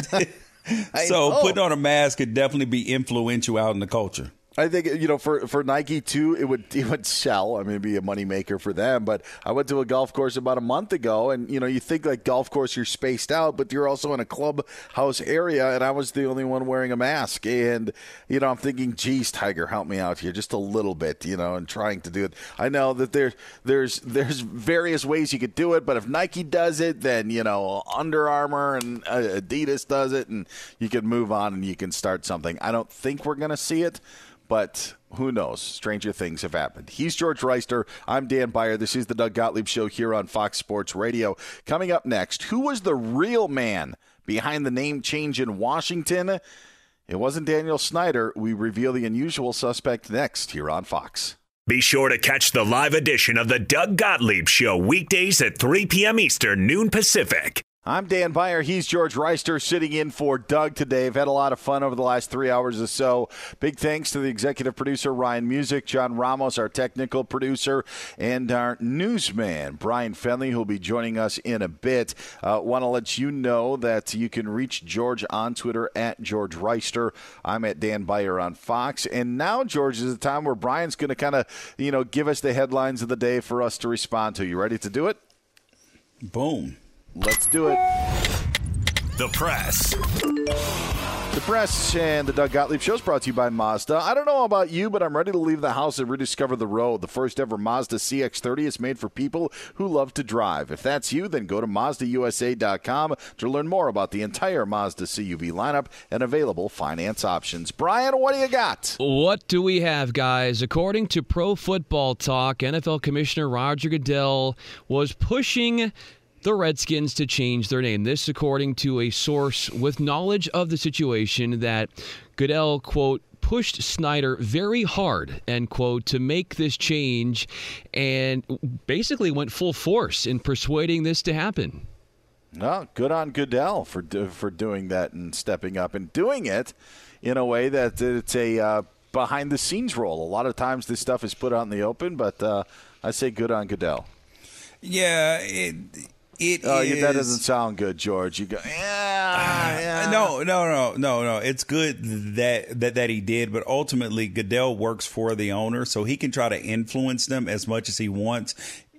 <laughs> <laughs> so putting on a mask could definitely be influential out in the culture. I think you know for for Nike too, it would it would sell. I mean, it'd be a moneymaker for them. But I went to a golf course about a month ago, and you know, you think like golf course, you're spaced out, but you're also in a clubhouse area, and I was the only one wearing a mask. And you know, I'm thinking, geez, Tiger, help me out here just a little bit, you know, and trying to do it. I know that there's there's there's various ways you could do it, but if Nike does it, then you know, Under Armour and uh, Adidas does it, and you can move on and you can start something. I don't think we're gonna see it but who knows? Stranger things have happened. He's George Wrighster. I'm Dan Beyer. This is the Doug Gottlieb Show here on Fox Sports Radio. Coming up next, who was the real man behind the name change in Washington? It wasn't Daniel Snyder. We reveal the unusual suspect next here on Fox. Be sure to catch the live edition of the Doug Gottlieb Show weekdays at 3 p.m. Eastern, noon Pacific I'm Dan Beyer. He's George Wrighster sitting in for Doug today. I've had a lot of fun over the last three hours or so. Big thanks to the executive producer, Ryan Music, John Ramos, our technical producer, and our newsman, Brian Fenley, who'll be joining us in a bit. Uh, Want to let you know that you can reach George on Twitter at George Wrighster. I'm at Dan Beyer on Fox. And now, George, is the time where Brian's going to kind of, you know, give us the headlines of the day for us to respond to. You ready to do it? Boom. Let's do it. The press. The press and the Doug Gottlieb show is brought to you by Mazda. I don't know about you, but I'm ready to leave the house and rediscover the road. The first ever Mazda CX30 is made for people who love to drive. If that's you, then go to MazdaUSA.com to learn more about the entire Mazda CUV lineup and available finance options. Brian, what do you got? What do we have, guys? According to Pro Football Talk, NFL Commissioner Roger Goodell was pushing the Redskins to change their name. This, according to a source with knowledge of the situation, that Goodell, quote, pushed Snyder very hard, end quote, to make this change and basically went full force in persuading this to happen. Well, good on Goodell for for doing that and stepping up and doing it in a way that it's a uh, behind the scenes role. A lot of times this stuff is put out in the open, but uh, I say good on Goodell. Yeah, it, it oh, is- that doesn't sound good, George. You go, <sighs> yeah, yeah. No, no, no, no, no. It's good that, that that he did, but ultimately Goodell works for the owner, so he can try to influence them as much as he wants.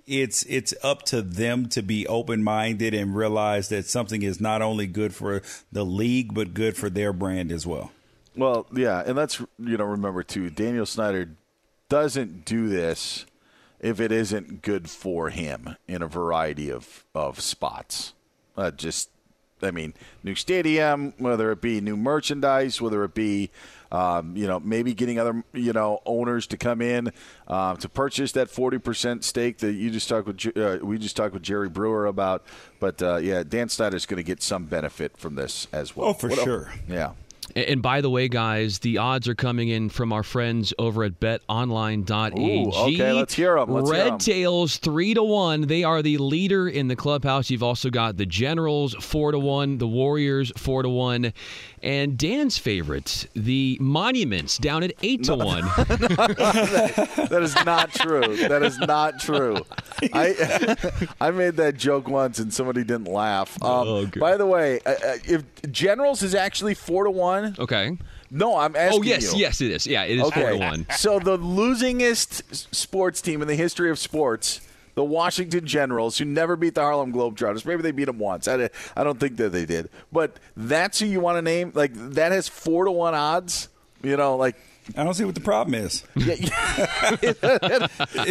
It's it's up to them to be open minded and realize that something is not only good for the league but good for their brand as well. Well, yeah, and let's you know remember too. Daniel Snyder doesn't do this if it isn't good for him in a variety of of spots. Uh, just, I mean, new stadium, whether it be new merchandise, whether it be. Um, you know, maybe getting other you know owners to come in um, to purchase that forty percent stake that you just talked with. Uh, we just talked with Jerry Brewer about, but uh, yeah, Dan Snyder's going to get some benefit from this as well. Oh, for What sure. Yeah. And by the way, guys, the odds are coming in from our friends over at betonline.ag. Ooh, okay, let's hear 'em, let's hear 'em. Red Tails, 3 to 1. They are the leader in the clubhouse. You've also got the Generals, 4 to 1. The Warriors, 4 to 1. And Dan's favorites, the Monuments, down at 8 to <laughs> 1. that is not true. That is not true. I <laughs> I made that joke once and somebody didn't laugh. Um, by the way, uh, uh, if Generals is actually four to one. Okay. No, I'm oh, asking Oh, yes, you. yes, it is. Yeah, it is 4 to 1. So the losingest sports team in the history of sports. The Washington Generals, who never beat the Harlem Globetrotters. Maybe they beat them once. I, I don't think that they did. But that's who you want to name? Like, that has four to one odds? You know, like. I don't see what the problem is. <laughs> it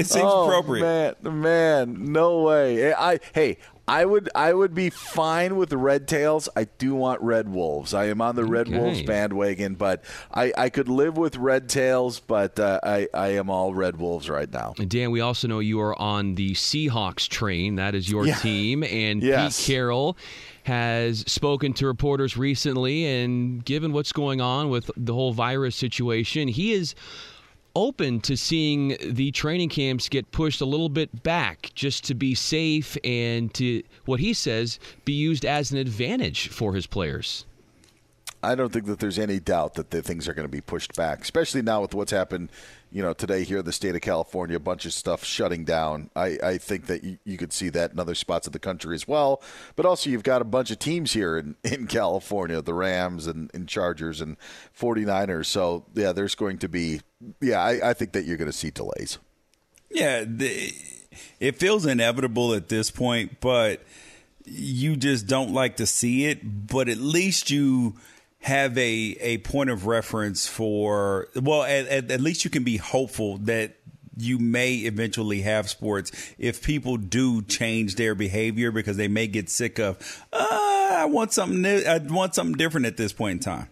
seems appropriate. Man, man, no way. I hey, I would I would be fine with the Red Tails. I do want Red Wolves. I am on the Red Okay. Wolves bandwagon, but I, I could live with Red Tails, but uh, I I am all Red Wolves right now. And Dan, we also know you are on the Seahawks train. That is your Yeah. team. And Yes. Pete Carroll has spoken to reporters recently, and given what's going on with the whole virus situation, he is open to seeing the training camps get pushed a little bit back just to be safe and to what he says be used as an advantage for his players. I don't think that there's any doubt that the things are going to be pushed back, especially now with what's happened, you know, today here in the state of California, a bunch of stuff shutting down. I, I think that you, you could see that in other spots of the country as well. But also, you've got a bunch of teams here in, <laughs> in California, the Rams and, and Chargers and 49ers. So, yeah, there's going to be, yeah, I, I think that you're going to see delays. Yeah, the, it feels inevitable at this point, but you just don't like to see it. But at least you have a a point of reference for. Well, at, at, at least you can be hopeful that you may eventually have sports if people do change their behavior because they may get sick of. Uh, I want something new. I want something different at this point in time.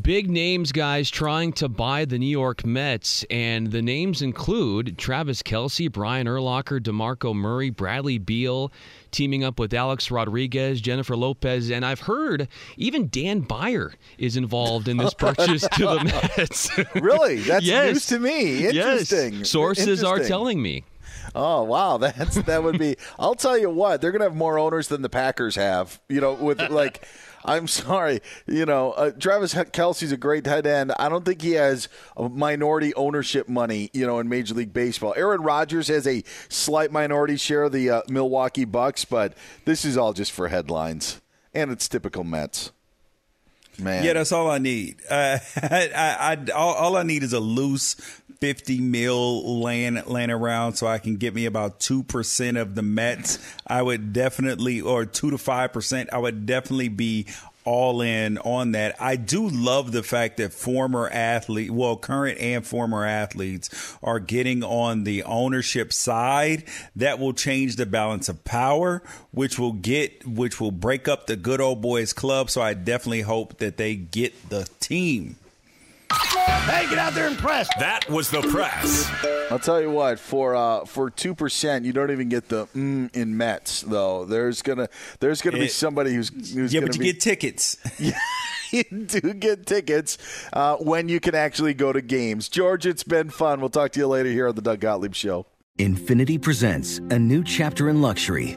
Big names, guys, trying to buy the New York Mets, and the names include Travis Kelce, Brian Urlacher, DeMarco Murray, Bradley Beal, teaming up with Alex Rodriguez, Jennifer Lopez, and I've heard even Dan Beyer is involved in this <laughs> purchase to the Mets. <laughs> Really? That's <laughs> Yes. news to me. Yes. Interesting. Sources are telling me. Oh wow, that's that would be. I'll tell you what, they're gonna have more owners than the Packers have. You know, with like. I'm sorry, you know, uh, Travis Kelce's a great tight end. I don't think he has minority ownership money, you know, in Major League Baseball. Aaron Rodgers has a slight minority share of the uh, Milwaukee Bucks, but this is all just for headlines, and it's typical Mets. Man. Yeah, that's all I need. Uh, <laughs> I, I, I, all, all I need is a loose 50 mil laying, laying around so I can get me about 2% of the Mets. I would definitely, or 2 to 5%, I would definitely be all in on that. I do love the fact that former athlete, well, current and former athletes are getting on the ownership side. That will change the balance of power, which will get, which will break up the good old boys club. So I definitely hope that they get the team Hey, get out there and press. That was the press. I'll tell you what, for uh, for two percent, you don't even get the mm in Mets though. There's gonna there's gonna be somebody who's, who's yeah, gonna but you be, get tickets. <laughs> Yeah, you do get tickets uh, when you can actually go to games. George, it's been fun. We'll talk to you later here on the Doug Gottlieb Show. Infiniti presents a new chapter in luxury,